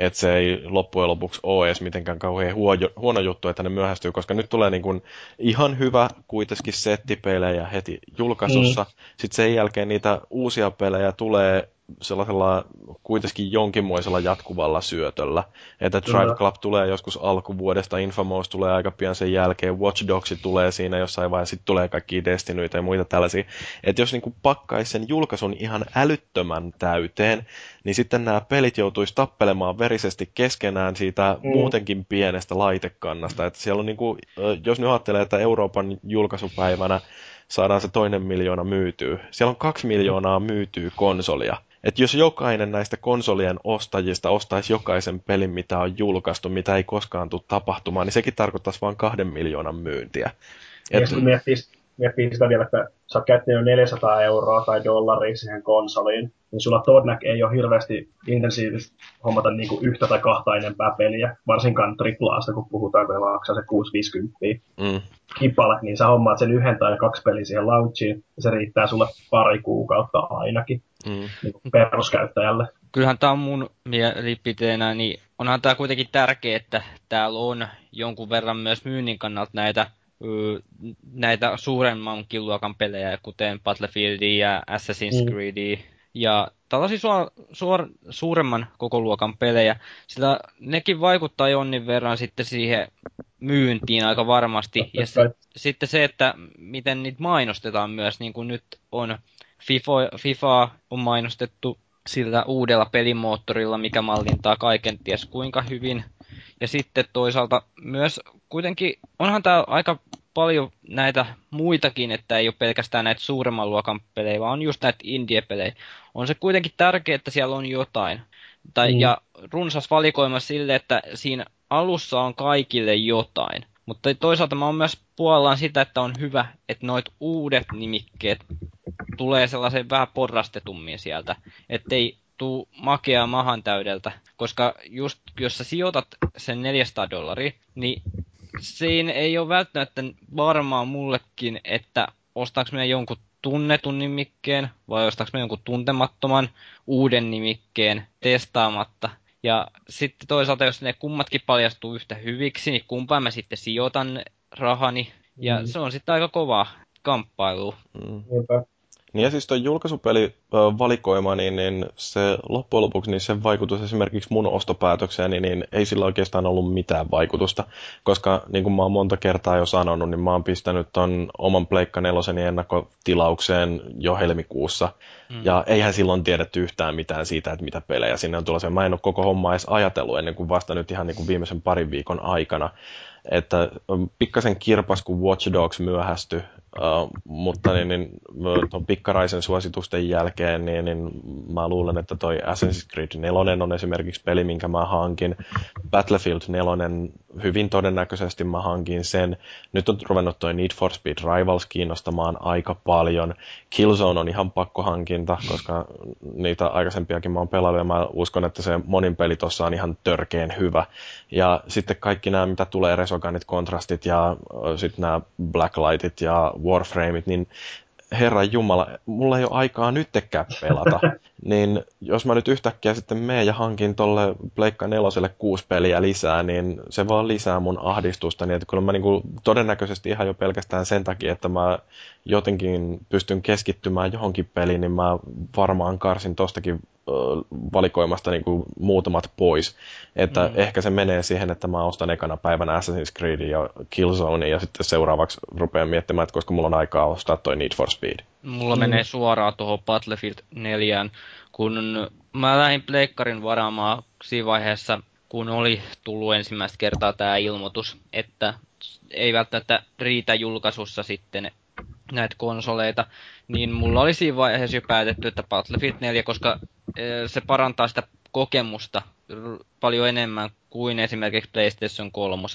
että se ei loppujen lopuksi ole edes mitenkään kauhean huono, huono juttu, että ne myöhästyy, koska nyt tulee niin kuin ihan hyvä kuitenkin settipelejä heti julkaisussa. Mm. Sitten sen jälkeen niitä uusia pelejä tulee sellaisella kuitenkin jonkinmoisella jatkuvalla syötöllä. Että Drive Club tulee joskus alkuvuodesta, Infamous tulee aika pian sen jälkeen, Watch Dogs tulee siinä jossain vaiheessa, sitten tulee kaikki Destinyitä ja muita tällaisia. Että jos niinku pakkaisi sen julkaisun ihan älyttömän täyteen, niin sitten nämä pelit joutuisi tappelemaan verisesti keskenään siitä mm. muutenkin pienestä laitekannasta. Että siellä on niinku, jos nyt ajattelee, että Euroopan julkaisupäivänä saadaan se toinen miljoona myytyy. Siellä on kaksi miljoonaa myytyy konsolia että jos jokainen näistä konsolien ostajista ostaisi jokaisen pelin, mitä on julkaistu, mitä ei koskaan tule tapahtumaan, niin sekin tarkoittaisi vain kahden miljoonan myyntiä. Et... Ja miettii, miettii sitä vielä, että sä oot käyttänyt 400 euroa tai dollaria siihen konsoliin, niin sulla todennäköisesti ei ole hirveästi intensiivistä hommata niin kuin yhtä tai kahta enempää peliä, varsinkaan triplaasta, kun puhutaan, kun maksaa se 650 mm. kipale, niin sä hommaat sen yhden tai kaksi peliä siihen launchiin, ja se riittää sulle pari kuukautta ainakin mm. peruskäyttäjälle. Kyllähän tämä on mun mielipiteenä, niin onhan tämä kuitenkin tärkeää, että täällä on jonkun verran myös myynnin kannalta näitä näitä suuremmankin luokan pelejä, kuten Battlefieldia ja Assassin's mm. Creedia, ja tällaisia suor, suor, suuremman koko luokan pelejä, sillä nekin vaikuttaa jonnin verran sitten siihen myyntiin aika varmasti. Ja sitten se, että miten niitä mainostetaan myös, niin kuin nyt on FIFA, FIFA on mainostettu sillä uudella pelimoottorilla, mikä mallintaa kaiken ties kuinka hyvin. Ja sitten toisaalta myös kuitenkin, onhan tämä aika paljon näitä muitakin, että ei ole pelkästään näitä suuremman luokan pelejä, vaan on just näitä indie-pelejä. On se kuitenkin tärkeää, että siellä on jotain. Tai, mm. Ja runsas valikoima sille, että siinä alussa on kaikille jotain. Mutta toisaalta mä oon myös puolellaan sitä, että on hyvä, että noit uudet nimikkeet tulee sellaisen vähän porrastetummin sieltä, ettei tuu makea mahan täydeltä, koska just jos sä sijoitat sen 400 dollaria, niin siinä ei ole välttämättä varmaa mullekin, että ostaako minä jonkun tunnetun nimikkeen vai ostaako minä jonkun tuntemattoman uuden nimikkeen testaamatta. Ja sitten toisaalta, jos ne kummatkin paljastuu yhtä hyviksi, niin kumpaan mä sitten sijoitan rahani. Ja mm. se on sitten aika kova kamppailu. Mm. Niin ja siis tuo julkaisupeli valikoima, niin, niin se loppujen lopuksi niin sen vaikutus esimerkiksi mun ostopäätökseen, niin, niin ei sillä oikeastaan ollut mitään vaikutusta. Koska niin kuin mä oon monta kertaa jo sanonut, niin mä oon pistänyt ton oman Pleikka neloseni ennakkotilaukseen jo helmikuussa. Mm. Ja eihän silloin tiedetty yhtään mitään siitä, että mitä pelejä sinne on tulossa. Mä en ole koko homma edes ajatellut ennen kuin vasta nyt ihan niin kuin viimeisen parin viikon aikana että pikkasen kirpas, kun Watch Dogs myöhästy, mutta niin, niin, tuon pikkaraisen suositusten jälkeen, niin, niin mä luulen, että toi Assassin's Creed 4 on esimerkiksi peli, minkä mä hankin. Battlefield 4 hyvin todennäköisesti mä hankin sen. Nyt on ruvennut toi Need for Speed Rivals kiinnostamaan aika paljon. Killzone on ihan pakkohankinta, koska niitä aikaisempiakin mä oon pelannut ja mä uskon, että se monin peli tossa on ihan törkeen hyvä. Ja sitten kaikki nämä, mitä tulee Resoganit, kontrastit ja sitten nämä Blacklightit ja Warframeit, niin Herran Jumala, mulla ei ole aikaa nyttekään pelata. niin jos mä nyt yhtäkkiä sitten menen ja hankin tolle Pleikka neloselle kuusi peliä lisää, niin se vaan lisää mun ahdistusta. Niin että kyllä mä niinku todennäköisesti ihan jo pelkästään sen takia, että mä jotenkin pystyn keskittymään johonkin peliin, niin mä varmaan karsin tostakin valikoimasta niin kuin muutamat pois. Että mm. ehkä se menee siihen, että mä ostan ekana päivänä Assassin's Creed ja Killzone ja sitten seuraavaksi rupean miettimään, että koska mulla on aikaa ostaa toi Need for Speed. Mulla mm. menee suoraan tuohon Battlefield 4, kun mä lähdin Pleikkarin varaamaan siinä vaiheessa, kun oli tullut ensimmäistä kertaa tämä ilmoitus, että ei välttämättä riitä julkaisussa sitten näitä konsoleita, niin mulla oli siinä vaiheessa jo päätetty, että Battlefield 4, koska se parantaa sitä kokemusta paljon enemmän kuin esimerkiksi PlayStation 3.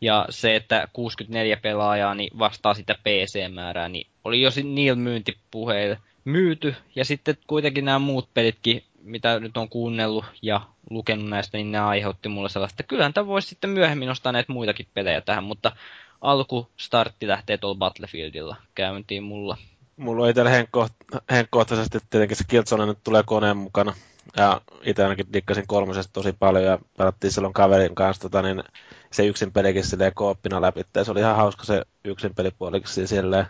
Ja se, että 64 pelaajaa niin vastaa sitä PC-määrää, niin oli jo niillä myyntipuheilla myyty. Ja sitten kuitenkin nämä muut pelitkin, mitä nyt on kuunnellut ja lukenut näistä, niin ne aiheutti mulle sellaista, että kyllähän tämä voisi sitten myöhemmin ostaa näitä muitakin pelejä tähän, mutta alkustartti lähtee tuolla Battlefieldilla käyntiin mulla. Mulla on itsellä henkkohtaisesti tietenkin se Killzone nyt tulee koneen mukana. Ja itse ainakin dikkasin kolmosesta tosi paljon ja pelattiin silloin kaverin kanssa tota, niin se yksin pelikin silleen kooppina läpi. Se oli ihan hauska se yksin pelipuolikin silleen.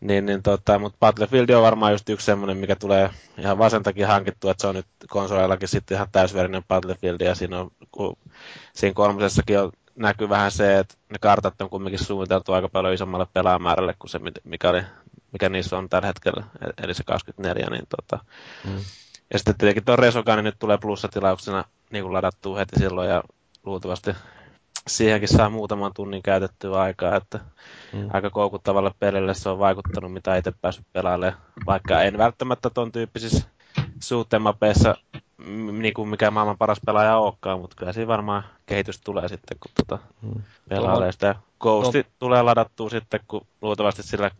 Niin, niin tota, mutta Battlefield on varmaan just yksi semmoinen, mikä tulee ihan vasentakin hankittu, että se on nyt konsoleillakin sitten ihan täysverinen Battlefield, ja siinä on, kun siinä kolmosessakin on, näkyy vähän se, että ne kartat on kumminkin suunniteltu aika paljon isommalle pelaamäärälle kuin se, mikä, oli, mikä niissä on tällä hetkellä, e- eli se 24, niin tota, mm. Ja sitten tietenkin tuo Resogun niin nyt tulee plussatilauksena niin kuin ladattua heti silloin, ja luultavasti siihenkin saa muutaman tunnin käytettyä aikaa, että mm. aika koukuttavalle pelille se on vaikuttanut, mitä itse päässyt pelailemaan, vaikka en välttämättä ton tyyppisissä suutemapeissa niin kuin mikä maailman paras pelaaja olekaan, mutta kyllä siinä varmaan kehitys tulee sitten, kun tuota mm. pelailee sitä. Ghosti no. tulee ladattua sitten, kun luultavasti sillä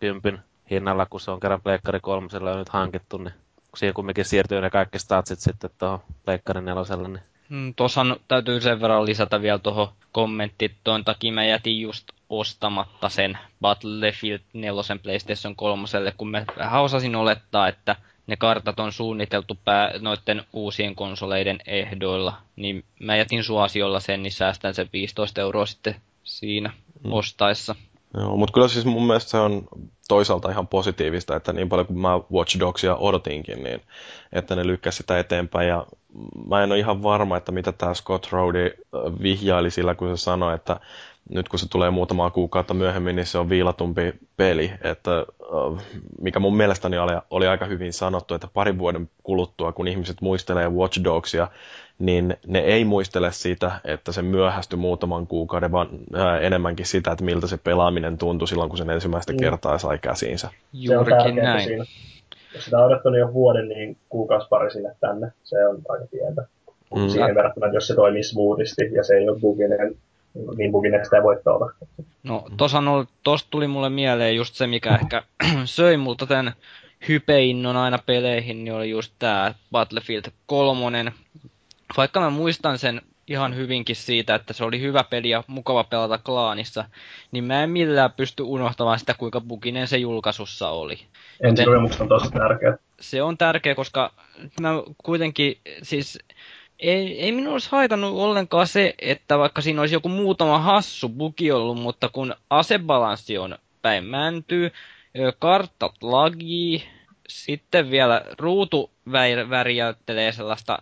kympin hinnalla, kun se on kerran Pleikkari kolmosella nyt hankittu, niin siihen kumminkin siirtyy ne kaikki statsit sitten tuohon Pleikkari neloselle, niin Mm, Tuossa täytyy sen verran lisätä vielä tuohon kommentti. Tuon takia mä jätin just ostamatta sen Battlefield 4 PlayStation 3, kun mä vähän osasin olettaa, että ne kartat on suunniteltu pää, noiden uusien konsoleiden ehdoilla, niin mä jätin suosiolla sen, niin säästän sen 15 euroa sitten siinä mm. ostaessa. Joo, mutta kyllä siis mun mielestä se on toisaalta ihan positiivista, että niin paljon kuin mä Watch Dogsia odotinkin, niin että ne lykkäsi sitä eteenpäin. Ja mä en ole ihan varma, että mitä tämä Scott Rowdy vihjaili sillä, kun se sanoi, että nyt kun se tulee muutamaa kuukautta myöhemmin, niin se on viilatumpi peli. Että, mikä mun mielestäni oli, oli aika hyvin sanottu, että parin vuoden kuluttua, kun ihmiset muistelee Watch Dogsia, niin ne ei muistele sitä, että se myöhästyi muutaman kuukauden, vaan enemmänkin sitä, että miltä se pelaaminen tuntui silloin, kun sen ensimmäistä mm. kertaa sai käsiinsä. Juurikin näin. Siinä. Jos sitä on odottanut jo vuoden, niin kuukausi pari sinne tänne. Se on aika pientä. Mm. Siihen verrattuna, jos se toimii smoothisti ja se ei ole buginen, niin buginen sitä voi olla. No, tosta tuli mulle mieleen just se, mikä ehkä söi multa tämän hypeinnon aina peleihin, niin oli just tää Battlefield 3, vaikka mä muistan sen ihan hyvinkin siitä, että se oli hyvä peli ja mukava pelata klaanissa, niin mä en millään pysty unohtamaan sitä, kuinka buginen se julkaisussa oli. Ensikokemukset on tosi tärkeä. Se on tärkeä, koska mä kuitenkin, siis ei, ei minulla olisi haitannut ollenkaan se, että vaikka siinä olisi joku muutama hassu bugi ollut, mutta kun asebalanssi on päin mäntyy, karttat lagii, sitten vielä ruutu värjäyttelee sellaista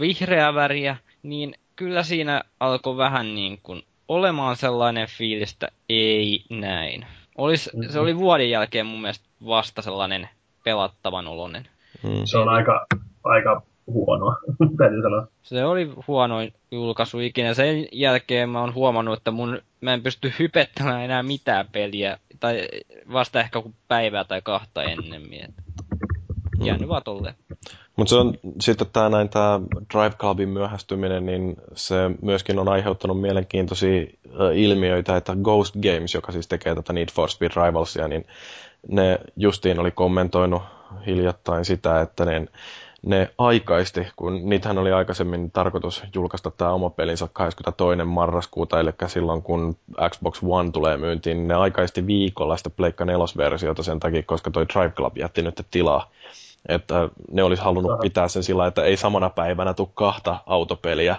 vihreää väriä, niin kyllä siinä alkoi vähän niin kuin olemaan sellainen fiilis, että ei näin. Olis, mm-hmm. Se oli vuoden jälkeen mun mielestä vasta sellainen pelattavan oloinen. Mm. Se on aika, aika huono, täytyy sanoa. Se oli huono julkaisu ikinä. Sen jälkeen mä oon huomannut, että mun, mä en pysty hypettämään enää mitään peliä. Tai vasta ehkä kuin päivää tai kahta ennemmin. Mm. Jäänyt vaan tolleen. Mutta se on sitten tämä näin tämä Drive Clubin myöhästyminen, niin se myöskin on aiheuttanut mielenkiintoisia ilmiöitä, että Ghost Games, joka siis tekee tätä Need for Speed Rivalsia, niin ne justiin oli kommentoinut hiljattain sitä, että ne, ne aikaisti, kun niitähän oli aikaisemmin tarkoitus julkaista tämä oma pelinsä 22. marraskuuta, eli silloin kun Xbox One tulee myyntiin, niin ne aikaisti viikolla sitä Pleikka 4-versiota sen takia, koska toi Drive Club jätti nyt tilaa että ne olisi halunnut pitää sen sillä, että ei samana päivänä tule kahta autopeliä,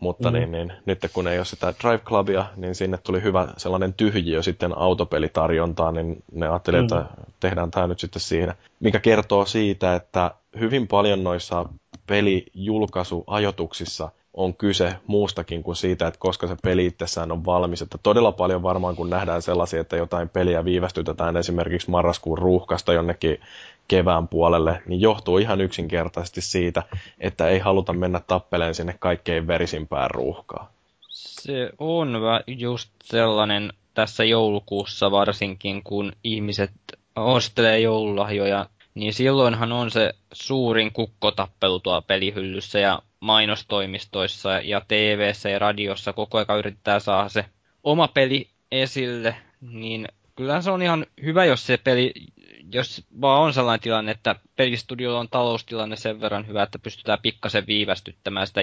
mutta mm. niin, niin, nyt kun ei ole sitä Drive Clubia, niin sinne tuli hyvä sellainen tyhjiö sitten autopelitarjontaan, niin ne ajatteli, mm. että tehdään tämä nyt sitten siinä. Mikä kertoo siitä, että hyvin paljon noissa pelijulkaisuajotuksissa on kyse muustakin kuin siitä, että koska se peli itsessään on valmis. Että todella paljon varmaan, kun nähdään sellaisia, että jotain peliä viivästytetään esimerkiksi marraskuun ruuhkasta jonnekin kevään puolelle, niin johtuu ihan yksinkertaisesti siitä, että ei haluta mennä tappeleen sinne kaikkein verisimpään ruuhkaan. Se on just sellainen tässä joulukuussa varsinkin, kun ihmiset ostelee joululahjoja, niin silloinhan on se suurin kukkotappelu tuolla pelihyllyssä ja mainostoimistoissa ja tv ja radiossa. Koko ajan yrittää saada se oma peli esille, niin kyllä se on ihan hyvä, jos se peli, jos vaan on sellainen tilanne, että pelistudiolla on taloustilanne sen verran hyvä, että pystytään pikkasen viivästyttämään sitä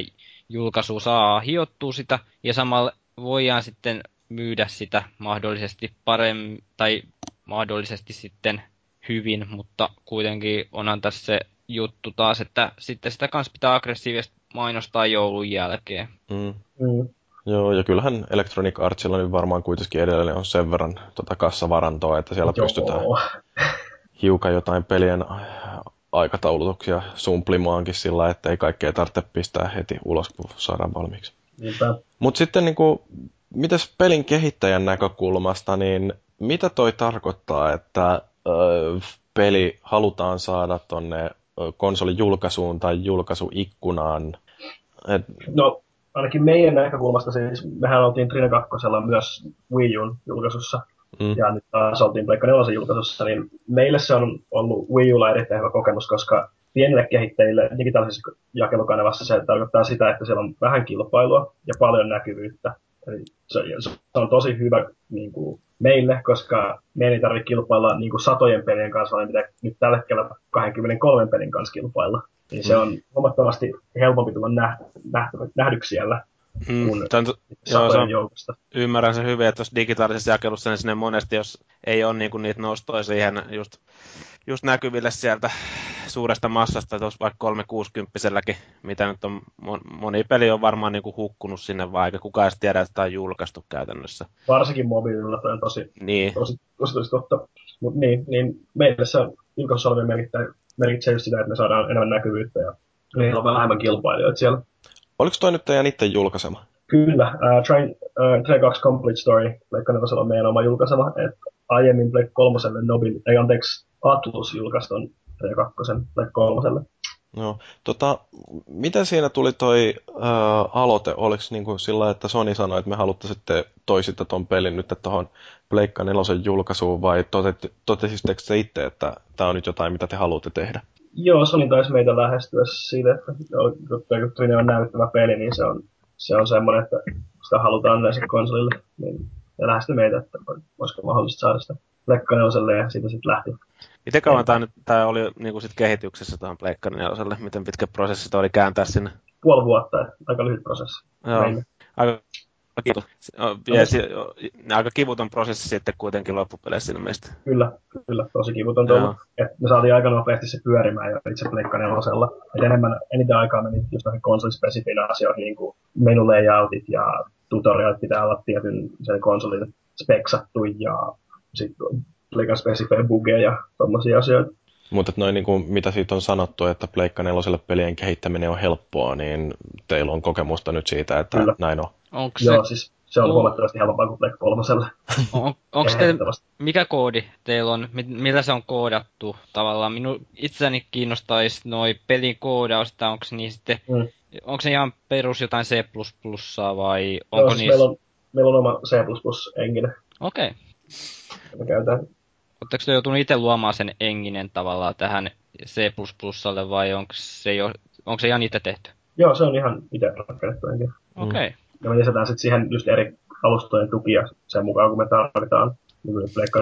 julkaisua, saa hiottua sitä, ja samalla voidaan sitten myydä sitä mahdollisesti paremmin, tai mahdollisesti sitten hyvin, mutta kuitenkin onhan tässä se juttu taas, että sitten sitä kanssa pitää aggressiivisesti mainostaa joulun jälkeen. Mm. Mm. Joo, ja kyllähän Electronic Artsilla nyt varmaan kuitenkin edelleen on sen verran tota kassavarantoa, että siellä Joo. pystytään hiukan jotain pelien aikataulutuksia sumplimaankin sillä, että ei kaikkea tarvitse pistää heti ulos, kun saadaan valmiiksi. Mutta sitten niin kuin, mitäs pelin kehittäjän näkökulmasta, niin mitä toi tarkoittaa, että peli halutaan saada tonne konsolin julkaisuun tai julkaisuikkunaan? Et... No, ainakin meidän näkökulmasta siis, mehän oltiin Trine 2 myös Wii Un julkaisussa, mm. ja nyt taas oltiin Pleikka 4 julkaisussa, niin meille se on ollut Wii Ulla erittäin hyvä kokemus, koska pienille kehittäjille digitaalisessa jakelukanavassa se tarkoittaa sitä, että siellä on vähän kilpailua ja paljon näkyvyyttä. Se, se on tosi hyvä niin kuin, meille, koska meidän ei tarvitse kilpailla niin kuin, satojen pelien kanssa, vaan pitää nyt tällä hetkellä 23 pelin kanssa kilpailla. Niin se mm. on huomattavasti helpompi tulla näh, näh, nähdyksi siellä Mm, tämän, joo, se on, joukosta. Ymmärrän sen hyvin, että jos digitaalisessa jakelussa, niin sinne monesti, jos ei ole niin kuin niitä nostoja siihen just, just näkyville sieltä suuresta massasta, tuossa vaikka 360 mitä nyt on, moni peli on varmaan niin kuin hukkunut sinne, eikä kukaan edes tiedä, että tämä on julkaistu käytännössä. Varsinkin mobiililla toi on tosi, niin. tosi, tosi, tosi totta. Mutta niin, niin meille se julkaisusolvi merkitsee, merkitsee just sitä, että me saadaan enemmän näkyvyyttä ja meillä on vähemmän kilpailijoita siellä. Oliko toi nyt teidän itse julkaisema? Kyllä, uh, Train, uh, Train 2 Complete Story, Pleikka on meidän oma julkaisema, että aiemmin Pleikka 3 Nobel, ei anteeksi, Atlus julkaisi ton Train 2 Pleikka 3 No, tota, miten siinä tuli toi uh, aloite? Oliko niin kuin sillä, että Sony sanoi, että me haluttaisitte toisitte ton pelin nyt tuohon Pleikka 4 julkaisuun, vai totesitteko te itse, että tämä on nyt jotain, mitä te haluatte tehdä? Joo, Sony taisi meitä lähestyä siitä, että kun on näyttävä peli, niin se on, se on semmoinen, että sitä halutaan näissä konsolille. Niin ja lähestyi meitä, että voisiko mahdollista saada sitä Pleikka ja siitä sitten lähti. Miten kauan tämä, nyt, tämä oli niin kuin sit kehityksessä tuohon Pleikka Miten pitkä prosessi oli kääntää sinne? Puoli vuotta, aika lyhyt prosessi. Joo. Meille. Aika kiitos. Ja se, aika kivuton prosessi sitten kuitenkin loppupeleissä ilmeisesti. Kyllä, kyllä, tosi kivuton tullut. Et me saatiin aika nopeasti se pyörimään jo itse Pleikka nelosella. Et enemmän, eniten aikaa meni just noihin konsolispesifin asioihin, niin kuin menu layoutit ja tutorialit pitää olla tietyn sen konsolin speksattu ja sitten Pleikan spesifejä bugeja ja tommosia asioita. Mutta noin niin kuin, mitä siitä on sanottu, että Pleikka neloselle pelien kehittäminen on helppoa, niin teillä on kokemusta nyt siitä, että Kyllä. näin on. Onko se... Joo, siis se on huomattavasti helpompaa kuin Pleikka kolmoselle. On, onko teillä, mikä koodi teillä on, millä se on koodattu tavallaan? Minun itseäni kiinnostaisi noi pelin koodausta, onko niin sitten, mm. onko se ihan perus jotain C++ vai onko siis niissä... meillä, on, meillä on oma C++ engine. Okei. Okay. Me käytetään Oletteko te joutunut itse luomaan sen enginen tavallaan tähän C++ vai onko se, jo, onko se ihan itse tehty? Joo, se on ihan itse rakennettu engine. Okei. Okay. Ja me lisätään sitten siihen just eri alustojen tukia sen mukaan, kun me tarvitaan niin Pleikka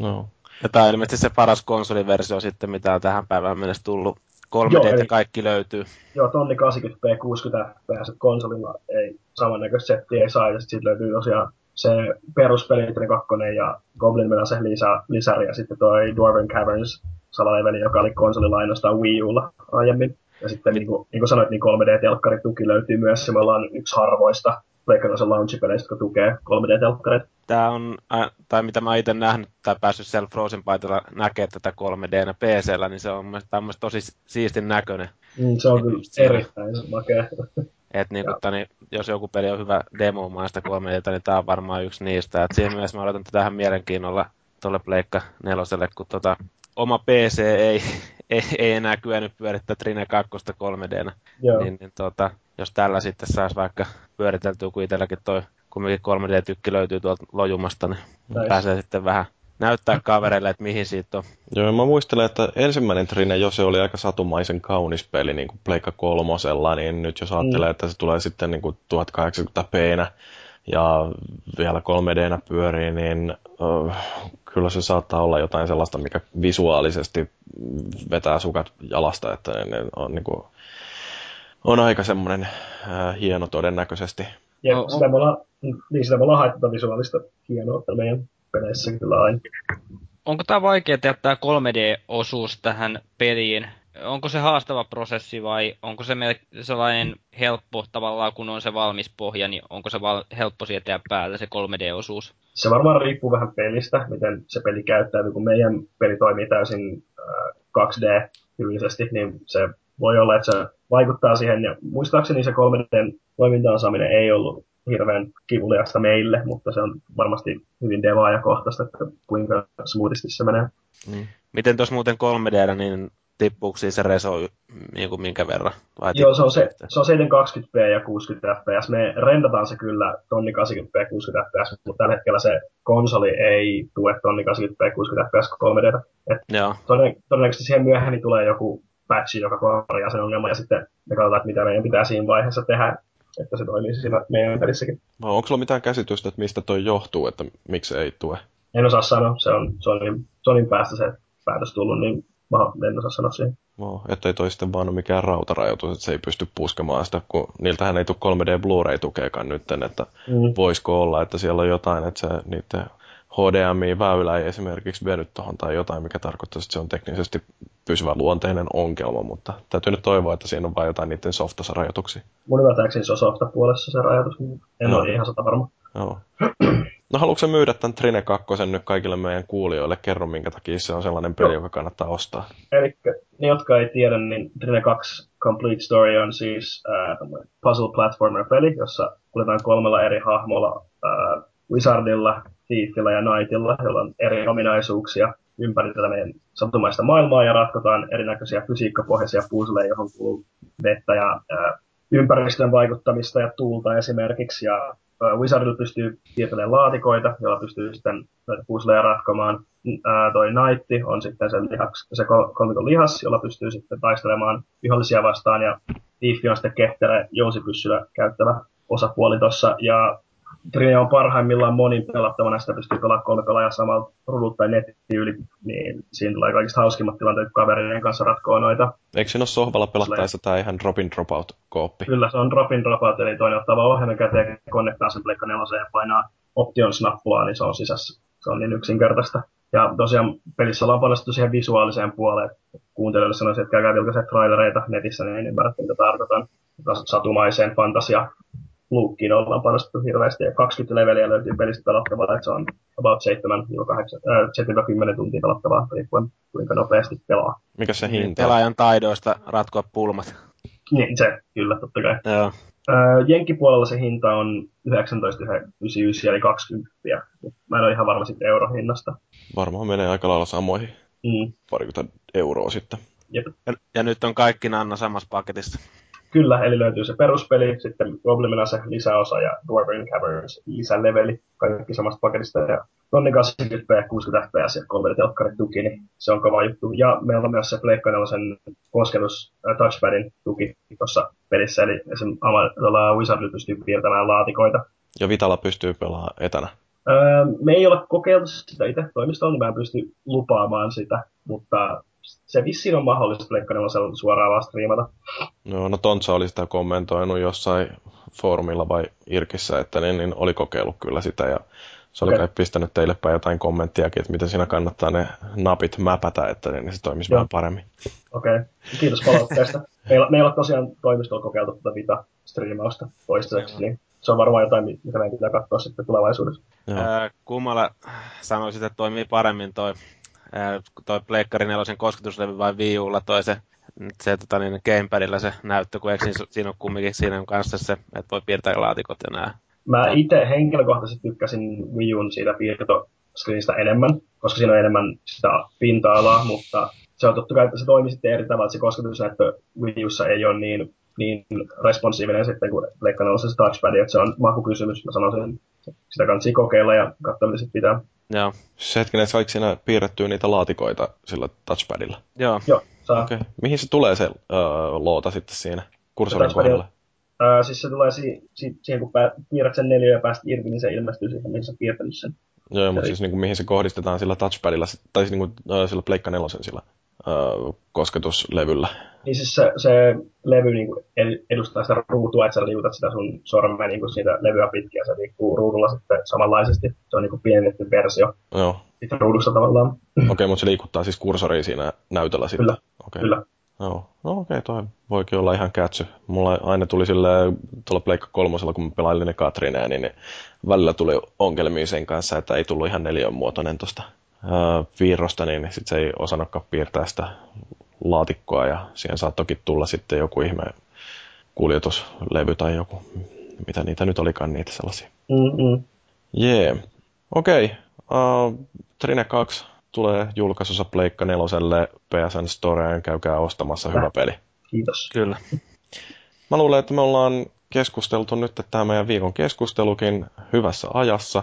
No. Ja tämä on ilmeisesti se paras konsoliversio sitten, mitä on tähän päivään mennessä tullut. 3 d eli, kaikki löytyy. Joo, tonni 80p, 60 fps konsolilla ei samannäköistä settiä ei saa, ja sitten löytyy tosiaan se peruspeli, 2 ja Goblin Menace lisä, lisäri, ja sitten toi Dwarven Caverns salaleveli, joka oli konsolilla ainoastaan Wii Ulla aiemmin. Ja sitten niin kuin, niin kuin sanoit, niin 3D-telkkarituki löytyy myös, ja me ollaan yksi harvoista Pleikkanoisen launchipeleistä, jotka tukee 3D-telkkareita. Tämä on, äh, tai mitä mä itse nähnyt tai päässyt siellä Frozen Bytella näkee tätä 3D PC-llä, niin se on mielestäni tosi siistin näköinen. Mm, se on kyllä erittäin makea. Et niin, mutta, niin, jos joku peli on hyvä demo maista 3 d niin tämä on varmaan yksi niistä. Et siinä mielessä mä odotan tähän mielenkiinnolla tuolle Pleikka neloselle, kun tota, oma PC ei, ei, ei enää kyennyt pyörittää Trine 2 3 d niin, niin tota, jos tällä sitten saisi vaikka pyöriteltyä, kun itselläkin toi kumminkin 3D-tykki löytyy tuolta lojumasta, niin Näin. pääsee sitten vähän näyttää kavereille, että mihin siitä on. Joo, mä muistelen, että ensimmäinen Trine, jos se oli aika satumaisen kaunis peli niin kuin Pleikka kolmosella, niin nyt jos ajattelee, mm. että se tulee sitten niin kuin 1080p ja vielä 3D pyörii, niin uh, kyllä se saattaa olla jotain sellaista, mikä visuaalisesti vetää sukat jalasta, että ne on, niin kuin, on aika semmoinen uh, hieno todennäköisesti. Ja no, sitä me ollaan, niin sitä me ollaan haettu visuaalista hienoutta meidän peleissä kyllä aina. Onko tämä vaikea tehdä tämä 3D-osuus tähän peliin? Onko se haastava prosessi vai onko se sellainen helppo tavallaan, kun on se valmis pohja, niin onko se val- helppo sietää päällä se 3D-osuus? Se varmaan riippuu vähän pelistä, miten se peli käyttää. Kun meidän peli toimii täysin äh, 2D-tyylisesti, niin se voi olla, että se vaikuttaa siihen. Ja muistaakseni se 3D toimintaan saaminen ei ollut hirveän kivuliasta meille, mutta se on varmasti hyvin devaajakohtaista, että kuinka smoothisti se menee. Mm. Miten tuossa muuten 3D, niin tippuuko se reso niin kuin minkä verran? Vai Joo, se on, se, se on 720p ja 60 fps. Me rendataan se kyllä tonni 80p ja 60 fps, mutta tällä hetkellä se konsoli ei tue tonni 80p ja 60 fps 3D. Et Joo. Todennäköisesti siihen myöhemmin tulee joku patchi, joka korjaa sen ongelman, ja sitten me katsotaan, että mitä meidän pitää siinä vaiheessa tehdä, että se toimisi siinä meidän pelissäkin. No, onko sulla mitään käsitystä, että mistä toi johtuu, että miksi ei tue? En osaa sanoa, se on Sonin, Sonin päästä se päätös tullut, niin mä en osaa sanoa siihen. No, ettei toi sitten vaan ole mikään rautarajoitus, että se ei pysty puskemaan sitä, kun niiltähän ei tule 3D Blu-ray-tukeekaan nyt, että mm. voisiko olla, että siellä on jotain, että se niiden HDMI-väylä ei esimerkiksi veny tuohon tai jotain, mikä tarkoittaa, että se on teknisesti pysyvä luonteinen ongelma, mutta täytyy nyt toivoa, että siinä on vain jotain niiden softassa rajoituksia. Mun ymmärtääkseni se on softa puolessa se rajoitus, mutta en no. ole ihan sata varma. Joo. No haluatko myydä tämän Trine 2 nyt kaikille meidän kuulijoille? Kerro, minkä takia se on sellainen peli, joka kannattaa ostaa. Eli ne, jotka ei tiedä, niin Trine 2 Complete Story on siis äh, puzzle platformer peli, jossa kuljetaan kolmella eri hahmolla äh, Wizardilla, Thiefillä ja Knightilla, joilla on eri ominaisuuksia ympäri tätä meidän sattumaista maailmaa ja ratkotaan erinäköisiä fysiikkapohjaisia puzzleja, johon kuuluu vettä ja ää, ympäristön vaikuttamista ja tuulta esimerkiksi. Ja Wizardilla pystyy tietämään laatikoita, joilla pystyy sitten näitä puzzleja ratkomaan. Ää, toi Knight on sitten se, lihaks, se kolmikon lihas, jolla pystyy sitten taistelemaan vihollisia vastaan ja Thief on sitten ketterä jousipyssyllä käyttävä osapuoli tuossa. Ja Trine on parhaimmillaan monin pelattavana, sitä pystyy pelaamaan kolme pelaajaa samalla rudulta tai netti yli, niin siinä tulee kaikista hauskimmat tilanteet, kun kaverien kanssa ratkoo noita. Eikö siinä ole sohvalla pelattaessa tämä ihan drop-in dropout kooppi? Kyllä, se on drop-in dropout, eli toinen ottaa vaan ohjelman käteen, konnektaa sen pleikka neloseen ja painaa options-nappulaa, niin se on sisässä. Se on niin yksinkertaista. Ja tosiaan pelissä ollaan panostettu siihen visuaaliseen puoleen. Kuuntelijoille sanoisin, että käykää vilkaisen trailereita netissä, niin ymmärrätte, mitä tarkoitan. Satumaiseen fantasia luukkiin ollaan panostettu hirveästi, ja 20 leveliä löytyy pelistä pelattavaa, että se on about 7-10 äh, tuntia pelattavaa, riippuen kuinka nopeasti pelaa. Mikä se hinta? Niin, pelaajan taidoista ratkoa pulmat. Niin, se kyllä, totta kai. Joo. Äh, Jenkkipuolella se hinta on 19,99 eli 20. Mä en ole ihan varma sitten eurohinnasta. Varmaan menee aika lailla samoihin. Mm. Parikymmentä euroa sitten. Jep. Ja, ja, nyt on kaikki Nanna samassa paketissa. Kyllä, eli löytyy se peruspeli, sitten Goblimina se lisäosa ja Dwarven Caverns lisäleveli, kaikki samasta paketista. Ja tonni 80p, 60 fps ja 3 telkkarit tuki, niin se on kova juttu. Ja meillä on myös se Pleikka sen kosketus äh, touchpadin tuki tuossa pelissä, eli tuolla Wizardilla pystyy piirtämään laatikoita. Ja Vitala pystyy pelaamaan etänä. Öö, me ei ole kokeiltu sitä itse toimistoon, niin mä en pysty lupaamaan sitä, mutta se vissiin on mahdollista Pleikka suoraan vaan striimata. No, no Tontsa oli sitä kommentoinut jossain foorumilla vai Irkissä, että niin, niin oli kokeillut kyllä sitä ja se oli okay. kai pistänyt teille päin jotain kommenttiakin, että miten siinä kannattaa ne napit mäpätä, että niin se toimisi vähän paremmin. Okei, okay. kiitos palautteesta. meillä, meillä on tosiaan toimistolla kokeiltu tätä Vita-striimausta toistaiseksi, niin se on varmaan jotain, mitä meidän pitää katsoa sitten tulevaisuudessa. Ää, kummalla sanoisit, että toimii paremmin toi toi Pleikkari 4 kosketuslevy vai Wii Ulla toi se, se tota, niin, gamepadilla se näyttö, kun eikö siinä ole kumminkin siinä on kanssa se, että voi piirtää laatikot ja nää. Mä itse henkilökohtaisesti tykkäsin Wii Uun siitä piirtoskriinistä enemmän, koska siinä on enemmän sitä pinta-alaa, mutta se on totta kai, että se toimii sitten eri tavalla, että se kosketusnäyttö Wii Ussa ei ole niin niin responsiivinen sitten kuin Pleikka 4 se touchpad, että se on makukysymys, mä sanoisin. Sitä kannattaa kokeilla ja katsoa, mitä pitää. Joo. Se hetkinen, saiko siinä piirrettyä niitä laatikoita sillä touchpadilla? Joo. Joo, saa. Okei. Okay. Mihin se tulee se öö, loota sitten siinä kursorin touchpadilla- kohdalla? Ää, siis se tulee si- si- siihen, kun pää- piirrät sen neljä ja pääst irti, niin se ilmestyy siihen, mihin sä piirtänyt sen. Joo, mutta siis niin kuin, mihin se kohdistetaan sillä touchpadilla, tai siis niin kuin, öö, sillä Pleikka nelosen sillä kosketuslevyllä. Niin siis se, se levy niin kuin ed- edustaa sitä ruutua, että sä liikutat sitä sun sormea niin kuin siitä levyä pitkin ja se liikkuu ruudulla sitten samanlaisesti. Se on niin kuin pienennetty versio Joo. siitä ruudusta tavallaan. Okei, okay, mutta se liikuttaa siis kursoria siinä näytöllä sitten. Kyllä, okay. Kyllä. Joo. No okei, okay, toi voikin olla ihan kätsy. Mulla aina tuli sille tuolla Pleikka kolmosella, kun mä pelailin ne Katrineen, niin välillä tuli ongelmia sen kanssa, että ei tullut ihan neljön muotoinen tuosta viirrosta, niin sit se ei osannutkaan piirtää sitä laatikkoa ja siihen saattokin tulla sitten joku ihme kuljetuslevy tai joku, mitä niitä nyt olikaan niitä sellaisia. Jee. Yeah. Okei. Okay. Uh, Trine 2 tulee julkaisussa Pleikka neloselle PSN Storeen. Käykää ostamassa. Hyvä peli. Kiitos. Kyllä. Mä luulen, että me ollaan keskusteltu nyt tämä meidän viikon keskustelukin hyvässä ajassa,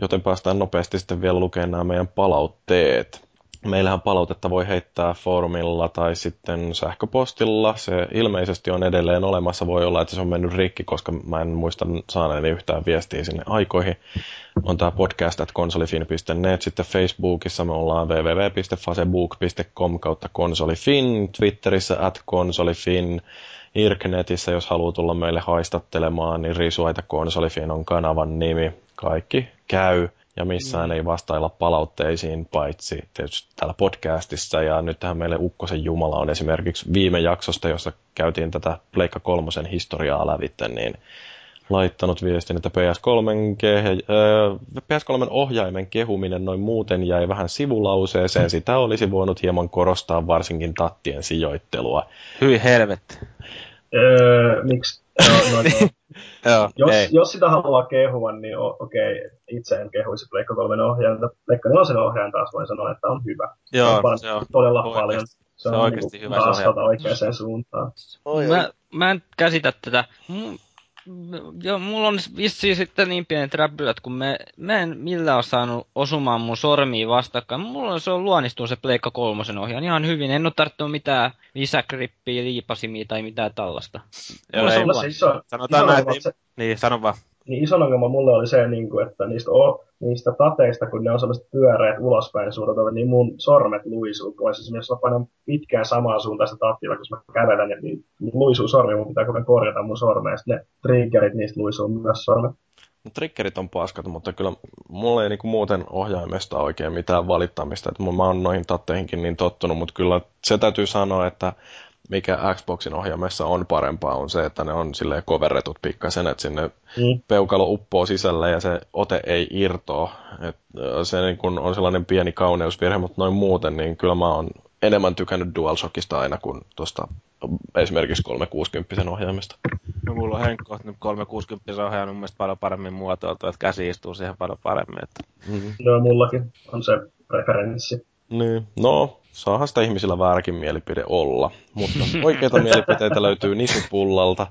joten päästään nopeasti sitten vielä lukemaan nämä meidän palautteet. Meillähän palautetta voi heittää foorumilla tai sitten sähköpostilla. Se ilmeisesti on edelleen olemassa. Voi olla, että se on mennyt rikki, koska mä en muista saaneeni yhtään viestiä sinne aikoihin. On tämä podcast at konsolifin.net. Sitten Facebookissa me ollaan www.facebook.com kautta konsolifin. Twitterissä at konsolifin. Irknetissä, jos haluaa tulla meille haistattelemaan, niin Risuaita konsolifin on kanavan nimi. Kaikki käy ja missään mm. ei vastailla palautteisiin, paitsi tietysti täällä podcastissa. Ja nyt tähän meille Ukkosen Jumala on esimerkiksi viime jaksosta, jossa käytiin tätä Pleikka kolmosen historiaa lävitte, niin laittanut viestin, että PS3, ke- äh, PS3 ohjaimen kehuminen noin muuten jäi vähän sivulauseeseen. Sitä olisi voinut hieman korostaa varsinkin tattien sijoittelua. Hyi helvetti. Öö, miksi? No, no, Joo, jos, ei. jos sitä haluaa kehua, niin okei, itse en kehuisi Pleikka 3 ohjainta. Pleikka 4 ohjaajan taas voin sanoa, että on hyvä. Joo, on se on todella oikeasti- paljon. se on oikeasti hyvä se askelta ohjaaja. oikeaan suuntaan. Mä, mä en käsitä tätä. M- Joo, mulla on vissiin sitten niin pienet räpylät, kun me, mä en millään ole saanut osumaan mun sormiin vastakkain. Mulla on, se on luonnistunut se Pleikka kolmosen ohjaan ihan hyvin. En ole tarttunut mitään lisäkrippiä, liipasimia tai mitään tällaista. Joo, se ei. se luonnistunut. iso, Sanotaan iso näin, se, Niin, sano vaan. Niin ison ongelma mulle oli se, niin kuin, että niistä, o, niistä tateista, kun ne on sellaiset pyöreät ulospäin suunnitelmat, niin mun sormet luisuu pois. Esimerkiksi jos mä painan pitkään samaan suuntaan sitä tattilla, kun mä kävelen, niin, niin luisuu sormi, mun pitää ajan korjata mun sormea, ja sitten ne triggerit, niistä luisuu myös sormet. No, triggerit on paskat, mutta kyllä mulla ei niinku muuten ohjaimesta oikein mitään valittamista. Et mä oon noihin tatteihinkin niin tottunut, mutta kyllä se täytyy sanoa, että mikä Xboxin ohjaimessa on parempaa on se, että ne on silleen koverretut pikkasen, että sinne Mm. peukalo uppoo sisälle ja se ote ei irtoa. Et, se niin kun on sellainen pieni kauneusvirhe, mutta noin muuten, niin kyllä mä oon enemmän tykännyt DualShockista aina kuin tuosta esimerkiksi 360 ohjaimesta. No mulla on Henkko nyt 360 ohjaa mun mielestä paljon paremmin muotoiltu, että käsi istuu siihen paljon paremmin. Että... Mm-hmm. No mullakin on se preferenssi. Niin, no, saahan sitä ihmisillä vääräkin mielipide olla, mutta oikeita mielipiteitä löytyy Nisupullalta,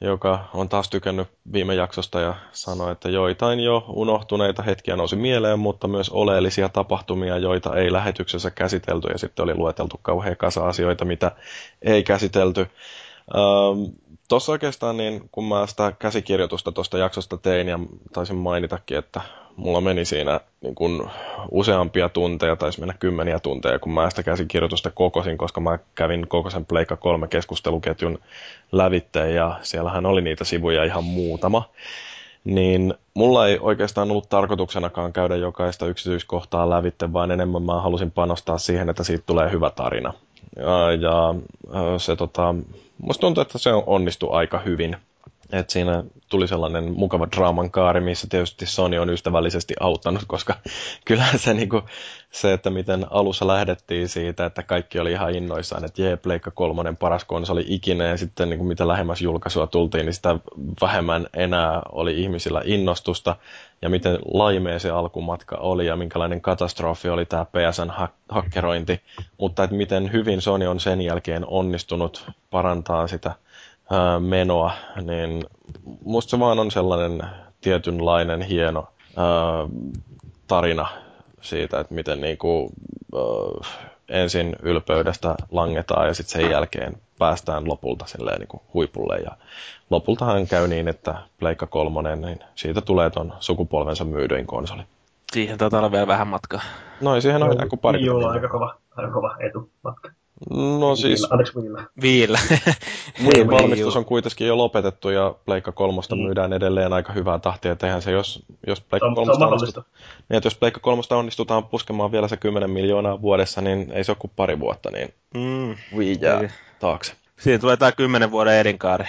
joka on taas tykännyt viime jaksosta ja sanoi, että joitain jo unohtuneita hetkiä nousi mieleen, mutta myös oleellisia tapahtumia, joita ei lähetyksessä käsitelty. Ja sitten oli lueteltu kauhean kasa asioita, mitä ei käsitelty. Ähm, Tuossa oikeastaan, niin, kun mä sitä käsikirjoitusta tuosta jaksosta tein ja taisin mainitakin, että mulla meni siinä niin kun useampia tunteja, taisi mennä kymmeniä tunteja, kun mä sitä käsikirjoitusta kokosin, koska mä kävin koko sen Pleikka 3 keskusteluketjun lävitteen ja siellähän oli niitä sivuja ihan muutama. Niin mulla ei oikeastaan ollut tarkoituksenakaan käydä jokaista yksityiskohtaa lävitte, vaan enemmän mä halusin panostaa siihen, että siitä tulee hyvä tarina. Ja, ja se tota, musta tuntuu, että se onnistui aika hyvin. Et siinä tuli sellainen mukava draaman kaari, missä tietysti Sony on ystävällisesti auttanut, koska kyllähän se, niinku, se, että miten alussa lähdettiin siitä, että kaikki oli ihan innoissaan, että jee, Pleikka kolmonen paras konsoli ikinä, ja sitten niinku, mitä lähemmäs julkaisua tultiin, niin sitä vähemmän enää oli ihmisillä innostusta, ja miten laimea se alkumatka oli, ja minkälainen katastrofi oli tämä PSN-hakkerointi, mutta että miten hyvin Sony on sen jälkeen onnistunut parantaa sitä ää, menoa, niin musta se vaan on sellainen tietynlainen hieno ää, tarina siitä, että miten niinku, ää, ensin ylpeydestä langetaan ja sitten sen jälkeen päästään lopulta silleen niinku huipulle. Ja lopultahan käy niin, että Pleikka kolmonen, niin siitä tulee ton sukupolvensa myydyin konsoli. Siihen taitaa olla vielä vähän matkaa. No siihen on joku pari. Wii on aika kova, aika kova etumatka. No siis... Anteeksi. Viillä. Wii valmistus on kuitenkin jo lopetettu ja Pleikka kolmosta mm. myydään edelleen aika hyvää tahtia, että eihän se, jos, jos Pleikka kolmosta onnistu, niin että jos Pleikka kolmosta onnistutaan puskemaan vielä se 10 miljoonaa vuodessa, niin ei se ole kuin pari vuotta, niin mm. Wii jää niin. taakse. Siinä tulee tämä 10 vuoden elinkaari.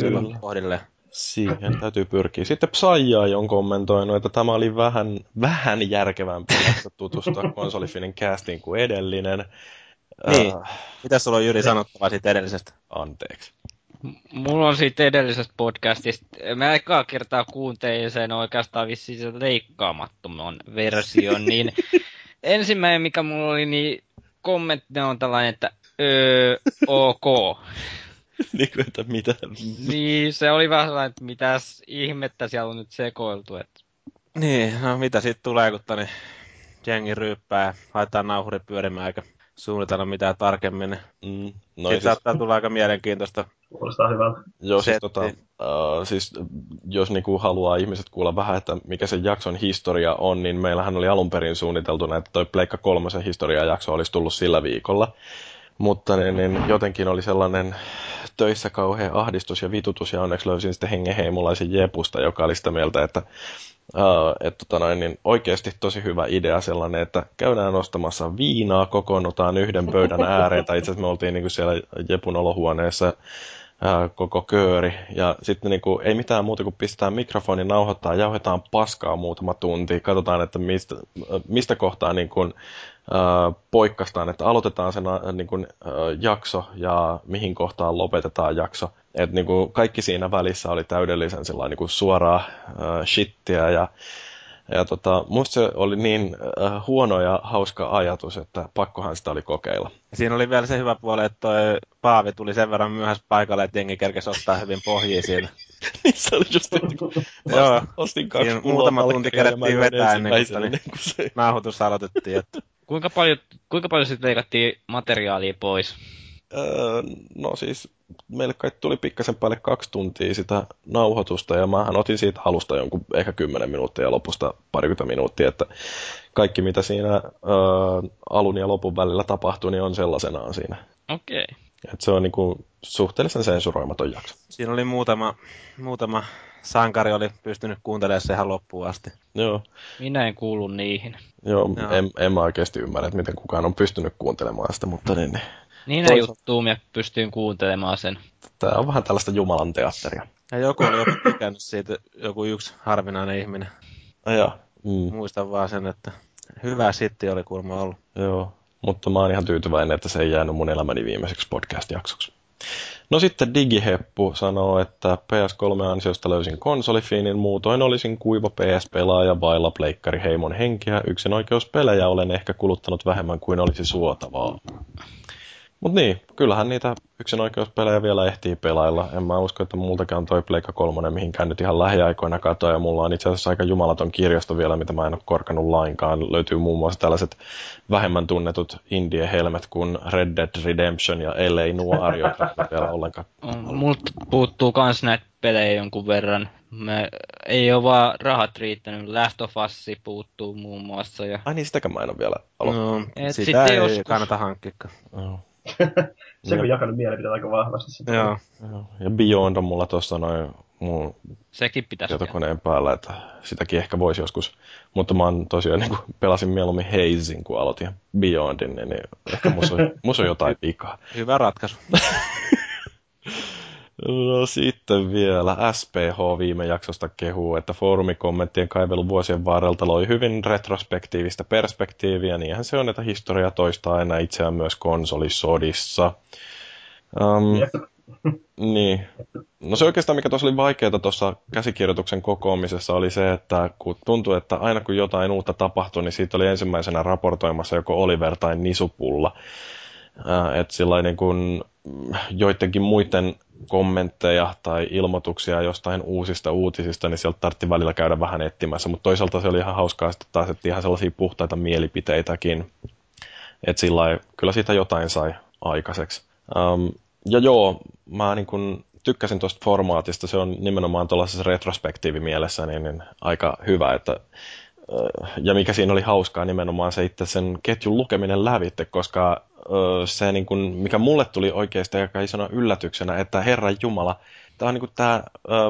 Kyllä. Kohdilleen. Siihen täytyy pyrkiä. Sitten Psyai on kommentoinut, että tämä oli vähän, vähän järkevämpi tutustua konsolifinin castiin kuin edellinen. Niin. Äh, Mitä sulla on Jyri sanottavaa siitä edellisestä? Anteeksi. Mulla on siitä edellisestä podcastista. Mä ekaa kertaa kuuntelin sen oikeastaan vissiin sen leikkaamattoman version, niin ensimmäinen mikä mulla oli, niin kommentti on tällainen, että öö, ok. niin kuin, että mitä? niin, se oli vähän sellainen, että mitäs ihmettä siellä on nyt sekoiltu. Että... Niin, no mitä siitä tulee, kun tani jengi ryyppää ja laittaa nauhuri pyörimään eikä suunnitella mitään tarkemmin. Mm. No siis... saattaa tulla aika mielenkiintoista. Kuulostaa hyvältä. Joo, siis, tota, uh, siis jos niinku haluaa ihmiset kuulla vähän, että mikä se jakson historia on, niin meillähän oli alun perin suunniteltu, että toi Pleikka kolmosen historiajakso olisi tullut sillä viikolla. Mutta niin, niin jotenkin oli sellainen töissä kauhean ahdistus ja vitutus, ja onneksi löysin sitten hengenheimolaisen Jepusta, joka oli sitä mieltä, että Uh, että tota noin, niin oikeasti tosi hyvä idea sellainen, että käydään ostamassa viinaa, kokoonnutaan yhden pöydän ääreen, tai itse asiassa me oltiin niin kuin siellä Jepun olohuoneessa koko kööri, ja sitten niin kuin, ei mitään muuta kuin pistetään mikrofoni, nauhoittaa, jauhetaan paskaa muutama tunti, katsotaan, että mistä, mistä kohtaa niin kuin, poikkastaan, että aloitetaan sen uh, niin kuin, jakso ja mihin kohtaan lopetetaan jakso. Et niin kuin kaikki siinä välissä oli täydellisen niin kuin suoraa uh, shittiä ja ja tota, musta se oli niin uh, huono ja hauska ajatus, että pakkohan sitä oli kokeilla. Siinä oli vielä se hyvä puoli, että toi Paavi tuli sen verran myöhässä paikalle, että jengi kerkesi ottaa hyvin pohjia siinä. niin se oli just niin kuin, Joo, ostin kaksi muutama tunti kerättiin vetää ennen kuin, ennen kuin se... nauhoitus aloitettiin. Että... Kuinka paljon, kuinka paljon sitten leikattiin materiaalia pois? Öö, no siis meille kai tuli pikkasen päälle kaksi tuntia sitä nauhoitusta ja mähän otin siitä halusta jonkun ehkä kymmenen minuuttia ja lopusta parikymmentä minuuttia, että kaikki mitä siinä öö, alun ja lopun välillä tapahtuu, niin on sellaisenaan siinä. Okei. Okay. Et se on niinku suhteellisen sensuroimaton jakso. Siinä oli muutama, muutama sankari oli pystynyt kuuntelemaan se ihan loppuun asti. Joo. Minä en kuulu niihin. Joo, Joo. En, en mä oikeasti ymmärrä, että miten kukaan on pystynyt kuuntelemaan sitä, mutta niin, niin niin ne juttuu, minä pystyin kuuntelemaan sen. Tämä on vähän tällaista Jumalan teatteria. Ja joku oli joku tykännyt siitä, joku yksi harvinainen ihminen. Ja, mm. Muistan vaan sen, että hyvä sitti oli kuulemma ollut. Joo, mutta mä oon ihan tyytyväinen, että se ei jäänyt mun elämäni viimeiseksi podcast-jaksoksi. No sitten Digiheppu sanoo, että PS3-ansiosta löysin konsolifiinin, muutoin olisin kuiva PS-pelaaja vailla pleikkari heimon henkiä. Yksin oikeuspelejä olen ehkä kuluttanut vähemmän kuin olisi suotavaa. Mutta niin, kyllähän niitä yksin oikeuspelejä vielä ehtii pelailla. En mä usko, että multakaan toi Pleikka 3 mihinkään nyt ihan lähiaikoina katoa. Ja mulla on itse asiassa aika jumalaton kirjasto vielä, mitä mä en ole korkanut lainkaan. Löytyy muun muassa tällaiset vähemmän tunnetut indie-helmet kuin Red Dead Redemption ja LA Noir, joita vielä ollenkaan. Multa puuttuu kans näitä pelejä jonkun verran. Me ei ole vaan rahat riittänyt. Last of Us puuttuu muun muassa. Ja... Ai niin, sitäkään mä en ole vielä aloittanut. No, sitä ei joskus... kannata hankkia. Oh. Se on jakanut mielipiteet aika vahvasti. Sitä. Joo. Ja Beyond on mulla tuossa noin mun Sekin pitäisi tietokoneen päällä, että sitäkin ehkä voisi joskus. Mutta mä oon tosiaan niin pelasin mieluummin Hazin, kun aloitin Beyondin, niin, niin ehkä musta on, mus on jotain vikaa. Hyvä ratkaisu. No sitten vielä SPH viime jaksosta kehuu, että foorumikommenttien kaivelu vuosien varrelta loi hyvin retrospektiivistä perspektiiviä. Niinhän se on, että historia toistaa aina itseään myös konsolisodissa. Um, niin. No se oikeastaan, mikä tuossa oli vaikeaa tuossa käsikirjoituksen kokoamisessa, oli se, että kun tuntui, että aina kun jotain uutta tapahtui, niin siitä oli ensimmäisenä raportoimassa joko Oliver tai Nisupulla. Että sillä niin kun joidenkin muiden kommentteja tai ilmoituksia jostain uusista uutisista, niin sieltä tartti välillä käydä vähän etsimässä, mutta toisaalta se oli ihan hauskaa sitten taas, että ihan sellaisia puhtaita mielipiteitäkin, että sillä kyllä siitä jotain sai aikaiseksi. Um, ja joo, mä niin kun tykkäsin tuosta formaatista, se on nimenomaan tuollaisessa retrospektiivimielessä niin, niin aika hyvä, että ja mikä siinä oli hauskaa nimenomaan se itse sen ketjun lukeminen lävitte, koska se, niin kun, mikä mulle tuli oikeasti aika isona yllätyksenä, että Herran Jumala, tämä on niin tämä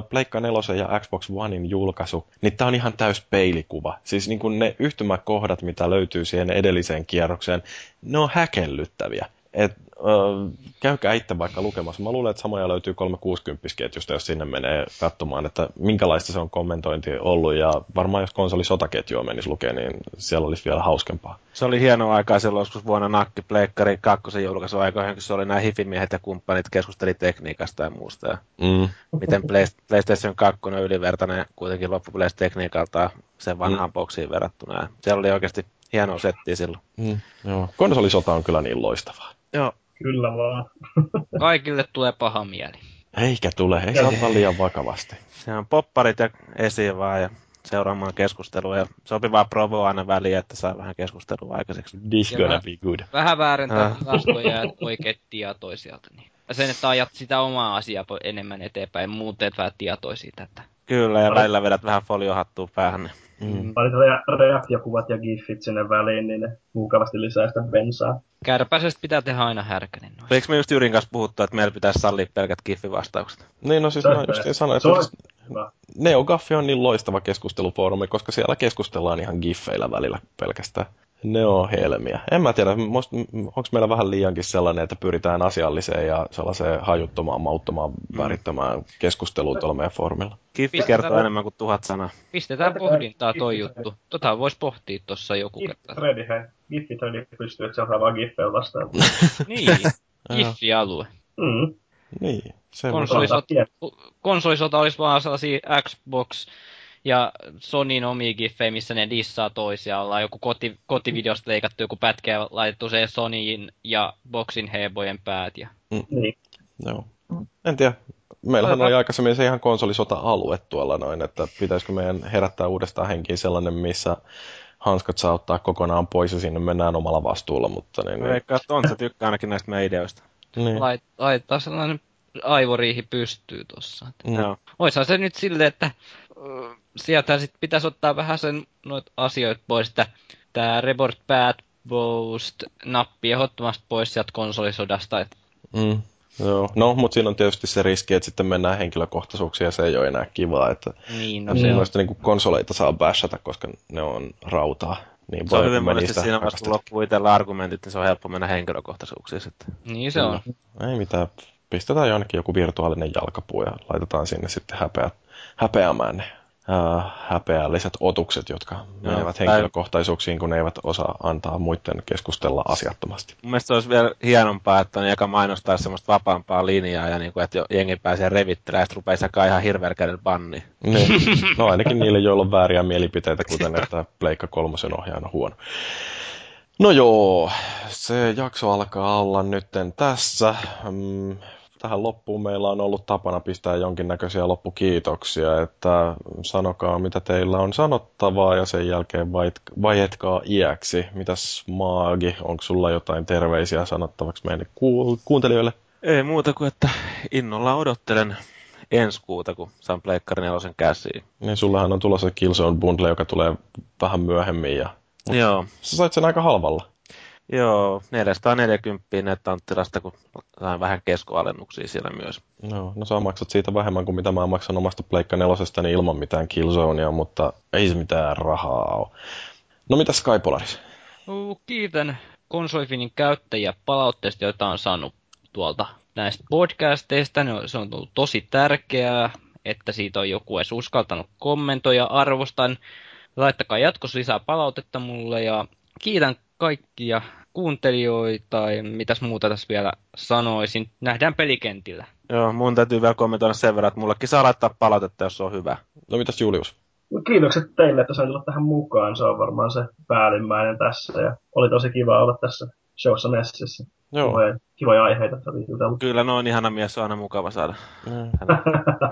Pleikka 4 ja Xbox Onein julkaisu, niin tämä on ihan täys peilikuva. Siis niin ne yhtymäkohdat, mitä löytyy siihen edelliseen kierrokseen, ne on häkellyttäviä. Et, äh, käykää itse vaikka lukemassa. Mä luulen, että samoja löytyy 360-ketjusta, jos sinne menee katsomaan, että minkälaista se on kommentointi ollut. Ja varmaan jos konsoli sotaketjua menisi lukea, niin siellä olisi vielä hauskempaa. Se oli hienoa aikaa silloin joskus vuonna Nakki Pleikkari kakkosen julkaisuaikoihin, kun se oli nämä hifimiehet ja kumppanit keskusteli tekniikasta ja muusta. Ja mm. Miten PlayStation 2 on ylivertainen kuitenkin loppupeleissä tekniikalta sen vanhaan mm. boksiin verrattuna. Ja siellä oli oikeasti hienoa settiä silloin. Mm, joo. Konsolisota on kyllä niin loistavaa. Joo. Kyllä vaan. Kaikille tulee paha mieli. Eikä tule, ei saa ottaa liian vakavasti. Se on popparit ja esiin vaan ja seuraamaan keskustelua ja sopivaa provoa aina väliin, että saa vähän keskustelua aikaiseksi. This gonna be good. Vähän väärentää äh. tilastoja ja oikein tietoa sieltä. Niin. Ja sen, että ajat sitä omaa asiaa enemmän eteenpäin, muuten vähän tietoa siitä. Että... Kyllä, ja välillä vedät vähän foliohattua päähän. Niin Mm. Parit rea- reaktiokuvat ja giffit sinne väliin, niin ne mukavasti lisää sitä bensaa. Kärpäisestä pitää tehdä aina härkänen. Noin. Eikö me just Jyrin kanssa puhuttu, että meillä pitäisi sallia pelkät giffivastaukset? Niin, no siis mä just sanoin, että on... NeoGaffi on niin loistava keskustelufoorumi, koska siellä keskustellaan ihan giffeillä välillä pelkästään. Ne on helmiä. En mä tiedä, onko meillä vähän liiankin sellainen, että pyritään asialliseen ja sellaiseen hajuttomaan, mauttomaan, mm. värittämään keskusteluun tuolla meidän foorumilla. Kiffi kertoo enemmän kuin tuhat sanaa. Pistetään pohdintaa toi juttu. Tota voisi pohtia tuossa joku kerta. Ready, hei. Giffi Ready pystyy, että sieltä vaan giffejä vastaan. niin, Giffi-alue. Mm. Niin. Se konsolisota, konsolisota olisi vaan sellaisia Xbox ja Sonin omia giffejä, missä ne dissaa toisia. Ollaan joku koti, kotivideosta leikattu joku pätkä ja laitettu se Sonyin ja Boxin hebojen päät. Ja... Mm. Niin. Joo. En tiedä. Meillähän oli aikaisemmin se ihan konsolisota-alue tuolla noin, että pitäisikö meidän herättää uudestaan henkiin sellainen, missä hanskat saa ottaa kokonaan pois ja sinne mennään omalla vastuulla. Mutta niin, niin... Eikä on se tykkää ainakin näistä meidän ideoista. Niin. Lait, laittaa sellainen aivoriihi pystyy tuossa. Mm. Oishan se nyt silleen, että sieltä sitten pitäisi ottaa vähän sen noita asioita pois, että tämä Report Bad Boost nappi ehdottomasti pois sieltä konsolisodasta. Että... Mm. Joo, no, mutta siinä on tietysti se riski, että sitten mennään henkilökohtaisuuksia ja se ei ole enää kivaa, että niin, no se on. niin konsoleita saa bashata, koska ne on rautaa. Niin se on hyvin monesti siinä vasta loppuu itsellä argumentit, niin se on helppo mennä henkilökohtaisuuksiin sitten. Niin se on. No, ei mitään, pistetään jonnekin joku virtuaalinen jalkapuu ja laitetaan sinne sitten häpeä, häpeämään ne äh, häpeälliset otukset, jotka Joo, menevät henkilökohtaisuuksiin, kun ne eivät osaa antaa muiden keskustella asiattomasti. Mun mielestä se olisi vielä hienompaa, että on eka mainostaa semmoista vapaampaa linjaa, ja niin kuin, että jengi pääsee revittelemään, ja sitten rupeaa jakaa ihan hirveän käden banni. Niin. No ainakin niille, joilla on vääriä mielipiteitä, kuten että Pleikka kolmosen ohjaaja on huono. No joo, se jakso alkaa olla nytten tässä. Tähän loppuun meillä on ollut tapana pistää jonkinnäköisiä loppukiitoksia, että sanokaa mitä teillä on sanottavaa ja sen jälkeen vaietkaa iäksi. Mitäs Maagi, onko sulla jotain terveisiä sanottavaksi meille kuuntelijoille? Ei muuta kuin, että innolla odottelen ensi kuuta, kun saan Pleikkari 4 käsiin. Niin, sullahan on tulossa Killzone Bundle, joka tulee vähän myöhemmin. Ja... Joo. Sä sait sen aika halvalla. Joo, 440 nettanttilasta, kun sain vähän keskoalennuksia siellä myös. No, no sä maksat siitä vähemmän kuin mitä mä maksan omasta Pleikka nelosesta niin ilman mitään Killzonea, mutta ei se mitään rahaa ole. No mitä Skypolaris? Uh, kiitän konsolifinin käyttäjiä palautteista, joita on saanut tuolta näistä podcasteista. Se on ollut tosi tärkeää, että siitä on joku edes uskaltanut kommentoida. Arvostan. Laittakaa jatkossa lisää palautetta mulle ja kiitän kaikkia kuuntelijoita ja mitäs muuta tässä vielä sanoisin. Nähdään pelikentillä. Joo, mun täytyy vielä kommentoida sen verran, että mullekin saa laittaa palautetta, jos se on hyvä. No mitäs Julius? No, kiitokset teille, että sain tulla tähän mukaan. Se on varmaan se päällimmäinen tässä ja oli tosi kiva olla tässä showssa messissä. Joo. Kivoja, kivoja aiheita jutella. Kyllä noin ihana mies on aina mukava saada. Mm.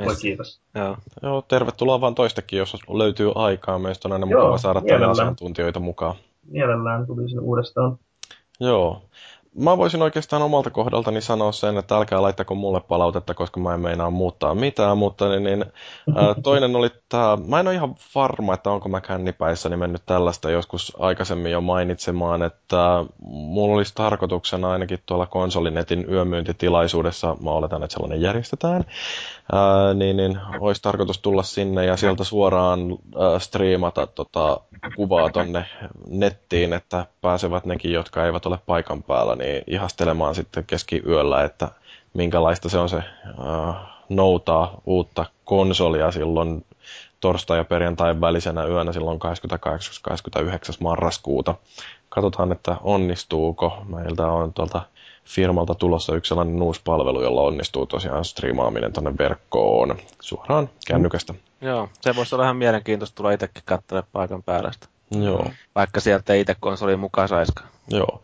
Voi kiitos. Joo. Joo, tervetuloa vaan toistakin, jos löytyy aikaa. Meistä on aina Joo, mukava saada tänne mielellään. asiantuntijoita mukaan. Mielellään tulisin uudestaan. Joo. Mä voisin oikeastaan omalta kohdaltani sanoa sen, että älkää laittako mulle palautetta, koska mä en meinaa muuttaa mitään, mutta niin, niin, ää, toinen oli tämä, mä en ole ihan varma, että onko mä kännipäissäni mennyt tällaista joskus aikaisemmin jo mainitsemaan, että mulla olisi tarkoituksena ainakin tuolla konsolinetin yömyyntitilaisuudessa, mä oletan, että sellainen järjestetään, ää, niin, niin olisi tarkoitus tulla sinne ja sieltä suoraan ää, striimata tota, kuvaa tonne nettiin, että pääsevät nekin, jotka eivät ole paikan päällä, niin ihastelemaan sitten keskiyöllä, että minkälaista se on se äh, noutaa uutta konsolia silloin torstai- ja perjantain välisenä yönä silloin 28-29. marraskuuta. Katsotaan, että onnistuuko. Meiltä on tuolta firmalta tulossa yksi sellainen uusi palvelu, jolla onnistuu tosiaan striimaaminen tuonne verkkoon suoraan kännykästä. Joo, se voisi olla ihan mielenkiintoista tulla itsekin katselemaan paikan päällä sitä. Joo. Vaikka sieltä ei itse konsolin mukaan saiskaan. Joo.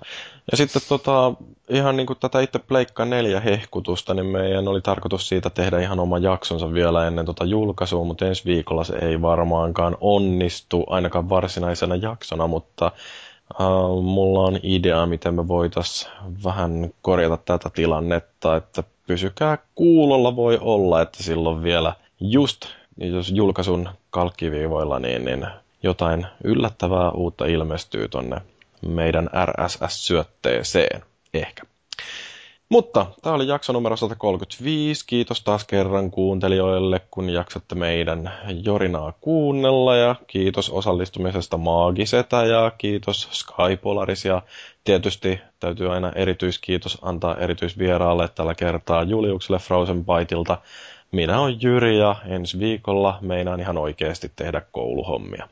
Ja sitten tota, ihan niin kuin tätä itse Pleikka 4 hehkutusta, niin meidän oli tarkoitus siitä tehdä ihan oma jaksonsa vielä ennen tota julkaisua, mutta ensi viikolla se ei varmaankaan onnistu, ainakaan varsinaisena jaksona, mutta Uh, mulla on idea, miten me voitaisiin vähän korjata tätä tilannetta, että pysykää kuulolla voi olla, että silloin vielä just, jos julkaisun kalkkiviivoilla, niin, niin jotain yllättävää uutta ilmestyy tonne meidän RSS-syötteeseen, ehkä. Mutta tämä oli jakso numero 135. Kiitos taas kerran kuuntelijoille, kun jaksatte meidän jorinaa kuunnella. Ja kiitos osallistumisesta Maagisetä ja kiitos Skypolaris. Ja tietysti täytyy aina erityiskiitos antaa erityisvieraalle tällä kertaa Juliukselle Frozen Biteilta. Minä olen Jyri ja ensi viikolla meinaan ihan oikeasti tehdä kouluhommia.